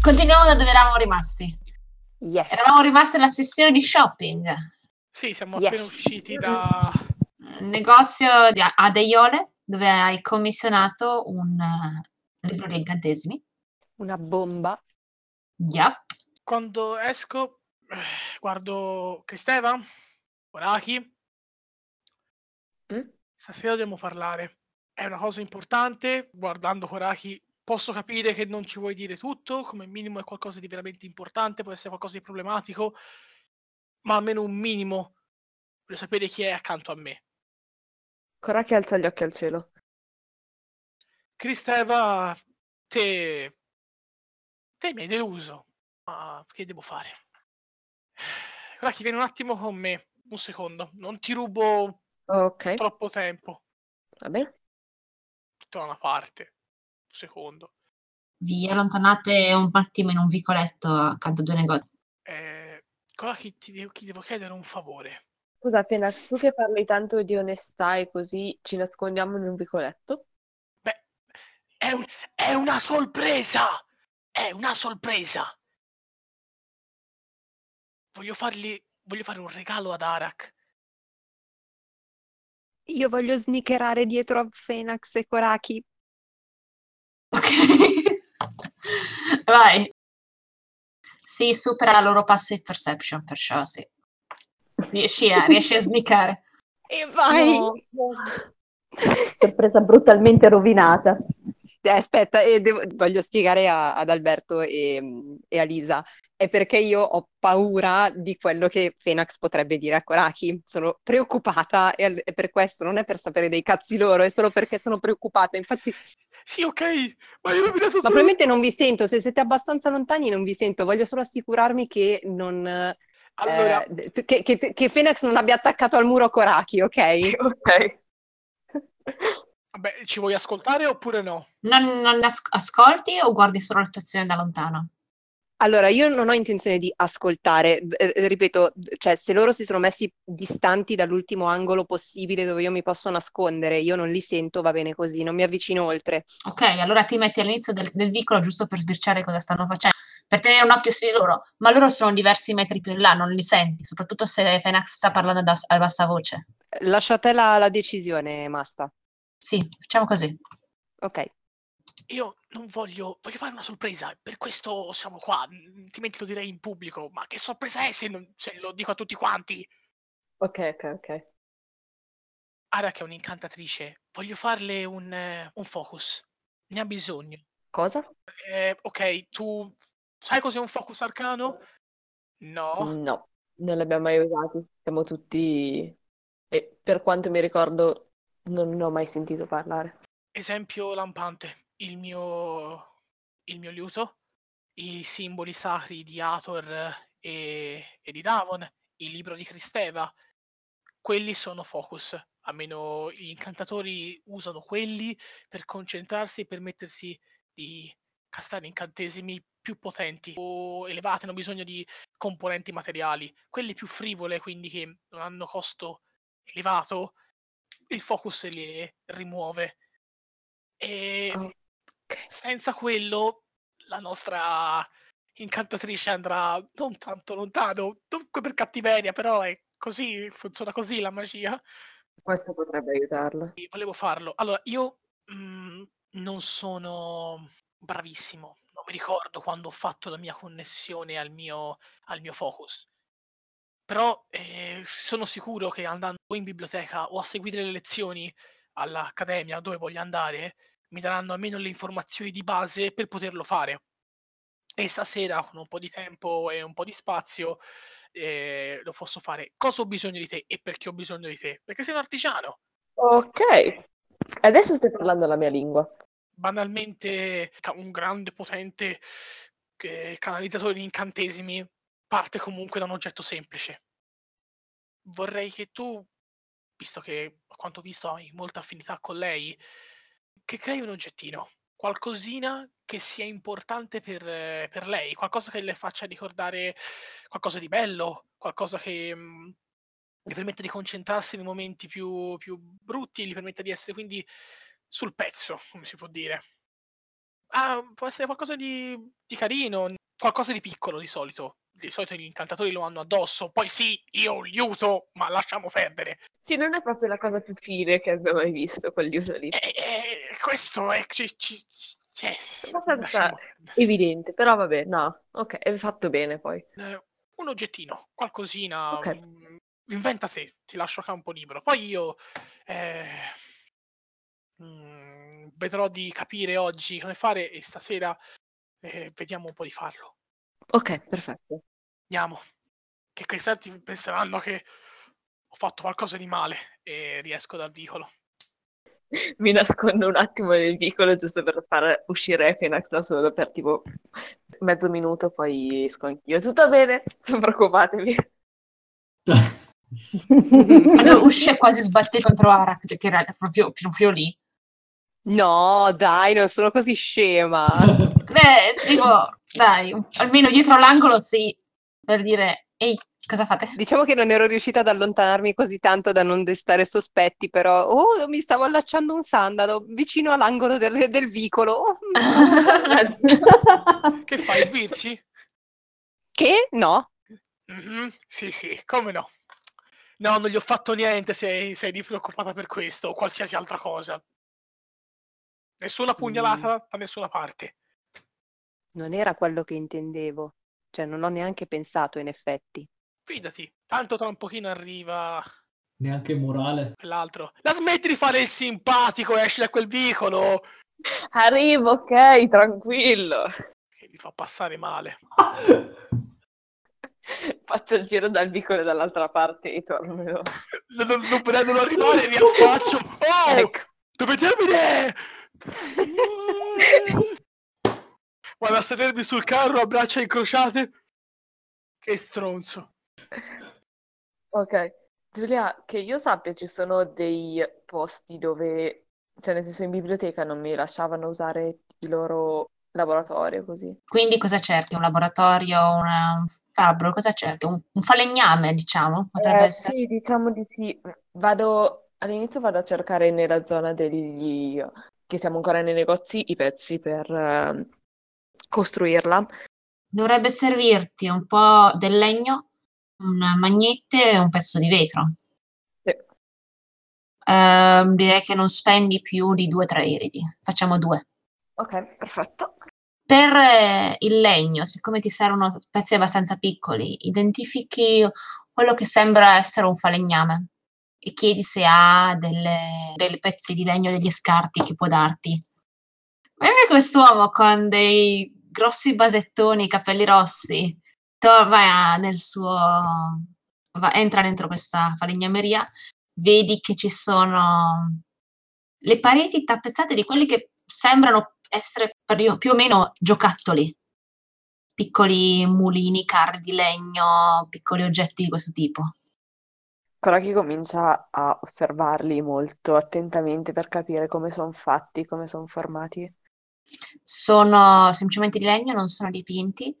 Continuiamo da dove eravamo rimasti. Yes. Eravamo rimasti alla sessione di shopping. Sì, siamo Yes. appena usciti da... Un negozio di- a Deiole dove hai commissionato un eh, libro di incantesimi. Una bomba. Yup. Quando esco, guardo Cristeva, Oraki. Mm? Stasera dobbiamo parlare. È una cosa importante. Guardando Horaki, posso capire che non ci vuoi dire tutto. Come minimo è qualcosa di veramente importante, può essere qualcosa di problematico. Ma almeno un minimo. Voglio sapere chi è accanto a me. Coracchi alza gli occhi al cielo. Cristeva, te. Te mi hai deluso. Ma che devo fare? Horaki, vieni un attimo con me. Un secondo. Non ti rubo Ok, troppo tempo. va bene. Da una parte. Un secondo. Vi allontanate un attimo in un vicoletto accanto a due negozi. Eh, Horaki, ti devo, ti devo chiedere un favore. Scusa, Fenax, tu che parli tanto di onestà e così ci nascondiamo in un vicoletto? Beh, è, un- è una sorpresa! È una sorpresa! Voglio fargli. Voglio fare un regalo ad Arak. Io voglio snickerare dietro a Fenax e Koraki. Ok. Vai. Sì, supera la loro passive perception, perciò sì. Riesci a, riesci a sniccare. E vai! No. Sorpresa brutalmente rovinata. Eh, aspetta, e devo- voglio spiegare a- ad Alberto e, e a Lisa. È perché io ho paura di quello che Fenax potrebbe dire a Koraki. Sono preoccupata e, e per questo non è per sapere dei cazzi loro, è solo perché sono preoccupata. Infatti, Sì, ok, ma io ho rovinato ma tutto. probabilmente non vi sento. Se siete abbastanza lontani, non vi sento. Voglio solo assicurarmi che non. eh, Allora, che, che, che Fenax non abbia attaccato al muro Koraki, ok? Ok. Vabbè, ci vuoi ascoltare oppure no? Non, non as- ascolti o guardi solo l'attuazione da lontano? Allora, io non ho intenzione di ascoltare, eh, eh, ripeto, cioè se loro si sono messi distanti dall'ultimo angolo possibile dove io mi posso nascondere, io non li sento, va bene così, non mi avvicino oltre. Ok, allora ti metti all'inizio del, del vicolo giusto per sbirciare cosa stanno facendo, per tenere un occhio su di loro, ma loro sono diversi metri più in là, non li senti, soprattutto se Fenax sta parlando da- a bassa voce. Lasciate la, la decisione, Masta. Sì, facciamo così. Ok. Io non voglio. Voglio fare una sorpresa. Per questo siamo qua. mm, Altrimenti lo direi in pubblico. Ma che sorpresa è se, non- se lo dico a tutti quanti? Ok, ok, ok. Arak è un'incantatrice. Voglio farle un, eh, un focus. Ne ha bisogno. Cosa? Eh, ok, tu sai cos'è un focus arcano? No. No, non li abbiamo mai usati. Siamo tutti... E per quanto mi ricordo, non ne ho mai sentito parlare. Esempio lampante. Il mio. Il mio liuto. I simboli sacri di Hathor e, e di Davon. Il libro di Cristeva. Quelli sono focus. Almeno gli incantatori usano quelli per concentrarsi e permettersi di castare incantesimi più potenti o elevati, hanno bisogno di componenti materiali. Quelli più frivole, quindi che non hanno costo elevato, il focus li rimuove. E Ok. senza quello la nostra incantatrice andrà non tanto lontano, dunque per cattiveria, però è così, funziona così la magia. Questo potrebbe aiutarla. Volevo farlo. Allora, io mm, non sono bravissimo, non mi ricordo quando ho fatto la mia connessione al mio, al mio focus. Però eh, sono sicuro che andando in biblioteca o a seguire le lezioni all'accademia dove voglio andare, mi daranno almeno le informazioni di base per poterlo fare. E stasera, con un po' di tempo e un po' di spazio, eh, lo posso fare. Cosa ho bisogno di te e perché ho bisogno di te? Perché sei un artigiano. Ok. Adesso stai parlando la mia lingua. banalmente un grande potente che- canalizzatore di incantesimi parte comunque da un oggetto semplice. Vorrei che tu, visto che a quanto ho visto hai molta affinità con lei, che crei un oggettino, qualcosina che sia importante per, per lei, qualcosa che le faccia ricordare qualcosa di bello, qualcosa che mh, gli permette di concentrarsi nei momenti più, più brutti, gli permette di essere quindi sul pezzo, come si può dire. Ah, può essere qualcosa di, di carino, qualcosa di piccolo di solito. Di solito gli incantatori lo hanno addosso. Poi sì, io liuto, ma lasciamo perdere. Sì, non è proprio la cosa più fine che abbia mai visto, quel liuso lì. E, e questo è... Ci, ci, cioè, Abbastanza evidente, però vabbè, no, ok, hai fatto bene poi. Eh, un oggettino, qualcosina. Ok. mm, inventa te, ti lascio campo libero. Poi io eh, mm, vedrò di capire oggi come fare e stasera eh, vediamo un po' di farlo. Ok, perfetto. Andiamo. Che questi altri penseranno che ho fatto qualcosa di male e riesco dal vicolo. Mi nascondo un attimo nel vicolo giusto per far uscire Fenax da solo per tipo mezzo minuto, poi esco anch'io. Tutto bene? Non preoccupatevi. Quando uscì quasi sbatte contro Arak, che era proprio, proprio lì. No, dai, non sono così scema. Beh, tipo, dai, almeno dietro l'angolo sì, per dire, ehi, cosa fate? Diciamo che non ero riuscita ad allontanarmi così tanto da non destare sospetti, però oh, mi stavo allacciando un sandalo vicino all'angolo del, del vicolo. Oh, Che fai, sbirci? che? No. Mhm, Sì, sì, come no. No, non gli ho fatto niente se sei preoccupata per questo o qualsiasi altra cosa. Nessuna pugnalata da nessuna parte. Non era quello che intendevo. Cioè, non ho neanche pensato, in effetti. Fidati, tanto tra un pochino arriva Neanche morale. quell'altro. La smetti di fare il simpatico e esci da quel vicolo Arrivo, ok, tranquillo. che mi fa passare male. Faccio il giro dal vicolo dall'altra parte e torno. Non, non, non vedendolo arrivare, riaffaccio. Oh, Ecco. dove termine? Vado a sedermi sul carro a braccia incrociate. Che stronzo. Ok, Giulia, che io sappia ci sono dei posti dove, cioè nel senso in biblioteca non mi lasciavano usare il loro laboratorio così. Quindi cosa cerchi? Un laboratorio, una- un fabbro? Cosa cerchi? Un, un falegname, diciamo? Potrebbe Eh, essere. sì, diciamo di sì. Vado, all'inizio vado a cercare nella zona degli, che siamo ancora nei negozi, i pezzi per eh, costruirla. Dovrebbe servirti un po' del legno, un magnete e un pezzo di vetro. Sì. Ehm, direi che non spendi più di 2-3 iridi. Facciamo due. Ok, perfetto. Per eh, il legno, siccome ti servono pezzi abbastanza piccoli, identifichi quello che sembra essere un falegname e chiedi se ha delle, delle pezzi di legno, degli scarti che può darti. Vedi quest'uomo con dei grossi basettoni, capelli rossi, to- vai a- nel suo, va- entra dentro questa falegnameria, vedi che ci sono le pareti tappezzate di quelli che sembrano essere più o meno giocattoli, piccoli mulini, carri di legno, piccoli oggetti di questo tipo. Koraki comincia a osservarli molto attentamente per capire come sono fatti, come sono formati. Sono semplicemente di legno, non sono dipinti.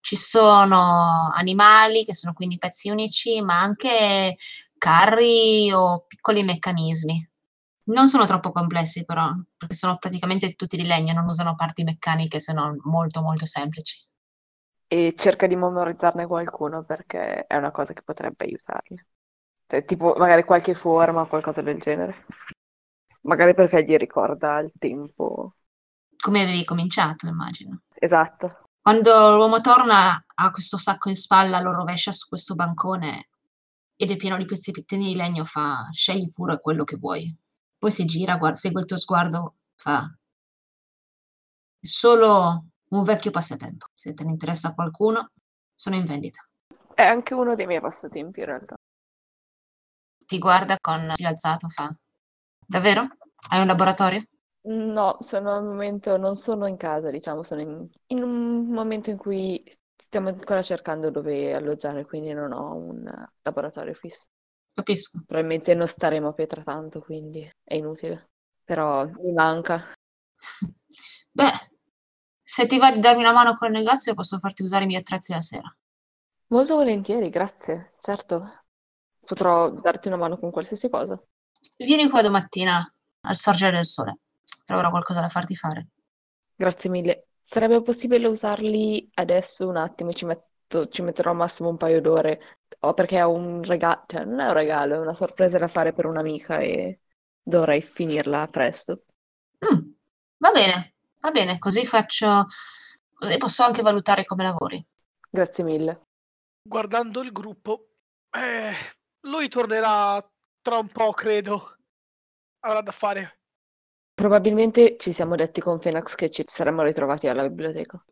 Ci sono animali che sono quindi pezzi unici, ma anche carri o piccoli meccanismi. Non sono troppo complessi però, perché sono praticamente tutti di legno, non usano parti meccaniche se non molto molto semplici. E cerca di memorizzarne qualcuno perché è una cosa che potrebbe aiutarli. Cioè, tipo, magari qualche forma, qualcosa del genere. Magari perché gli ricorda il tempo. Come avevi cominciato, immagino. Esatto. Quando l'uomo torna, ha questo sacco in spalla, lo rovescia su questo bancone ed è pieno di pezzettini di legno, fa scegli pure quello che vuoi. Poi si gira, guarda, segue il tuo sguardo, fa solo un vecchio passatempo. Se te ne interessa qualcuno, sono in vendita. È anche uno dei miei passatempi in realtà. Ti guarda con il alzato, fa davvero? Hai un laboratorio? No, sono al momento, non sono in casa, diciamo, sono in, in un momento in cui stiamo ancora cercando dove alloggiare, quindi non ho un laboratorio fisso. Capisco. Probabilmente non staremo a Petra tanto, quindi è inutile. Però mi manca. Beh, Se ti va di darmi una mano col negozio, posso farti usare i miei attrezzi la sera. Molto volentieri, grazie. Certo, potrò darti una mano con qualsiasi cosa. Vieni qua domattina al sorgere del sole. Troverò qualcosa da farti fare. Grazie mille. Sarebbe possibile usarli adesso un attimo? Ci metto, ci metterò al massimo un paio d'ore. Oh, perché ho un regalo, cioè non è un regalo, è una sorpresa da fare per un'amica e dovrei finirla presto. Mm, va bene, va bene, così faccio. Così posso anche valutare come lavori. Grazie mille. Guardando il gruppo, eh, lui tornerà tra un po', credo. Avrà da fare. Probabilmente ci siamo detti con Fenax che ci saremmo ritrovati alla biblioteca.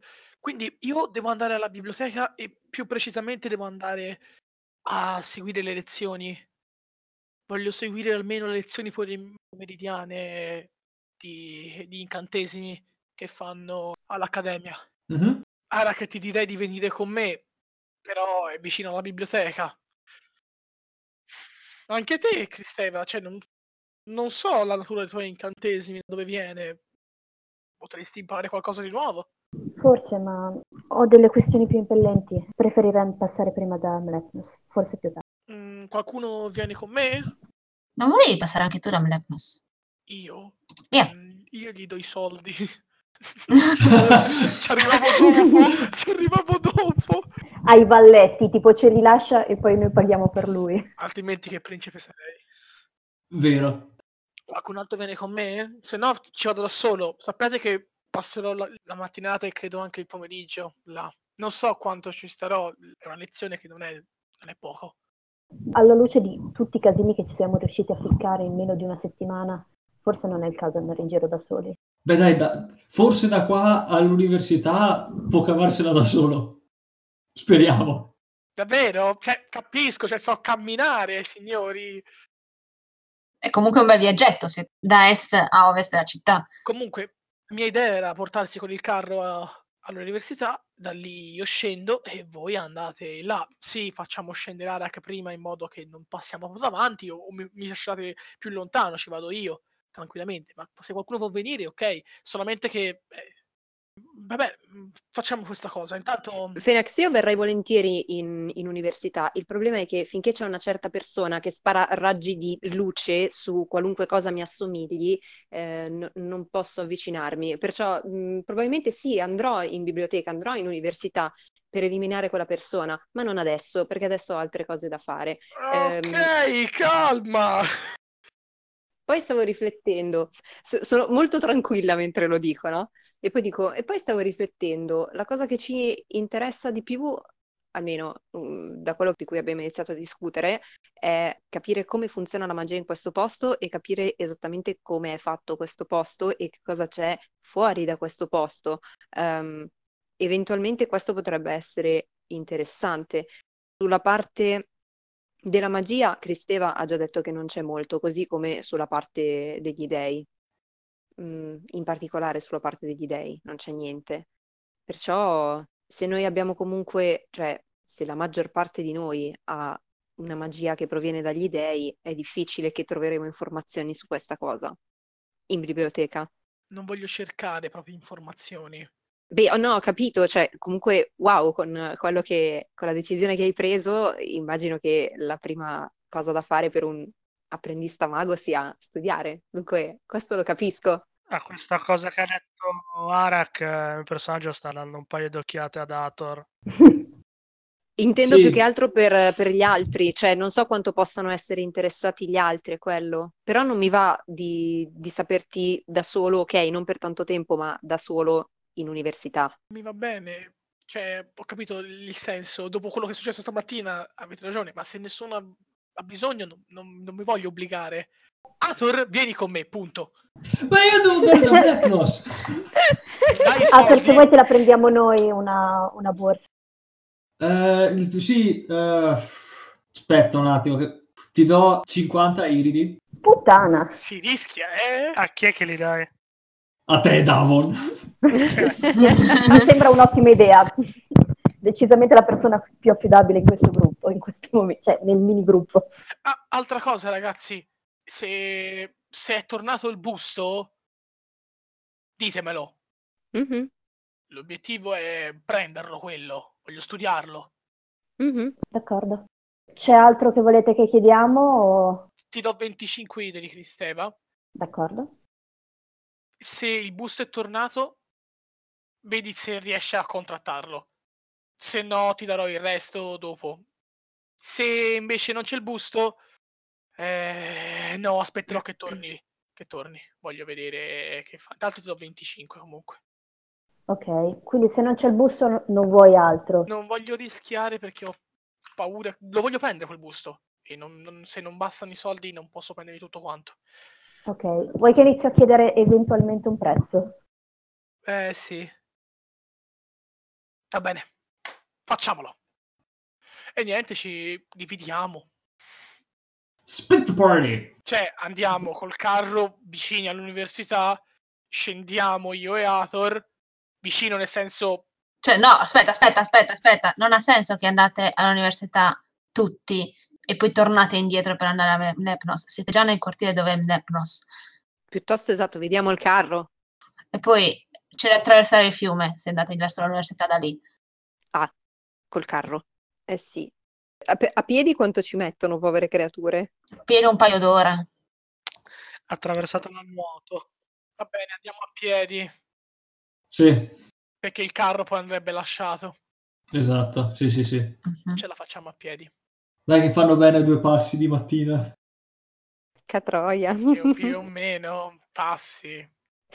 Quindi io devo andare alla biblioteca e più precisamente devo andare a seguire le lezioni. Voglio seguire almeno le lezioni pom- pomeridiane di, di incantesimi che fanno all'accademia. Mhm. Ora che ti direi di venire con me, però è vicino alla biblioteca. Anche te, Cristeva, cioè non, non so la natura dei tuoi incantesimi, da dove viene. Potresti imparare qualcosa di nuovo. Forse, ma ho delle questioni più impellenti. Preferirei passare prima da Mlepnos, forse più tardi. Mm, qualcuno viene con me? Non volevi passare anche tu da Mlepnos? Io? Yeah. Mm, io gli do i soldi. ci arrivavo dopo, ci arrivavo dopo. Ai valletti, tipo ce li lascia e poi noi paghiamo per lui. Altrimenti che principe sarei. Vero. Qualcun altro viene con me? Se no ci vado da solo. Sapete che passerò la, la mattinata e credo anche il pomeriggio là. Non so quanto ci starò, è una lezione che non è, non è poco. Alla luce di tutti i casini che ci siamo riusciti a ficcare in meno di una settimana, forse non è il caso andare in giro da soli. Beh dai, da- forse da qua all'università può cavarsela da solo. Speriamo. Davvero? Cioè, capisco, cioè so camminare, signori. È comunque un bel viaggetto, se da est a ovest della città. Comunque, mia idea era portarsi con il carro a- all'università, da lì io scendo e voi andate là. Sì, facciamo scendere Arak prima in modo che non passiamo proprio davanti o, o mi, mi lasciate più lontano, ci vado io tranquillamente. Ma se qualcuno può venire, ok. Solamente che... eh, vabbè, mm, facciamo questa cosa. Intanto... Fenax, io verrei volentieri in, in università. Il problema è che finché c'è una certa persona che spara raggi di luce su qualunque cosa mi assomigli, eh, no- non posso avvicinarmi. Perciò mh, probabilmente sì, andrò in biblioteca, andrò in università per eliminare quella persona, ma non adesso, perché adesso ho altre cose da fare. Ehm, Ok, calma! Poi stavo riflettendo, so- sono molto tranquilla mentre lo dico, no? E poi dico, e poi stavo riflettendo, la cosa che ci interessa di più, almeno mm, da quello di cui abbiamo iniziato a discutere, è capire come funziona la magia in questo posto e capire esattamente come è fatto questo posto e che cosa c'è fuori da questo posto. Ehm, eventualmente questo potrebbe essere interessante. Sulla parte della magia, Cristeva ha già detto che non c'è molto, così come sulla parte degli dei. Mm, in particolare sulla parte degli dei, non c'è niente. Perciò, se noi abbiamo comunque, cioè, se la maggior parte di noi ha una magia che proviene dagli dei, è difficile che troveremo informazioni su questa cosa in biblioteca. Non voglio cercare proprio informazioni. Beh, oh no, ho capito, cioè, comunque, wow, con quello che, con la decisione che hai preso, immagino che la prima cosa da fare per un apprendista mago sia studiare. Dunque, questo lo capisco. A questa cosa che ha detto Arak, eh, il personaggio sta dando un paio di occhiate ad Ator. Intendo Sì. più che altro per, per gli altri, cioè non so quanto possano essere interessati gli altri a quello, però non mi va di, di saperti da solo, ok, non per tanto tempo, ma da solo in università. Mi va bene, cioè, ho capito il senso. Dopo quello che è successo stamattina, avete ragione, ma se nessuno ha, bisogno, non, non- non mi voglio obbligare. Ator, vieni con me, punto. Ma io devo da Blacknos. Per se vuoi te la prendiamo noi una, una borsa. Il- sì, eh, aspetta un attimo, che ti do 50 iridi. Puttana! Si rischia, eh? A chi è che li dai? A te, Davon. Mi sembra un'ottima idea. Decisamente la persona più affidabile in questo gruppo, in questo momento, cioè nel mini gruppo. Ah, altra cosa, ragazzi, se, se è tornato il busto, ditemelo. Mhm. L'obiettivo è prenderlo quello, voglio studiarlo. Mhm. D'accordo. C'è altro che volete che chiediamo? o- Ti do 25 idee di Cristeva. D'accordo. Se il busto è tornato, vedi se riesci a contrattarlo. Se no, ti darò il resto dopo. Se invece non c'è il busto, eh, no, aspetterò che torni. Che torni. Voglio vedere che fa. Tanto ti do 25 comunque. Ok, quindi se non c'è il busto no- non vuoi altro. Non voglio rischiare perché ho paura. Lo voglio prendere quel busto. E non- non- se non bastano i soldi, non posso prendermi tutto quanto. Ok, vuoi che inizio a chiedere eventualmente un prezzo? Eh sì. Va bene, facciamolo. E niente, ci dividiamo. Split party! Cioè, andiamo col carro vicini all'università, scendiamo io e Athor, vicino nel senso, Cioè, no, aspetta, aspetta, aspetta, aspetta. Non ha senso che andate all'università tutti e poi tornate indietro per andare a Me- Nepnos. Siete già nel quartiere dove è Nepnos. Piuttosto esatto, vediamo il carro. E poi c'è da attraversare il fiume se andate verso l'università da lì. Col carro. Eh sì. A, pe- a piedi quanto ci mettono, povere creature? Piede un paio d'ore. Attraversato a nuoto. va bene, andiamo a piedi, Sì, perché il carro poi andrebbe lasciato. esatto, sì, sì, sì. Mhm. Ce la facciamo a piedi. Dai che fanno bene due passi di mattina. Catroia. Più, più o meno, passi.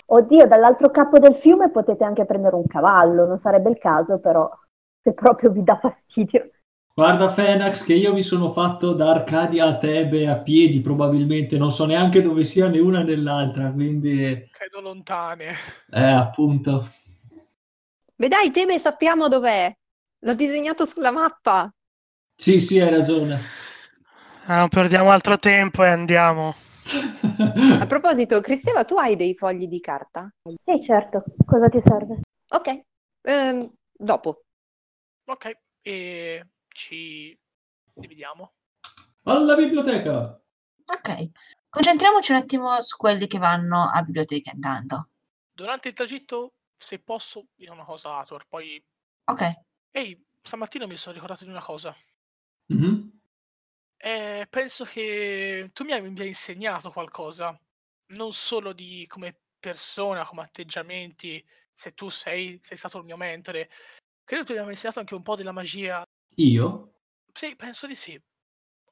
Oddio, dall'altro capo del fiume potete anche prendere un cavallo, non sarebbe il caso, però se proprio vi dà fastidio. Guarda Fenax che io mi sono fatto da Arcadia a Tebe a piedi probabilmente, non so neanche dove sia né una né l'altra, quindi Credo lontane. eh, appunto. Beh dai, Tebe sappiamo dov'è. L'ho disegnato sulla mappa. Sì, sì, hai ragione. Ah, non perdiamo altro tempo e andiamo. A proposito, Cristeva, tu hai dei fogli di carta? Sì, certo. Cosa ti serve? Ok, ehm, dopo. Ok, e ci dividiamo. Alla biblioteca! Ok, concentriamoci un attimo su quelli che vanno a biblioteca intanto. Durante il tragitto, se posso, dire una cosa a Ator, poi... Ok, Ehi, stamattina mi sono ricordato di una cosa. Mhm. Eh, penso che tu mi abbia insegnato qualcosa, non solo di come persona, come atteggiamenti, se tu sei, sei stato il mio mentore, credo tu mi abbia insegnato anche un po' della magia. Io? Sì, penso di sì.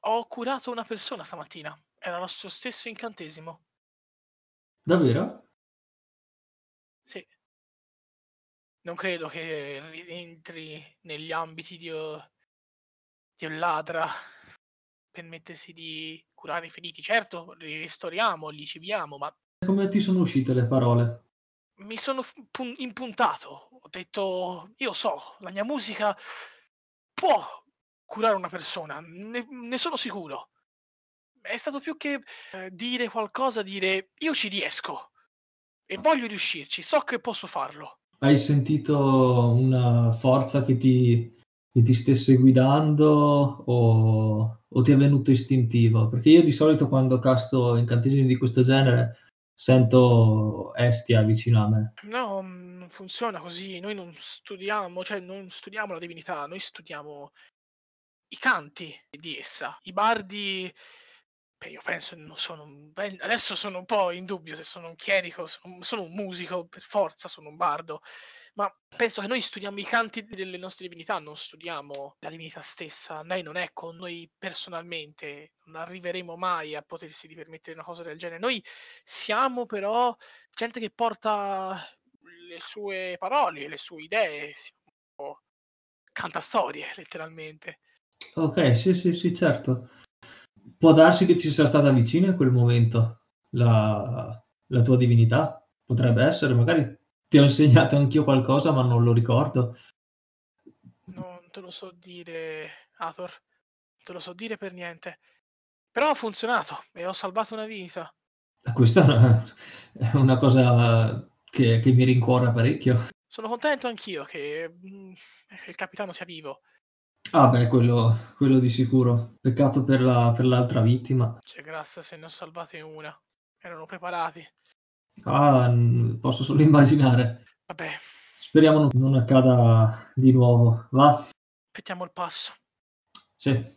Ho curato una persona stamattina, era lo suo stesso incantesimo. Davvero? Sì. Non credo che rientri negli ambiti di, o- di un ladra permettersi di curare i feriti. Certo, li ristoriamo, li cibiamo, ma Come ti sono uscite le parole? mi sono pun- impuntato. Ho detto, io so, la mia musica può curare una persona, ne, ne sono sicuro. È stato più che eh, dire qualcosa, dire io ci riesco e voglio riuscirci, so che posso farlo. Hai sentito una forza che ti, che ti stesse guidando o, o ti è venuto istintivo? Perché io di solito quando casto incantesimi di questo genere sento Estia vicino a me. No, mm, non funziona così. Noi non studiamo, cioè non studiamo la divinità, noi studiamo i canti di essa. I bardi, beh, io penso non sono un adesso sono un po' in dubbio se sono un chierico, sono, sono un musico, per forza sono un bardo, ma penso che noi studiamo i canti delle nostre divinità, non studiamo la divinità stessa. Lei non è con noi personalmente, non arriveremo mai a potersi permettere una cosa del genere. Noi siamo però gente che porta le sue parole, le sue idee, siamo cantastorie, letteralmente. Ok, sì, sì, sì, certo. Può darsi che ti sia stata vicina in quel momento la, la tua divinità? Potrebbe essere, magari ti ho insegnato anch'io qualcosa, ma non lo ricordo. Non te lo so dire, Ator, non te lo so dire per niente. Però ha funzionato e ho salvato una vita. Questa è una, è una cosa che, che mi rincuora parecchio. Sono contento anch'io che, mm, che il capitano sia vivo. Ah, beh, quello, quello di sicuro. Peccato per la- per l'altra vittima. C'è grassa se ne ho salvate una. Erano preparati. Ah, posso solo immaginare. Vabbè, Speriamo non, non accada di nuovo. Va? Aspettiamo il passo. Sì.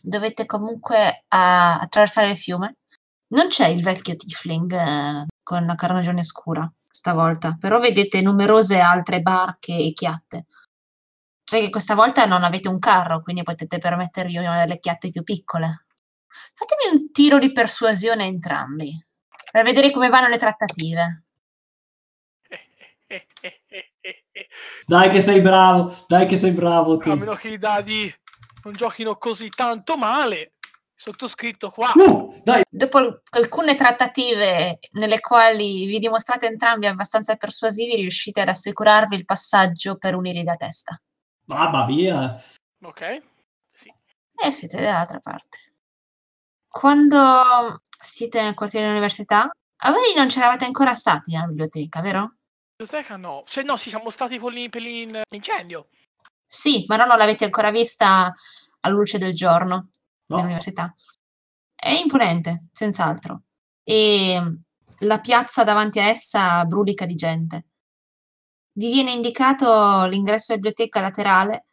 Dovete comunque ah, attraversare il fiume. Non c'è il vecchio Tifling eh, con la carnagione scura stavolta, però vedete numerose altre barche e chiatte. Sai che questa volta non avete un carro, quindi potete permettervi una delle chiatte più piccole. Fatemi un tiro di persuasione entrambi, per vedere come vanno le trattative. Dai che sei bravo, dai che sei bravo tu. A meno che i dadi non giochino così tanto male. Sottoscritto qua. Uh, dai, Dopo al- alcune trattative nelle quali vi dimostrate entrambi abbastanza persuasivi, riuscite ad assicurarvi il passaggio per unire da testa. mamma via. Ok. Sì. E siete dall'altra parte. Quando siete nel quartiere dell'università, a voi non c'eravate ancora stati nella biblioteca, vero? Biblioteca no. Cioè, no, sì, siamo stati per lì- per l'in- l'incendio. Sì, ma non l'avete ancora vista alla luce del giorno No, nell'università. È imponente, senz'altro. E la piazza davanti a essa brulica di gente. Vi viene indicato l'ingresso della biblioteca laterale,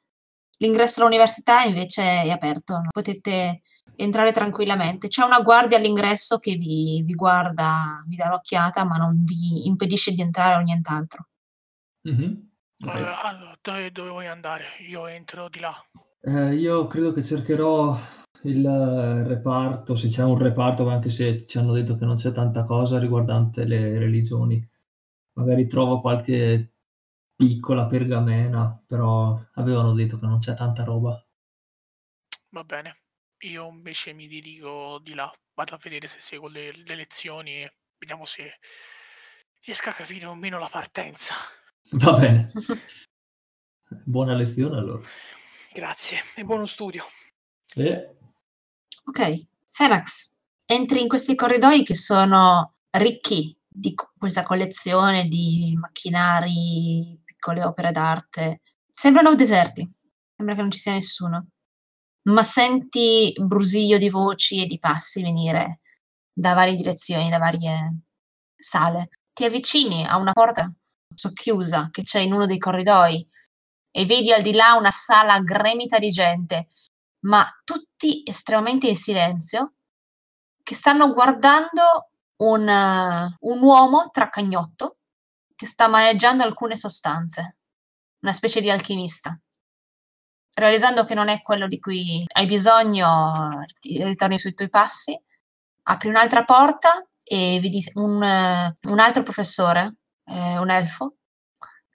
l'ingresso all'università invece è aperto, no? potete entrare tranquillamente. C'è una guardia all'ingresso che vi, vi guarda, vi dà un'occhiata, ma non vi impedisce di entrare o nient'altro. Mhm. Ok. Eh, allora, dove, dove vuoi andare? Io entro di là. Eh, io credo che cercherò il reparto, se c'è un reparto, anche se ci hanno detto che non c'è tanta cosa riguardante le religioni. Magari trovo qualche piccola pergamena, però avevano detto che non c'è tanta roba. Va bene. Io invece mi dirigo di là. Vado a vedere se seguo le, le lezioni e vediamo se riesco a capire o meno la partenza. Va bene. Buona lezione allora. Grazie e buono studio. E Ok, Fenax, entri in questi corridoi che sono ricchi di questa collezione di macchinari, piccole opere d'arte. Sembrano deserti, sembra che non ci sia nessuno, ma senti brusiglio di voci e di passi venire da varie direzioni, da varie sale. Ti avvicini a una porta socchiusa che c'è in uno dei corridoi e vedi al di là una sala gremita di gente ma tutti estremamente in silenzio, che stanno guardando un, eh, un uomo tracagnotto che sta maneggiando alcune sostanze, una specie di alchimista. Realizzando che non è quello di cui hai bisogno, ritorni sui tuoi passi, apri un'altra porta e vedi un, un altro professore, eh, un elfo,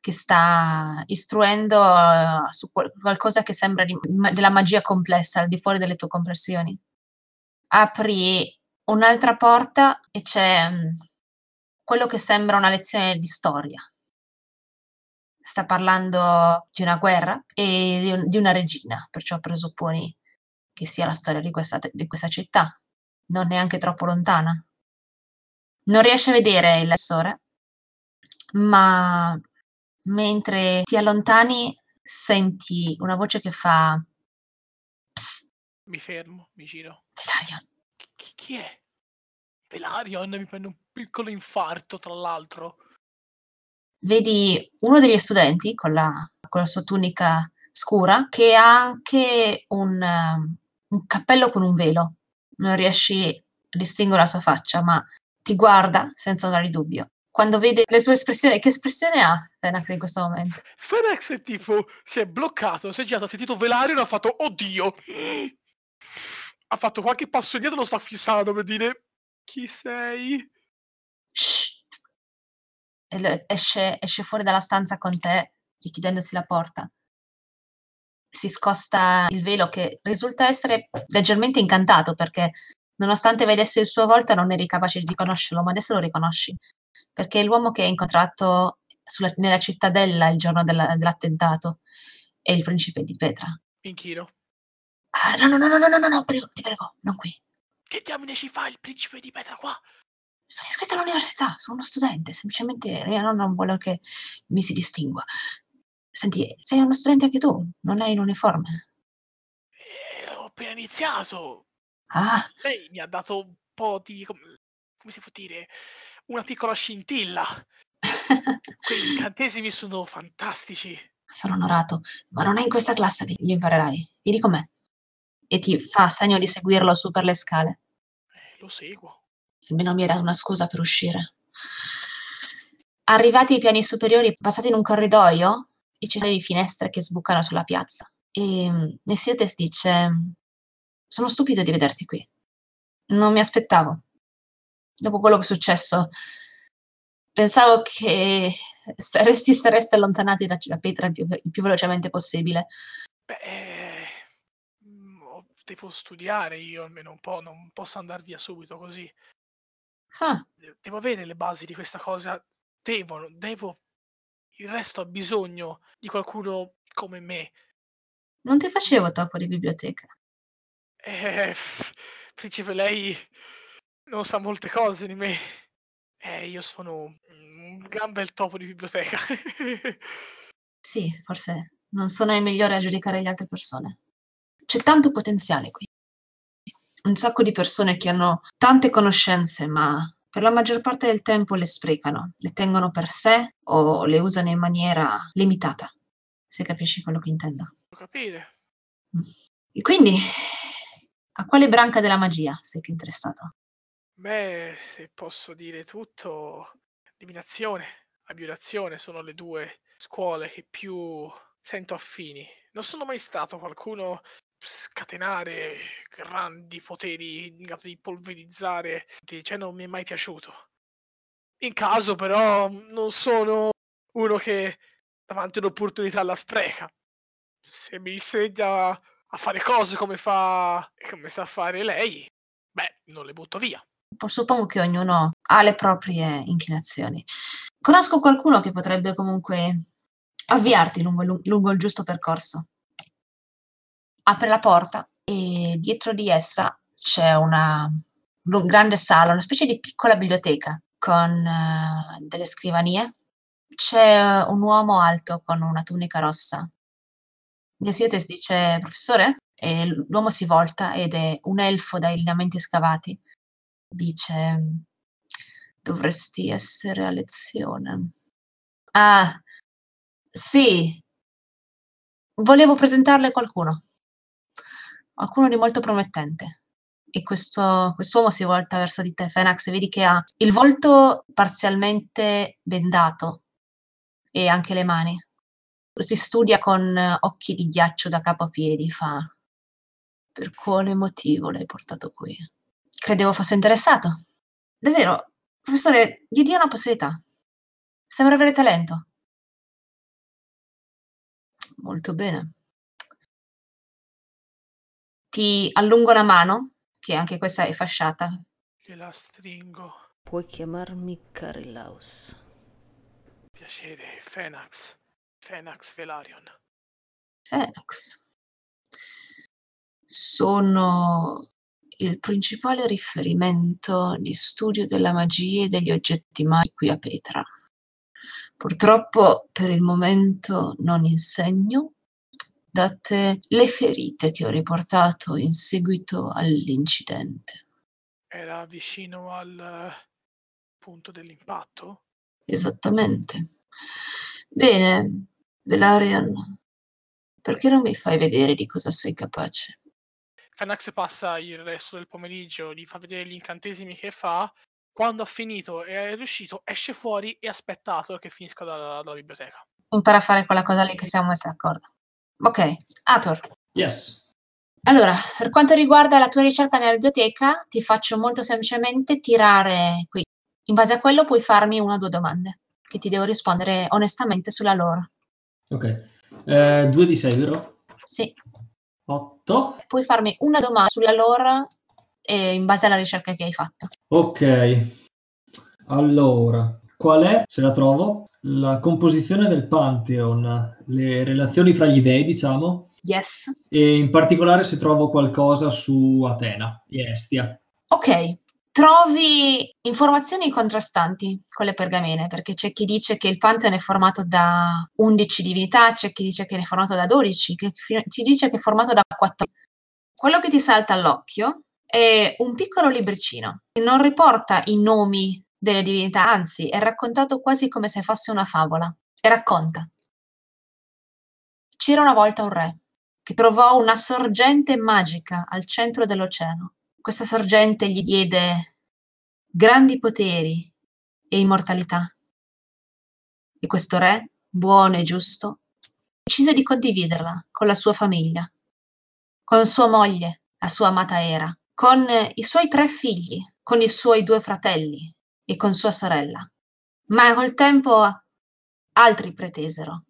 che sta istruendo eh, su qual- qualcosa che sembra di- della magia complessa, al di fuori delle tue comprensioni. Apri un'altra porta e c'è mm, quello che sembra una lezione di storia. Sta parlando di una guerra e di, un- di una regina, perciò presupponi che sia la storia di questa, di questa città, non neanche troppo lontana. Non riesci a vedere il lessore, ma mentre ti allontani senti una voce che fa Psst, Mi fermo, mi giro. Velarion. Chi, chi- è? Velarion mi prende un piccolo infarto, tra l'altro. Vedi uno degli studenti con la, con la sua tunica scura che ha anche un, um, un cappello con un velo. Non riesci a distinguere la sua faccia, ma ti guarda senza di dubbio. Quando vede le sue espressioni, che espressione ha Fenax in questo momento? Fedex è tipo, si è bloccato, si è girato, ha sentito Velarion e ha fatto, oddio. Ha fatto qualche passo indietro lo sta fissando per dire, chi sei? Shh. Esce, esce fuori dalla stanza con te, richiudendosi la porta. Si scosta il velo che risulta essere leggermente incantato perché nonostante vedesse il suo volto non eri capace di conoscerlo, ma adesso lo riconosci. Perché è l'uomo che hai incontrato sulla, nella cittadella il giorno della, dell'attentato è il principe di Petra. Inchino. Ah, no, no, no, no, no, no, no, prego, ti prego, non qui. Che diamine ci fa il principe di Petra qua? Sono iscritta all'università, sono uno studente, semplicemente mia nonna non vuole che mi si distingua. Senti, sei uno studente anche tu, non hai l'uniforme. Eh, ho appena iniziato. Ah, Lei mi ha dato un po' di... com- come si può dire? Una piccola scintilla. Quegli incantesimi sono fantastici. Sono onorato, ma non è in questa classe che li imparerai. Vieni con me. E ti fa segno di seguirlo su per le scale. Eh, lo seguo. Almeno mi era una scusa per uscire. Arrivati ai piani superiori, passati in un corridoio e ci sono le finestre che sbucano sulla piazza. E mm, Nessiotes dice: Sono stupido di vederti qui. Non mi aspettavo. Dopo quello che è successo, pensavo che saresti, sareste allontanati da da Petra il più, il più velocemente possibile. Beh, mm, devo studiare io almeno un po', non posso andare via subito così. Ah, De- Devo avere le basi di questa cosa. Devo, devo. Il resto ha bisogno di qualcuno come me. non ti facevo topo di biblioteca. Eh, principe, lei non sa molte cose di me. Eh, io sono un gran bel topo di biblioteca. Sì, forse non sono il migliore a giudicare le altre persone. C'è tanto potenziale qui. Un sacco di persone che hanno tante conoscenze, ma per la maggior parte del tempo le sprecano, le tengono per sé o le usano in maniera limitata, se capisci quello che intendo. Capire. E quindi, a quale branca della magia sei più interessato? Beh, se posso dire tutto, divinazione, abbiurazione sono le due scuole che più sento affini. Non sono mai stato qualcuno scatenare grandi poteri in grado di polverizzare, cioè non mi è mai piaciuto. In caso però non sono uno che davanti un'opportunità la spreca. Se mi insegna a fare cose come fa come sa fare lei, beh, non le butto via. Po- Suppongo che ognuno ha le proprie inclinazioni. Conosco qualcuno che potrebbe comunque avviarti lungo, lungo il giusto percorso. Apre la porta e dietro di essa c'è una lu- grande sala, una specie di piccola biblioteca con eh, delle scrivanie. C'è un uomo alto con una tunica rossa. Desiotes dice, professore? E l'uomo si volta ed è un elfo dai lineamenti scavati dice dovresti essere a lezione. Ah, sì, volevo presentarle qualcuno, qualcuno di molto promettente. E questo, quest'uomo si volta verso di te, Fenax, e vedi che ha il volto parzialmente bendato e anche le mani. Si studia con occhi di ghiaccio da capo a piedi, fa. Per quale motivo l'hai portato qui? Credevo fosse interessato. Davvero, professore, gli dia una possibilità. Sembra avere talento. Molto bene. Ti allungo la mano, che anche questa è fasciata. Gliela stringo. Puoi chiamarmi Carillaus. Piacere, Fenax. Fenax Velarion. Fenax. Sono il principale riferimento di studio della magia e degli oggetti magi qui a Petra. Purtroppo per il momento non insegno, date le ferite che ho riportato in seguito all'incidente. Era vicino al eh, punto dell'impatto? Esattamente. Bene, Velarion, perché non mi fai vedere di cosa sei capace? Fenax passa il resto del pomeriggio, gli fa vedere gli incantesimi che fa. Quando ha finito e è riuscito, esce fuori e aspetta Ator che finisca dalla, dalla biblioteca. Impara a fare quella cosa lì che siamo messi d'accordo. Ok, Ator. Yes. Allora, per quanto riguarda la tua ricerca nella biblioteca, ti faccio molto semplicemente tirare qui. In base a quello puoi farmi una o due domande, che ti devo rispondere onestamente sulla loro. Ok. Eh, 2 di 6, vero? Sì, 8. puoi farmi una domanda sulla loro eh, in base alla ricerca che hai fatto. Ok. Allora, qual è, se la trovo, la composizione del Pantheon, le relazioni fra gli dei, diciamo, Yes. e in particolare se trovo qualcosa su Atena e Estia. Ok, trovi informazioni contrastanti con le pergamene, perché c'è chi dice che il Pantheon è formato da 11 divinità, c'è chi dice che è formato da 12, chi fi- ci dice che è formato da 4. Quello che ti salta all'occhio è un piccolo libricino che non riporta i nomi delle divinità, anzi è raccontato quasi come se fosse una favola. E racconta. C'era una volta un re che trovò una sorgente magica al centro dell'oceano. Questa sorgente gli diede grandi poteri e immortalità. E questo re, buono e giusto, decise di condividerla con la sua famiglia, con sua moglie, la sua amata Era, con i suoi tre figli, con i suoi due fratelli e con sua sorella. Ma col tempo altri pretesero,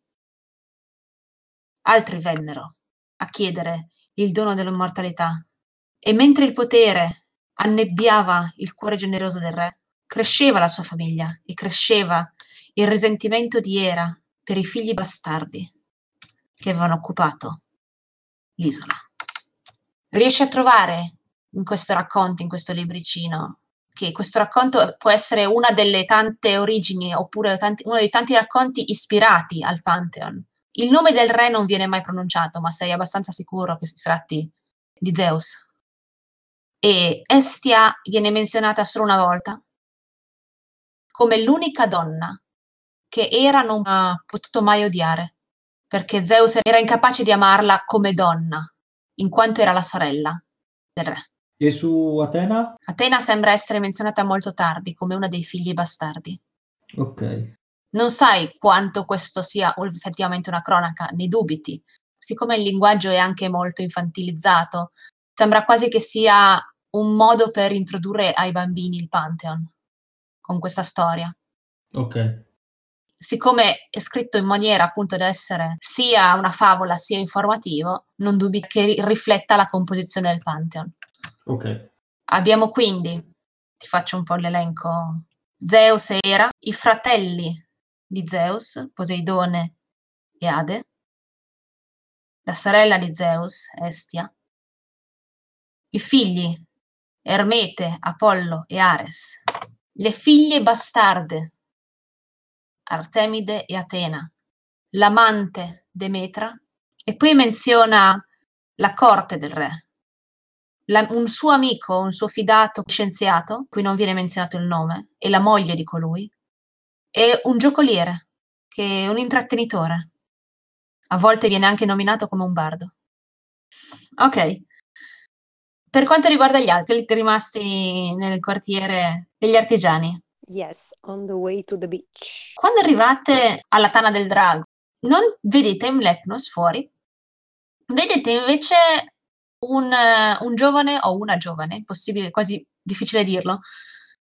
altri vennero a chiedere il dono dell'immortalità. E mentre il potere annebbiava il cuore generoso del re, cresceva la sua famiglia e cresceva il risentimento di Era per i figli bastardi che avevano occupato l'isola. Riesci a trovare in questo racconto, in questo libricino, che questo racconto può essere una delle tante origini oppure tanti, uno dei tanti racconti ispirati al Pantheon. Il nome del re non viene mai pronunciato, ma sei abbastanza sicuro che si tratti di Zeus. E Estia viene menzionata solo una volta come l'unica donna che Era non ha potuto mai odiare, perché Zeus era incapace di amarla come donna, in quanto era la sorella del re. E su Atena? Atena sembra essere menzionata molto tardi come una dei figli bastardi. Ok. Non sai quanto questo sia effettivamente una cronaca, ne dubiti. Siccome il linguaggio è anche molto infantilizzato, sembra quasi che sia un modo per introdurre ai bambini il Pantheon con questa storia. Ok. Siccome è scritto in maniera appunto da essere sia una favola sia informativo, non dubiti che ri- rifletta la composizione del Pantheon. Ok. Abbiamo quindi, ti faccio un po' l'elenco, Zeus e Era, i fratelli di Zeus, Poseidone e Ade, la sorella di Zeus, Estia, i figli Ermete, Apollo e Ares, le figlie bastarde, Artemide e Atena, l'amante Demetra, e poi menziona la corte del re, la- un suo amico, un suo fidato scienziato, qui non viene menzionato il nome, e la moglie di colui, e un giocoliere, che è un intrattenitore. A volte viene anche nominato come un bardo. Ok. Per quanto riguarda gli altri rimasti nel quartiere degli artigiani, Yes, on the way to the beach. quando arrivate alla tana del drago, non vedete Mlepnos fuori, vedete invece un, eh, un giovane o una giovane, possibile, quasi difficile dirlo,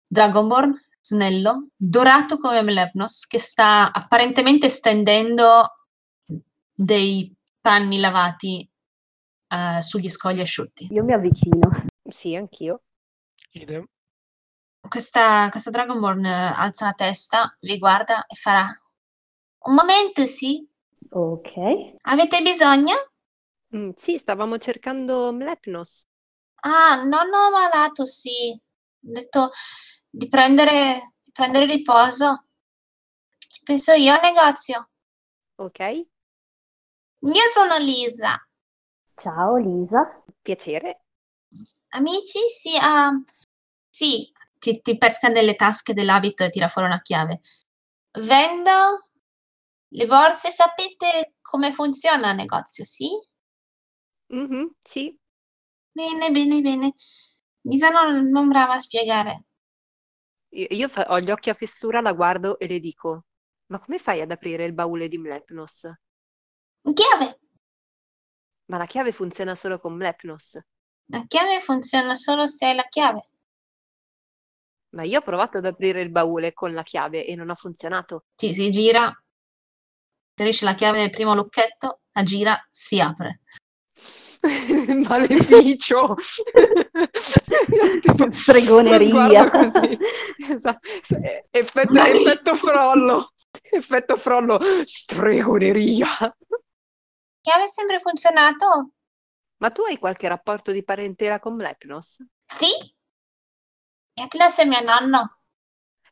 Dragonborn, snello, dorato come Mlepnos, che sta apparentemente stendendo dei panni lavati eh, sugli scogli asciutti. Io mi avvicino. Sì, anch'io. Idem. Questa, questa Dragonborn eh, alza la testa, vi guarda e farà un momento, sì. Ok. Avete bisogno? Mm, sì, stavamo cercando Mlepnos. Ah, nonno malato, sì. Ho detto di prendere, di prendere riposo. Ci penso io al negozio. Ok, Io sono Lisa. Ciao Lisa. piacere. Amici, sì, ah, sì, ti, ti pesca nelle tasche dell'abito e tira fuori una chiave. Vendo le borse, sapete come funziona il negozio, sì? Mhm, sì, Bene, bene, bene. Lisa non, non brava a spiegare. io, io fa- ho gli occhi a fessura, la guardo e le dico: Ma come fai ad aprire il baule di Mlepnos? Chiave. Ma la chiave funziona solo con Mlepnos. La chiave funziona solo se hai la chiave. Ma io ho provato ad aprire il baule con la chiave e non ha funzionato. Ti si gira, inserisce la chiave nel primo lucchetto, la gira, si apre. Maleficio! Tipo, Stregoneria. così. Esatto. Effetto, effetto frollo. Effetto frollo. Stregoneria. Chiave è sempre funzionato? Ma tu hai qualche rapporto di parentela con Mlepnos? Sì. Eclas è mio nonno.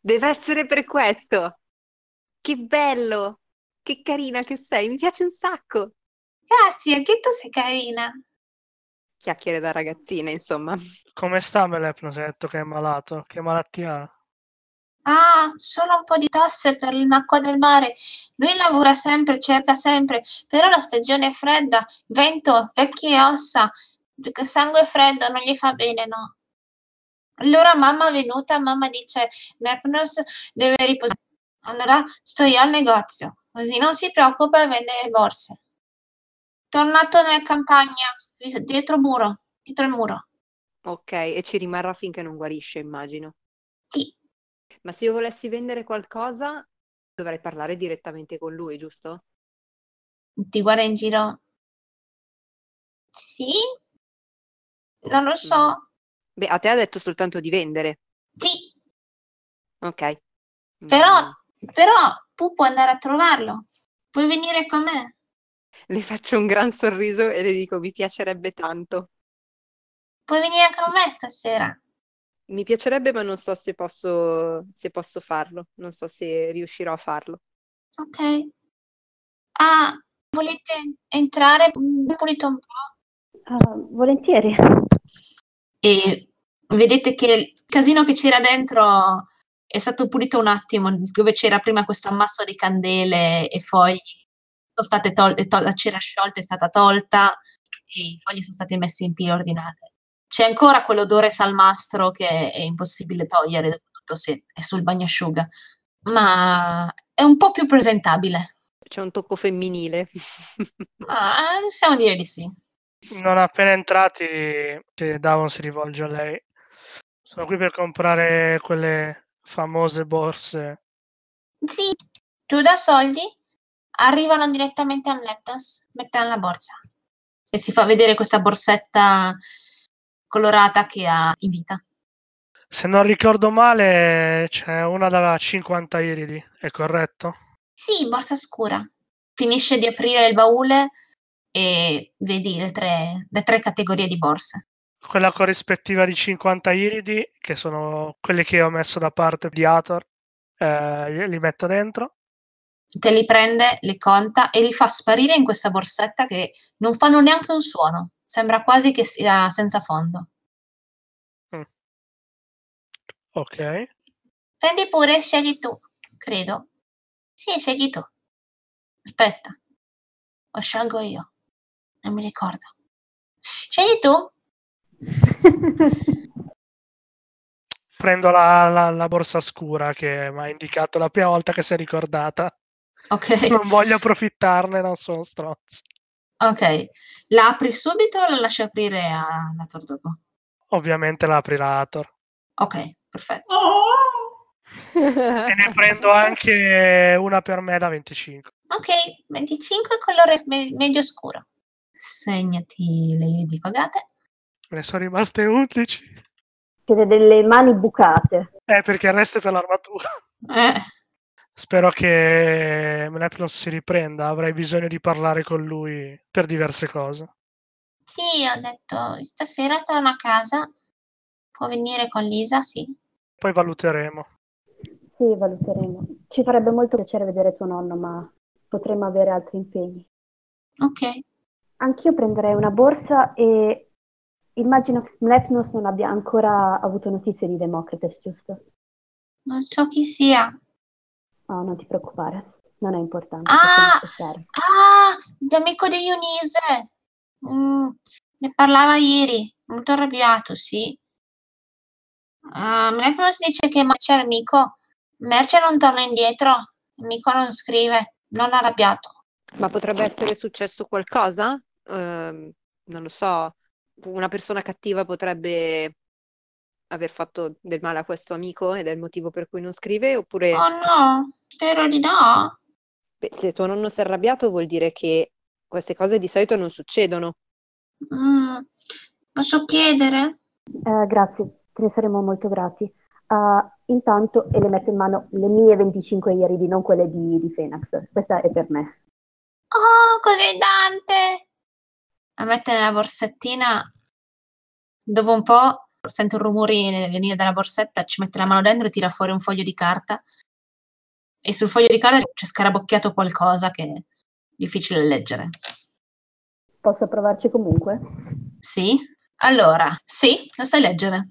Deve essere per questo. Che bello! Che carina che sei, mi piace un sacco. Grazie, anche tu sei carina. Chiacchiere da ragazzina, insomma. Come sta Melepno? Si è detto che è malato. Che malattia ha? Ah, solo un po' di tosse per l'acqua del mare. Lui lavora sempre, cerca sempre, però la stagione è fredda, vento, vecchie ossa, sangue freddo non gli fa bene, no. Allora mamma è venuta, mamma dice, Nepnos deve riposare. Allora sto io al negozio, così non si preoccupa e vende le borse. Tornato nella campagna, dietro muro, dietro il muro. Ok, e ci rimarrà finché non guarisce, immagino. Sì, Ma se io volessi vendere qualcosa, dovrei parlare direttamente con lui, giusto? ti guarda in giro. Sì? Non lo Mm. so. Beh, a te ha detto soltanto di vendere. Sì, Ok. però, Mm. però tu puoi andare a trovarlo. Puoi venire con me. Le faccio un gran sorriso e le dico, mi piacerebbe tanto. Puoi venire con me stasera. Mi piacerebbe, ma non so se posso, se posso farlo. Non so se riuscirò a farlo. Ok. Ah, volete entrare? Pulito un po'. Ah, volentieri. E vedete che il casino che c'era dentro è stato pulito un attimo, dove c'era prima questo ammasso di candele e fogli. Sono state tolte, la cera sciolta è stata tolta e i fogli sono stati messi in pile ordinate. C'è ancora quell'odore salmastro che è impossibile togliere, soprattutto se è sul bagnasciuga, ma è un po' più presentabile. C'è un tocco femminile. Ma possiamo dire di sì. Non appena entrati, Davon si rivolge a lei. Sono qui per comprare quelle famose borse. Sì, tu da soldi, arrivano direttamente a Mleptos, mette nella borsa e si fa vedere questa borsetta colorata che ha in vita. Se non ricordo male, c'è una da 50 iridi, è corretto? Sì, borsa scura. Finisce di aprire il baule e vedi le tre, le tre categorie di borse. Quella corrispettiva di 50 iridi, che sono quelle che ho messo da parte di Ator, eh, li metto dentro. Te li prende, li conta e li fa sparire in questa borsetta che non fanno neanche un suono. Sembra quasi che sia senza fondo. Ok. Prendi pure, scegli tu, credo. Sì, scegli tu. Aspetta. O scelgo io. Non mi ricordo. Scegli tu. Prendo la, la- la borsa scura che mi ha indicato la prima volta che si è ricordata. Ok, Non voglio approfittarne, non sono stronzo. ok. La apri subito o la lasci aprire a Nator dopo? Ovviamente la aprirà Ator. Ok, perfetto. E ne prendo anche una per me da 25. Ok, 25 colore me- medio scuro. Segnati le iridi pagate. Me ne sono rimaste 11. Siete delle mani bucate. Eh, perché il resto è per l'armatura. Eh, Spero che Mleplos si riprenda. Avrei bisogno di parlare con lui per diverse cose. sì, ho detto, stasera torno a casa. Può venire con Lisa? Sì. Poi valuteremo. Sì, valuteremo. Ci farebbe molto piacere vedere tuo nonno, ma potremmo avere altri impegni. Ok. Anch'io prenderei una borsa e immagino che Mlepnos non abbia ancora avuto notizie di Democritus, giusto? Non so chi sia. No, non ti preoccupare, non è importante. Ah! Ah, l'amico di Eunice. Mm, ne parlava ieri, molto arrabbiato, sì. Ah, Mlepnos dice che Merce è amico. Merce non torna indietro. L'amico non scrive, non arrabbiato. Ma potrebbe essere successo qualcosa? Ehm, non lo so, una persona cattiva potrebbe aver fatto del male a questo amico ed è il motivo per cui non scrive, oppure Oh no, spero di no. beh, se tuo nonno si è arrabbiato vuol dire che queste cose di solito non succedono. Mm, posso chiedere? Eh, grazie, te ne saremo molto grati. Ah, intanto, e le metto in mano le mie 25 iridi, non quelle di, di Fenax. Questa è per me. Oh, cos'è Dante? La mette nella borsettina. Dopo un po' sente un rumore venire dalla borsetta, ci mette la mano dentro e tira fuori un foglio di carta. E sul foglio di carta c'è scarabocchiato qualcosa che è difficile leggere. Posso provarci comunque? Sì? Allora, sì, lo sai leggere.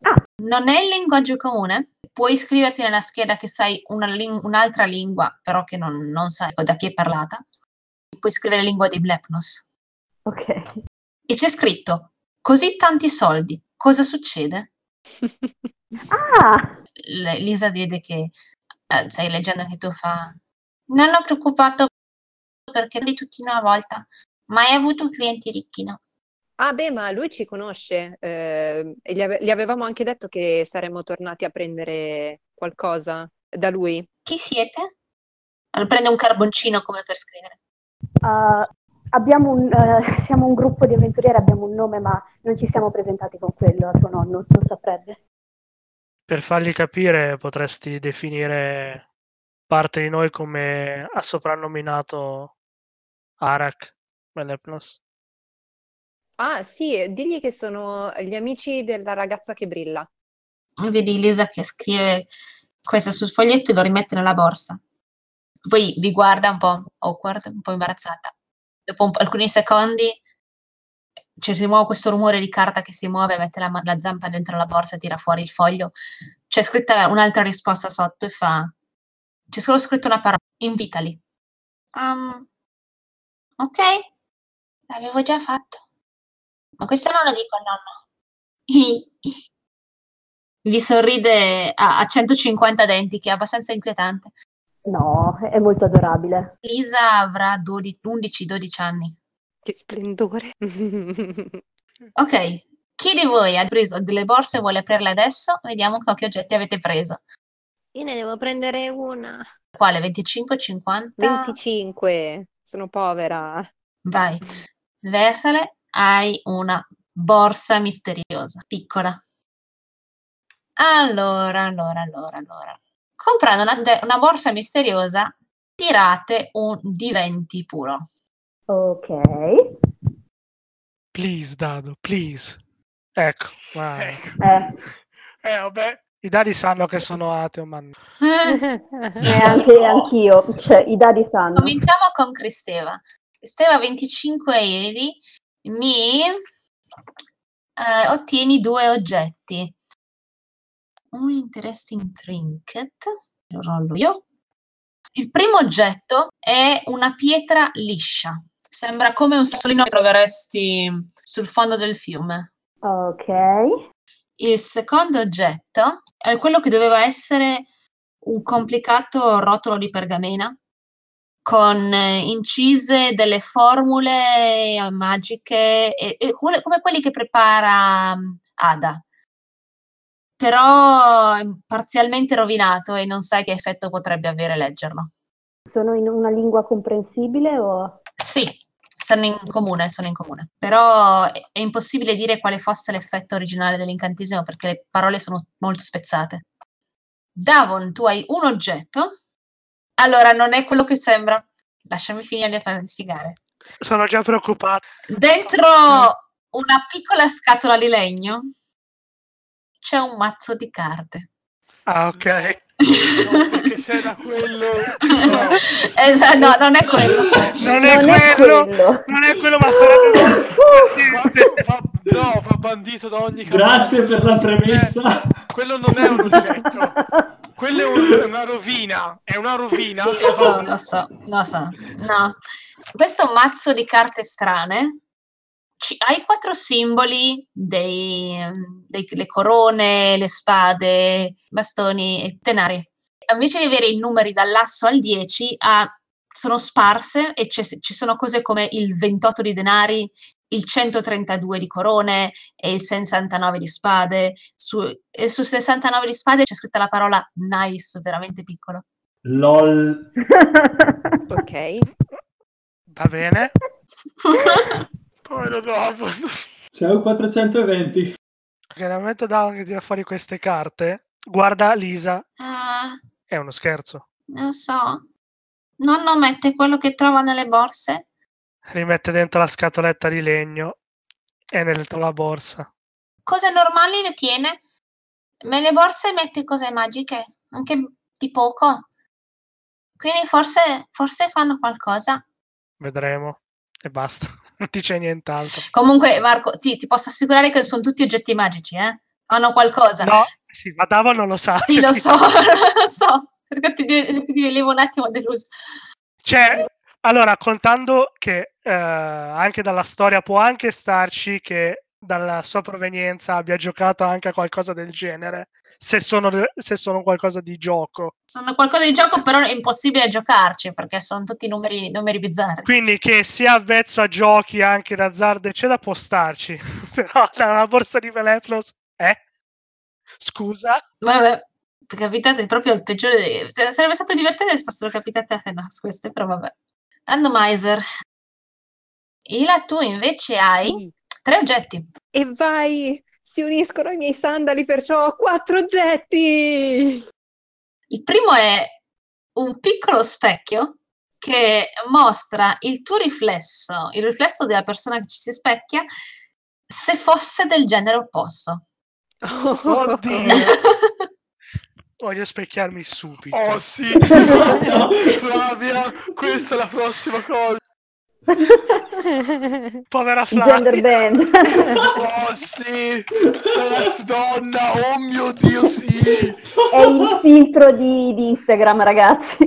Ah. Non è il linguaggio comune, puoi iscriverti nella scheda che sai una lin- un'altra lingua, però che non, non sai da chi è parlata. Puoi scrivere lingua di Blepnos. Ok. E c'è scritto, così tanti soldi, cosa succede? Ah, Le- Lisa vede che eh, stai leggendo anche tu fa. Non ho preoccupato perché di tutti una volta. Mai avuto clienti ricchi, no? Ah, beh, ma lui ci conosce. eh, e gli, ave- gli avevamo anche detto che saremmo tornati a prendere qualcosa da lui. Chi siete? Allora, prende un carboncino come per scrivere. uh, un, eh, siamo un gruppo di avventurieri, abbiamo un nome, ma non ci siamo presentati con quello a tuo nonno, non saprebbe. Per fargli capire, potresti definire parte di noi come ha soprannominato Arak Melepnos. Ah, sì, digli che sono gli amici della ragazza che brilla. E vedi Lisa che scrive questo sul foglietto e lo rimette nella borsa. Poi vi guarda un po' awkward, un po' imbarazzata. Dopo un po'- alcuni secondi c'è di nuovo questo rumore di carta che si muove, mette la, la zampa dentro la borsa e tira fuori il foglio. C'è scritta un'altra risposta sotto e fa... C'è solo scritto una parola. Invitali. Um, ok, l'avevo già fatto. Ma questo non lo dico al nonno. Vi sorride a, a 150 denti, che è abbastanza inquietante. No, è molto adorabile. Lisa avrà 11-12 anni. Che splendore. Ok, chi di voi ha preso delle borse e vuole aprirle adesso? Vediamo che oggetti avete preso. Io ne devo prendere una. Quale? 25, 50? 25. Sono povera. Vai, versale. Hai una borsa misteriosa, piccola. Allora, allora, allora, allora. Comprando una, de- una borsa misteriosa, tirate un D20 puro. Ok. Please, Dado, please. Ecco, ma Ecco. Eh, Eh, vabbè. i dadi sanno che sono ateo, ma no. Eh, eh, anche anch'io, cioè i dadi sanno. Cominciamo con Cristeva. Cristeva 25 euro, mi eh, ottieni due oggetti. Un interesting trinket, lo rollo io. Il primo oggetto è una pietra liscia. Sembra come un sassolino che troveresti sul fondo del fiume. Ok. Il secondo oggetto è quello che doveva essere un complicato rotolo di pergamena con eh, incise delle formule magiche e, e come quelli che prepara mm, Ada. Però è parzialmente rovinato e non sai che effetto potrebbe avere leggerlo. Sono in una lingua comprensibile o... Sì, sono in comune, sono in comune. Però è, è impossibile dire quale fosse l'effetto originale dell'incantesimo perché le parole sono molto spezzate. Davon, tu hai un oggetto. Allora, non è quello che sembra. Lasciami finire di farmi spiegare. Sono già preoccupato. Dentro una piccola scatola di legno c'è un mazzo di carte. Ah, ok. No, perché se era quello... No. Esatto, no, non è quello. Non è Non è quello, quello. non è quello, ma sarebbe fa- no, fa bandito da ogni Grazie per la Eh, premessa. quello non è un oggetto. Quello è un- una rovina. È una rovina. Sì, lo so, lo so, lo so. No. Questo mazzo di carte strane ci- hai quattro simboli dei, dei- le corone, le spade, i bastoni e tenari. Invece di avere i numeri dall'asso al 10, ha- sono sparse e c'è- ci sono cose come il 28 di denari, il 132 di corone e il 69 di spade. Su, e su 69 di spade c'è scritta la parola nice, veramente piccolo. LOL. Ok. Va bene. Povero dopo. C'è un 420. Perché nel momento da che tira fuori queste carte, guarda Lisa, Ah, è uno scherzo. non so. Nonno mette quello che trova nelle borse. Rimette dentro la scatoletta di legno e dentro la borsa. Cose normali le tiene. Ma nelle borse mette cose magiche, anche di poco. Quindi forse, forse fanno qualcosa. Vedremo. E basta. Non dice nient'altro. Comunque, Marco, sì, ti posso assicurare che sono tutti oggetti magici, eh? Hanno qualcosa. No, sì, ma Davo non lo sa. Sì, lo so, lo so. Perché ti, ti, ti venivo un attimo deluso. Cioè, allora, contando che eh, anche dalla storia può anche starci che dalla sua provenienza abbia giocato anche a qualcosa del genere, se sono, se sono qualcosa di gioco. Sono qualcosa di gioco, però è impossibile giocarci perché sono tutti numeri, numeri bizzarri. Quindi che sia avvezzo a giochi anche d'azzardo, eccetera, può starci. però dalla borsa di Veleplos, eh? Scusa? Vabbè, capitate proprio il peggiore. Sarebbe stato divertente se fossero capitate a Nas queste, però vabbè. Randomizer. Ila, tu invece hai Sì. Tre oggetti. E vai, si uniscono i miei sandali, perciò ho quattro oggetti. Il primo è un piccolo specchio che mostra il tuo riflesso, il riflesso della persona che ci si specchia, se fosse del genere opposto. Oddio. Voglio specchiarmi subito. Oh sì, esatto. Flavia, questa è la prossima cosa. Povera Gender Flavia. band. Oh sì, donna, oh mio Dio sì. È il filtro di, di Instagram, ragazzi.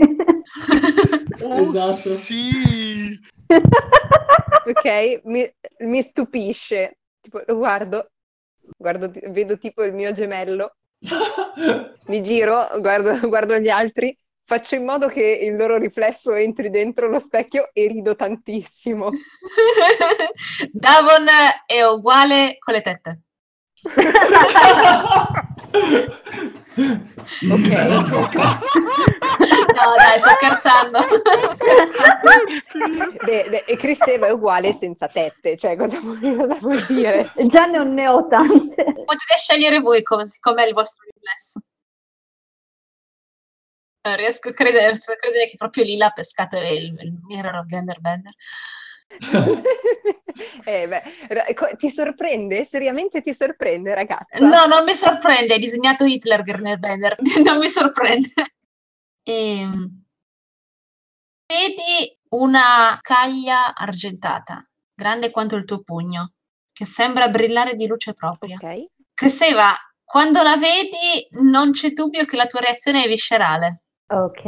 Oh Esatto. sì. ok, mi, mi stupisce. Tipo, lo guardo, guardo, vedo tipo il mio gemello, mi giro, guardo, guardo gli altri, faccio in modo che il loro riflesso entri dentro lo specchio e rido tantissimo. Davon è uguale con le tette. Ok. No, dai, sto scherzando. Sto scherzando. Beh, beh, e Cristeva è uguale senza tette, cioè cosa vuol, cosa vuol dire? Già non ne ho tante. Potete scegliere voi come, com'è il vostro riflesso. Non riesco a credere, riesco a credere che proprio Lila ha pescato il, il Mirror of Genderbender. Eh, beh, ti sorprende? Seriamente ti sorprende, ragazza? No, non mi sorprende, hai disegnato Hitler Genderbender, non mi sorprende. Ehm, vedi una scaglia argentata, grande quanto il tuo pugno, che sembra brillare di luce propria. Ok. Cristeva, quando la vedi non c'è dubbio che la tua reazione è viscerale. Ok.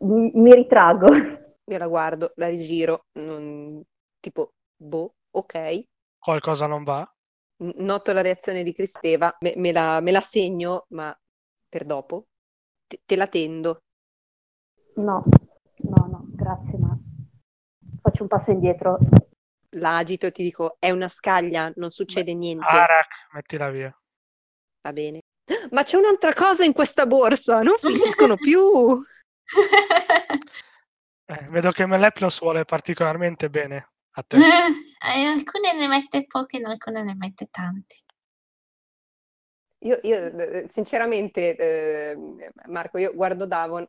Mi, mi ritraggo. Io la guardo, la rigiro, non- tipo, boh, ok. Qualcosa non va? N- Noto la reazione di Cristeva, me, me la, me la segno, ma per dopo. Te, te la tendo. No, no, no, grazie, ma faccio un passo indietro. La agito e ti dico, è una scaglia, non succede niente. Arak, mettila via. Va bene. Ma c'è un'altra cosa in questa borsa, non finiscono più. Eh, vedo che Meleplos vuole particolarmente bene a te. Eh, alcune ne mette poche, in alcune ne mette tante. Io, io, eh, sinceramente, eh, Marco, io guardo Davon,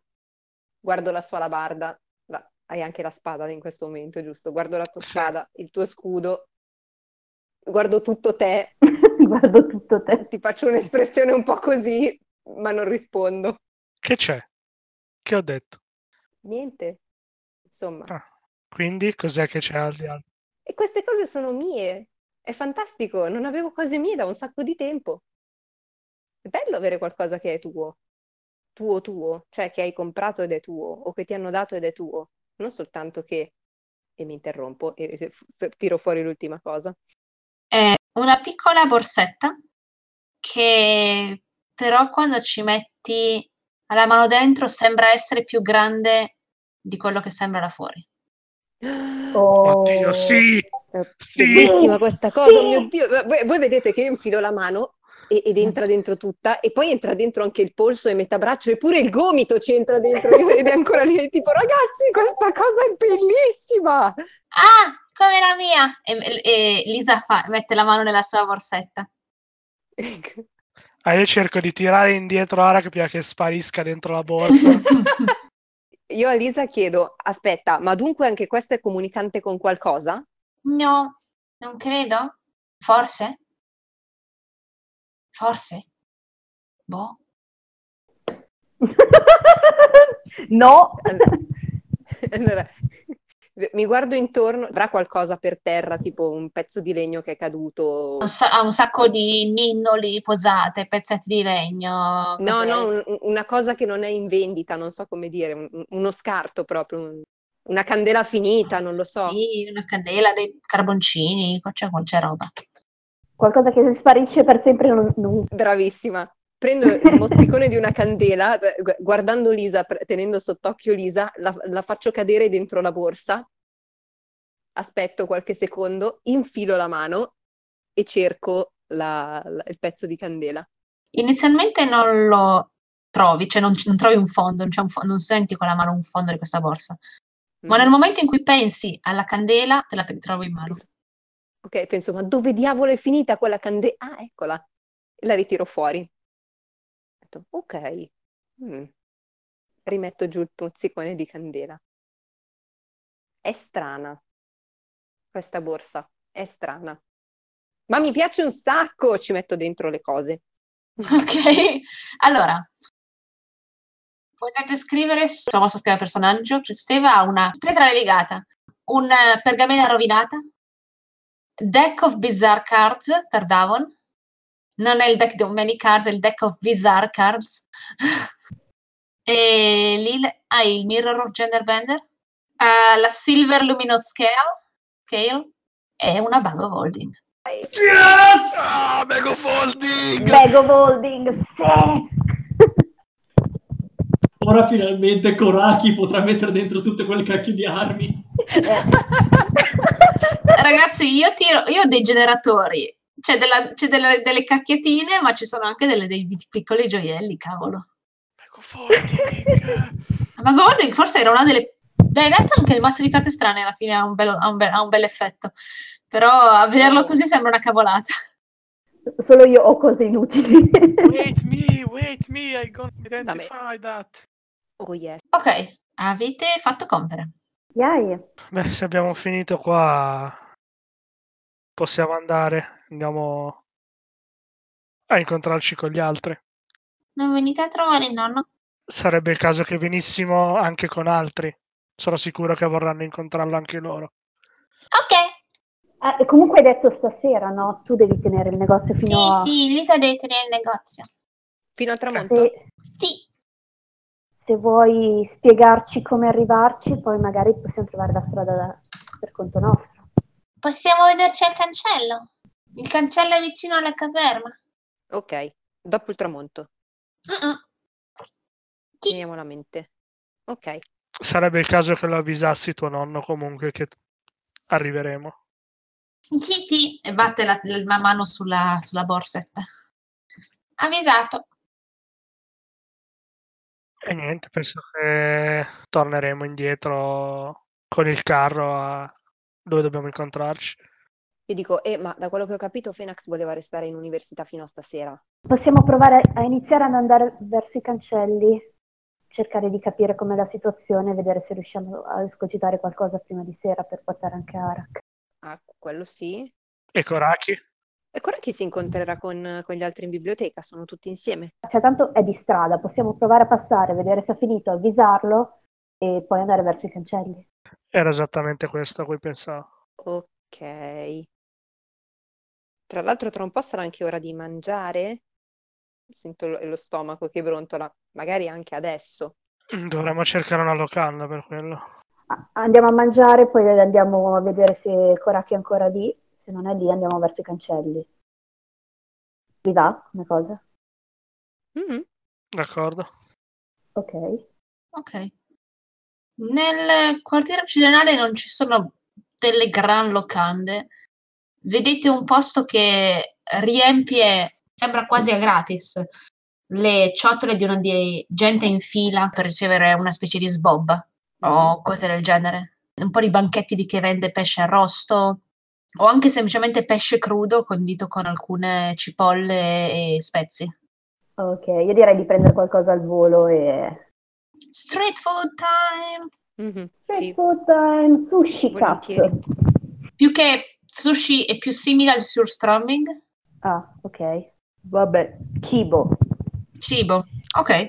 guardo la sua alabarda, la- hai anche la spada in questo momento, giusto? Guardo la tua Sì. spada, il tuo scudo, guardo tutto te, Guardo tutto te. ti faccio un'espressione un po' così, ma non rispondo. Che c'è? Che ho detto? Niente, insomma. Ah, quindi cos'è che c'è al di là? E queste cose sono mie, è fantastico, non avevo cose mie da un sacco di tempo. È bello avere qualcosa che è tuo, tuo tuo, cioè che hai comprato ed è tuo, o che ti hanno dato ed è tuo, non soltanto che, e mi interrompo e e tiro fuori l'ultima cosa. È una piccola borsetta che però quando ci metti la mano dentro sembra essere più grande di quello che sembra là fuori. Oh. Oddio, sì! È Sì! bellissima questa cosa, oh mio Dio! Voi, voi vedete che io infilo la mano e- ed entra dentro tutta, e poi entra dentro anche il polso e metà braccio, e pure il gomito ci entra dentro, ed è ancora lì, tipo, ragazzi, questa cosa è bellissima! Ah, come la mia! E, e Lisa fa- mette la mano nella sua borsetta. Ah, io cerco di tirare indietro Arak prima che sparisca dentro la borsa. Io a Lisa chiedo, aspetta, ma dunque anche questa è comunicante con qualcosa? No, non credo. Forse? Forse? Boh. No. Allora, Mi guardo intorno, avrà qualcosa per terra, tipo un pezzo di legno che è caduto? Un sa- Ha un sacco di ninnoli posate, pezzetti di legno. No, cose- no, un- una cosa che non è in vendita, non so come dire, un- uno scarto proprio, un- una candela finita, non lo so. Sì, una candela, dei carboncini, c'è, c'è roba. Qualcosa che si sparisce per sempre non, non- Bravissima. Prendo il mozzicone di una candela, eh, gu- guardando Lisa, tenendo sott'occhio Lisa, la, la faccio cadere dentro la borsa, aspetto qualche secondo, infilo la mano e cerco la- la- il pezzo di candela. Inizialmente non lo trovi, cioè non, non trovi un fondo, non, un fo- non senti con la mano un fondo di questa borsa. Ma Mhm. nel momento in cui pensi alla candela, te la trovi in mano. Ok, penso, ma dove diavolo è finita quella candela? Ah, eccola. La ritiro fuori. Ho detto, ok. Mm. Rimetto giù il mozzicone di candela. È strana. Questa borsa è strana. Ma mi piace un sacco! Ci metto dentro le cose. Ok, allora potete scrivere sul vostro schema personaggio. Cristeva ha una pietra levigata, un eh, pergamena rovinata, deck of bizarre cards per Davon. Non è il deck di many cards, è il deck of bizarre cards. e Lil ha il mirror of genderbender, ha la silver luminous scale, scale e una bag of holding. Yes! Ah, Mego Folding! Bag of holding, sì! Ora finalmente Koraki potrà mettere dentro tutte quelle cacchio di armi. Ragazzi, io tiro, io ho dei generatori. C'è, della- c'è delle, delle cacchiatine, ma ci sono anche delle- dei piccoli gioielli, cavolo. Ma Golden forse era una delle. Beh, in realtà anche il mazzo di carte strane alla fine ha un bel, ha un bel- ha un bel effetto. Però a vederlo così sembra una cavolata. Solo io ho cose inutili. Wait me, wait me, I gonna identify that. Oh yes. Ok, avete fatto compiere. Yay. Beh, se abbiamo finito qua, possiamo andare. Andiamo a incontrarci con gli altri. Non venite a trovare il nonno? Sarebbe il caso che venissimo anche con altri. Sono sicuro che vorranno incontrarlo anche loro. Ok. Ah, e comunque hai detto stasera, no? Tu devi tenere il negozio Sì, fino a... sì, Lisa deve tenere il negozio. Fino al tramonto? Se, Sì. se vuoi spiegarci come arrivarci, poi magari possiamo trovare la strada da- per conto nostro. Possiamo vederci al cancello. Il cancello è vicino alla caserma. Ok, dopo il tramonto. Sì. Teniamo la mente. Ok. Sarebbe il caso che lo avvisassi tuo nonno comunque che arriveremo. Sì, sì, e batte la, la mano sulla, sulla borsetta. Avvisato. E niente, penso che torneremo indietro con il carro a dove dobbiamo incontrarci. Io dico, eh, ma da quello che ho capito, Fenax voleva restare in università fino a stasera. Possiamo provare a iniziare ad andare verso i cancelli, cercare di capire com'è la situazione, vedere se riusciamo a escogitare qualcosa prima di sera per portare anche Arak. Ah, quello sì. E Koraki? E ora chi si incontrerà con, con gli altri in biblioteca? Sono tutti insieme. Cioè, tanto è di strada, possiamo provare a passare, vedere se ha finito, avvisarlo e poi andare verso i cancelli. Era esattamente questo a cui pensavo. Ok. Tra l'altro, tra un po' sarà anche ora di mangiare. Sento lo, lo stomaco che brontola, magari anche adesso. Dovremmo cercare una locanda per quello. Andiamo a mangiare, poi andiamo a vedere se Koraki è ancora lì. Se non è lì, andiamo verso i cancelli. Vi va come cosa? Mhm. D'accordo? Ok. Ok. Nel quartiere occidentale non ci sono delle gran locande. Vedete un posto che riempie, sembra quasi a gratis, le ciotole di, una, di gente in fila per ricevere una specie di sbobba o cose del genere. Un po' di banchetti di chi vende pesce arrosto o anche semplicemente pesce crudo condito con alcune cipolle e spezie. Ok, io direi di prendere qualcosa al volo e... Street food time! Mhm, Street Sì, food time, sushi, cazzo. Volentieri. Più che sushi è più simile al surströmming. Ah, ok. Vabbè, cibo. Cibo. Ok.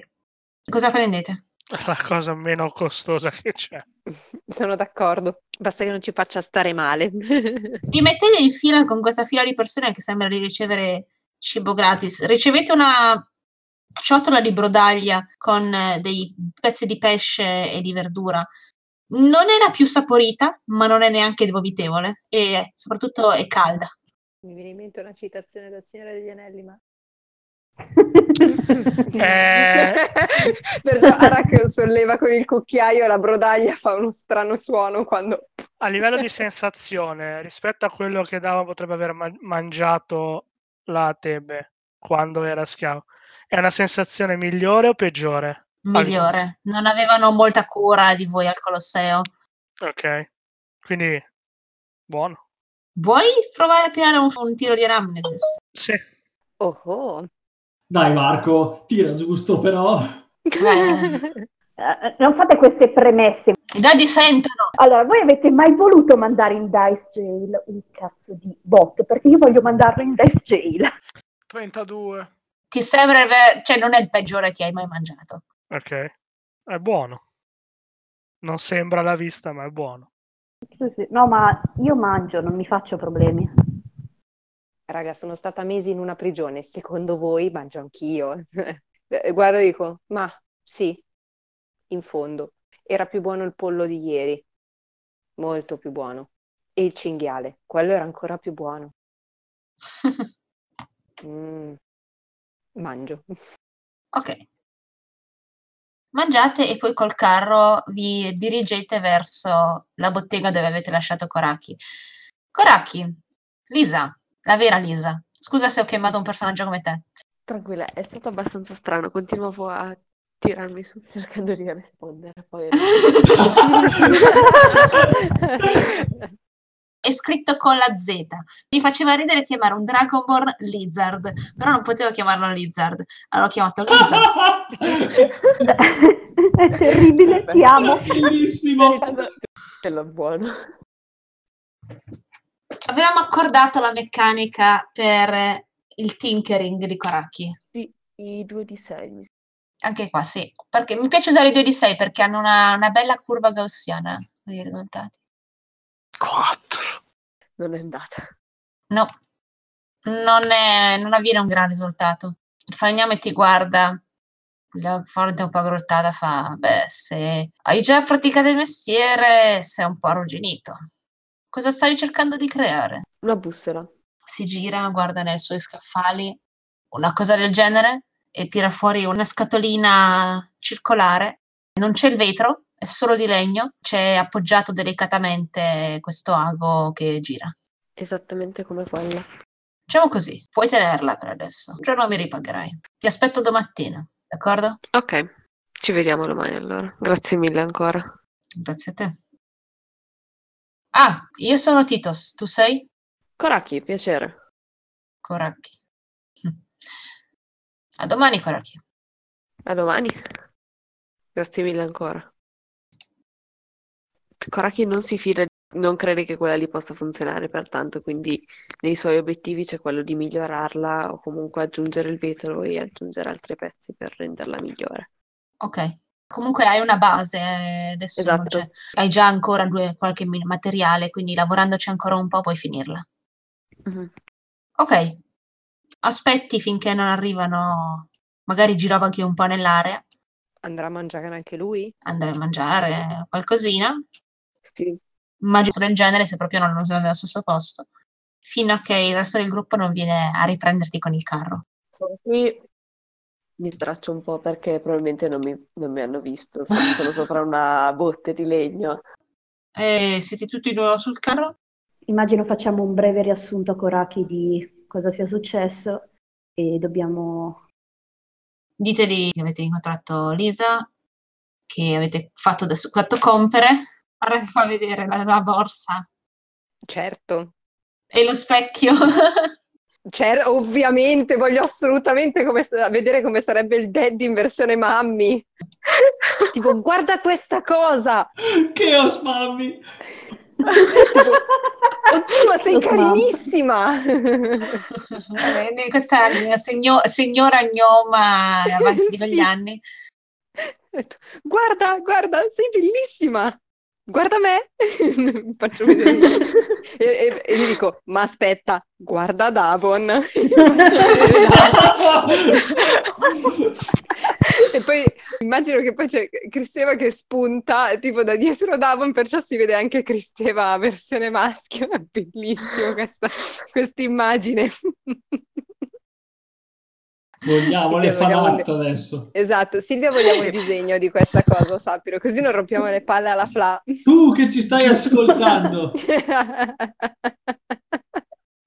Cosa prendete? la cosa meno costosa che c'è. Sono d'accordo, basta che non ci faccia stare male. Vi mettete in fila con questa fila di persone che sembra di ricevere cibo gratis. Ricevete una ciotola di brodaglia con eh, dei pezzi di pesce e di verdura. Non è la più saporita, ma non è neanche vomitevole e soprattutto è calda. Mi viene in mente una citazione del Signore degli Anelli, ma... Eh. Perciò Arak solleva con il cucchiaio la brodaglia fa uno strano suono quando... A livello di sensazione, rispetto a quello che Dava potrebbe aver ma- mangiato la Tebe quando era schiavo, è una sensazione migliore o peggiore? Migliore. Non avevano molta cura di voi al Colosseo. Ok, quindi buono. Vuoi provare a tirare un, un tiro di anamnesis? Sì. Oh oh. Dai Marco, tira giusto però. Eh, Eh, non fate queste premesse. I dadi sentono. Allora, voi avete mai voluto mandare in Dice Jail un cazzo di bot? Perché io voglio mandarlo in Dice Jail. 32. Ti sembra, cioè non è il peggiore che hai mai mangiato. Ok, è buono. Non sembra alla vista, ma è buono. No, ma io mangio, non mi faccio problemi. Raga, sono stata mesi in una prigione, secondo voi mangio anch'io. Eh, Guardo e dico, ma sì, in fondo, era più buono il pollo di ieri, molto più buono. E il cinghiale, quello era ancora più buono. Mm, Mangio. ok. Mangiate e poi col carro vi dirigete verso la bottega dove avete lasciato Koraki. Koraki, Lisa, la vera Lisa. Scusa se ho chiamato un personaggio come te. Tranquilla, è stato abbastanza strano, continuavo a tirarmi su cercando di rispondere, poi... È scritto con la Z. Mi faceva ridere chiamare un Dragonborn Lizard, però non potevo chiamarlo Lizard. Allora ho chiamato Lizard. È terribile, ti amo. Bellissimo. Te lo buono. Avevamo accordato la meccanica per il tinkering di Koraki. Sì, i due di sei. mi Anche qua sì, perché mi piace usare i 2 di 6 perché hanno una, una bella curva gaussiana i risultati. 4. Non è andata. No, non, è, non avviene un gran risultato. Il falegname ti guarda, la fronte un po' aggrottata, fa, beh, se hai già praticato il mestiere, sei un po' arrugginito. Cosa stavi cercando di creare? Una bussola. Si gira, guarda nei suoi scaffali, una cosa del genere, e tira fuori una scatolina circolare. Non c'è il vetro, è solo di legno, c'è appoggiato delicatamente questo ago che gira. Esattamente come quella. Facciamo così, puoi tenerla per adesso. Un giorno mi ripagherai. Ti aspetto domattina, d'accordo? Ok, ci vediamo domani allora. Grazie mille ancora. Grazie a te. Ah, io sono Titos, tu sei? Koraki, piacere. Coracchi. A domani, Coracchi. A domani. Grazie mille ancora. Koraki non si fida, non crede che quella lì possa funzionare pertanto, quindi nei suoi obiettivi c'è quello di migliorarla o comunque aggiungere il vetro e aggiungere altri pezzi per renderla migliore. Ok. Comunque hai una base, eh, adesso Esatto. cioè, hai già ancora due, qualche materiale, quindi lavorandoci ancora un po' puoi finirla. Mhm. Ok. Aspetti finché non arrivano, magari girava anche un po' nell'area, Andrà a mangiare anche lui? andare a mangiare qualcosina, Sì, immagino del genere se proprio non sono nello stesso posto, fino a che il resto del gruppo non viene a riprenderti con il carro. sono qui, mi straccio un po' perché probabilmente non mi, non mi hanno visto, sono sopra una botte di legno. E siete tutti e due sul carro? Immagino facciamo un breve riassunto a Koraki di cosa sia successo e dobbiamo... Diteli che avete incontrato Lisa, che avete fatto, adesso, fatto compere, ora fa vedere la, la borsa Certo. e lo specchio. Cer- ovviamente voglio assolutamente come vedere come sarebbe il daddy in versione mammy. tipo, guarda questa cosa! Che os mammi. Oddio, ma sei carinissima! Eh, Questa signo- signora gnoma avanti Sì. negli anni. guarda, guarda, sei bellissima. Guarda me. Faccio vedere. e, e- e gli dico, ma aspetta, guarda Davon. E poi immagino che poi c'è Cristeva che spunta tipo da dietro Davon, perciò si vede anche Cristeva versione maschio. È bellissimo questa immagine. Vogliamo Silvia, le vogliamo fanatte de- adesso. Esatto, Silvia vogliamo il disegno di questa cosa, sappilo, così non rompiamo le palle alla Fla. Tu che ci stai ascoltando.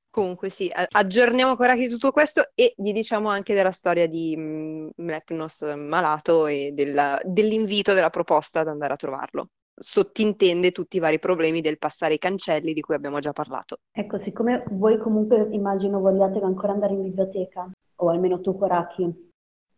Comunque sì, aggiorniamo Koraki tutto questo e gli diciamo anche della storia di mm, Mlepnos malato e della- dell'invito, della proposta ad andare a trovarlo. Sottintende tutti i vari problemi del passare i cancelli di cui abbiamo già parlato. Ecco, siccome voi comunque immagino vogliate ancora andare in biblioteca, o almeno tu Koraki,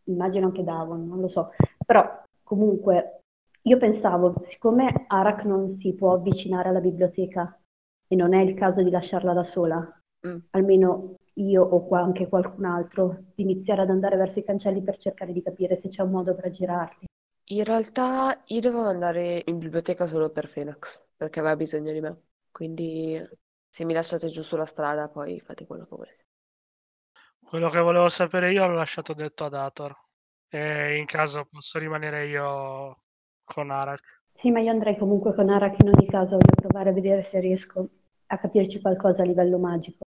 immagino anche Davon, non lo so, però comunque io pensavo, siccome Arak non si può avvicinare alla biblioteca e non è il caso di lasciarla da sola, Mm. almeno io o qua anche qualcun altro, di iniziare ad andare verso i cancelli per cercare di capire se c'è un modo per aggirarli. In realtà io dovevo andare in biblioteca solo per Fenax, perché aveva bisogno di me. Quindi se mi lasciate giù sulla strada, poi fate quello che volete. Quello che volevo sapere io l'ho lasciato detto ad Ator. E in caso posso rimanere io con Arak. Sì, ma io andrei comunque con Arak in ogni caso, voglio provare a vedere se riesco a capirci qualcosa a livello magico.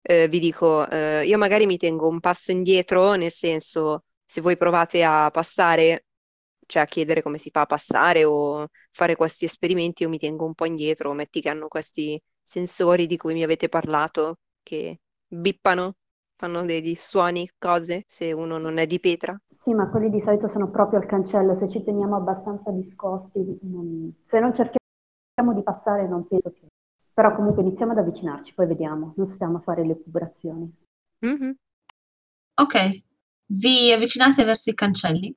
Eh, vi dico, eh, io magari mi tengo un passo indietro, nel senso, se voi provate a passare, cioè a chiedere come si fa a passare o fare questi esperimenti, io mi tengo un po' indietro, metti che hanno questi sensori di cui mi avete parlato, che bippano, fanno degli suoni, cose, se uno non è di pietra. Sì, ma quelli di solito sono proprio al cancello, se ci teniamo abbastanza discosti, non- se non cerchiamo di passare non penso che... Però comunque iniziamo ad avvicinarci, poi vediamo, non stiamo a fare le cuburazioni. Mhm. Ok, vi avvicinate verso i cancelli,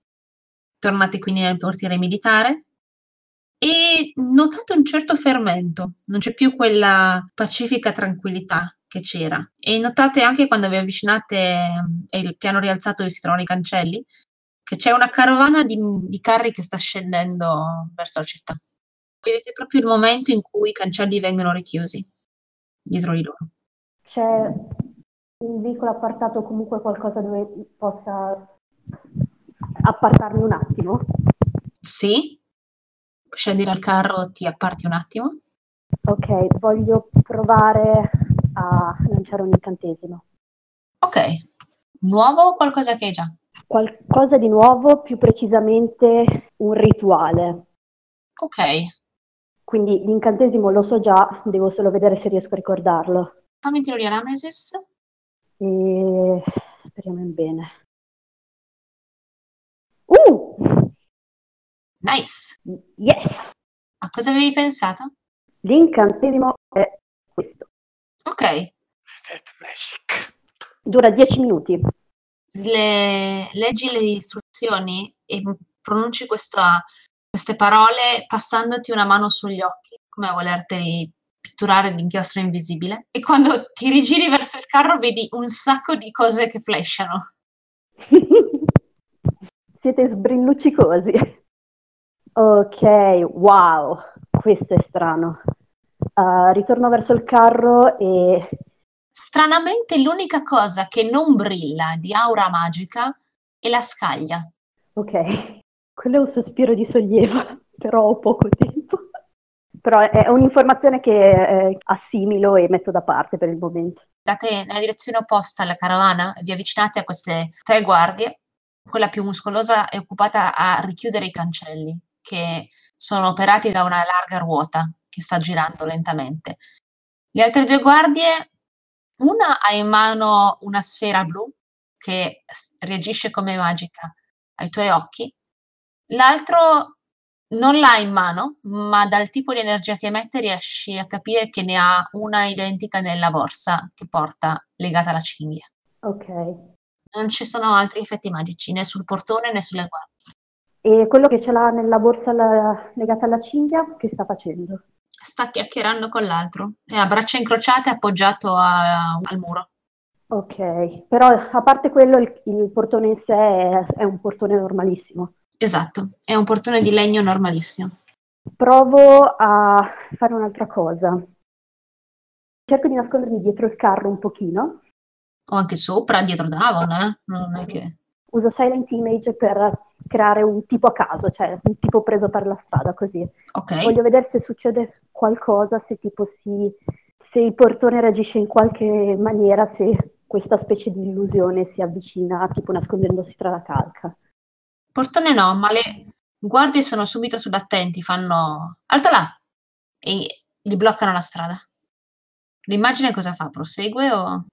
tornate quindi nel portiere militare e notate un certo fermento, non c'è più quella pacifica tranquillità che c'era. E notate anche quando vi avvicinate e il piano rialzato vi si trovano i cancelli, che c'è una carovana di, di carri che sta scendendo verso la città. Vedete proprio il momento in cui i cancelli vengono richiusi dietro di loro. C'è un veicolo appartato, comunque qualcosa dove possa appartarmi un attimo? Sì, scendi dal carro, ti apparti un attimo. Ok, voglio provare a lanciare un incantesimo. Ok, nuovo o qualcosa che hai già? Qualcosa di nuovo, più precisamente un rituale. Ok, Quindi l'incantesimo lo so già, devo solo vedere se riesco a ricordarlo. fammi tiro di anamnesis. E speriamo in bene. Uh! Nice. Yes! A cosa avevi pensato? L'incantesimo è questo. Ok, Death Magic. Dura 10 minuti. le, leggi le istruzioni e pronunci questa- queste parole passandoti una mano sugli occhi, come a volerti pitturare l'inchiostro invisibile. E quando ti rigiri verso il carro vedi un sacco di cose che flashano. Siete sbrilluccicosi. Ok, wow, questo è strano. Uh, ritorno verso il carro e Stranamente l'unica cosa che non brilla di aura magica è la scaglia. ok, quello è un sospiro di sollievo, però ho poco tempo. Però è un'informazione che eh, assimilo e metto da parte per il momento. Andate nella direzione opposta alla carovana vi avvicinate a queste tre guardie. Quella più muscolosa è occupata a richiudere i cancelli, che sono operati da una larga ruota che sta girando lentamente. Le altre due guardie, una ha in mano una sfera blu che reagisce come magica ai tuoi occhi, l'altro non l'ha in mano, ma dal tipo di energia che emette riesci a capire che ne ha una identica nella borsa che porta legata alla cinghia. Ok. Non ci sono altri effetti magici né sul portone né sulle guardie. E quello che ce l'ha nella borsa alla- legata alla cinghia, che sta facendo? Sta chiacchierando con l'altro, è a braccia incrociate appoggiato a- al muro. Ok, però a parte quello il, il portone in sé è, è un portone normalissimo. Esatto, è un portone di legno normalissimo. Provo a fare un'altra cosa. Cerco di nascondermi dietro il carro un pochino. O anche sopra, dietro Davon, eh? Non è che... Uso Silent Image per creare un tipo a caso, cioè un tipo preso per la strada, così. Ok. Voglio vedere se succede qualcosa, se tipo si, se il portone reagisce in qualche maniera, se questa specie di illusione si avvicina, tipo nascondendosi tra la calca. Portone no, ma le guardie sono subito sull'attenti, fanno alto là e gli bloccano la strada. L'immagine cosa fa? Prosegue o...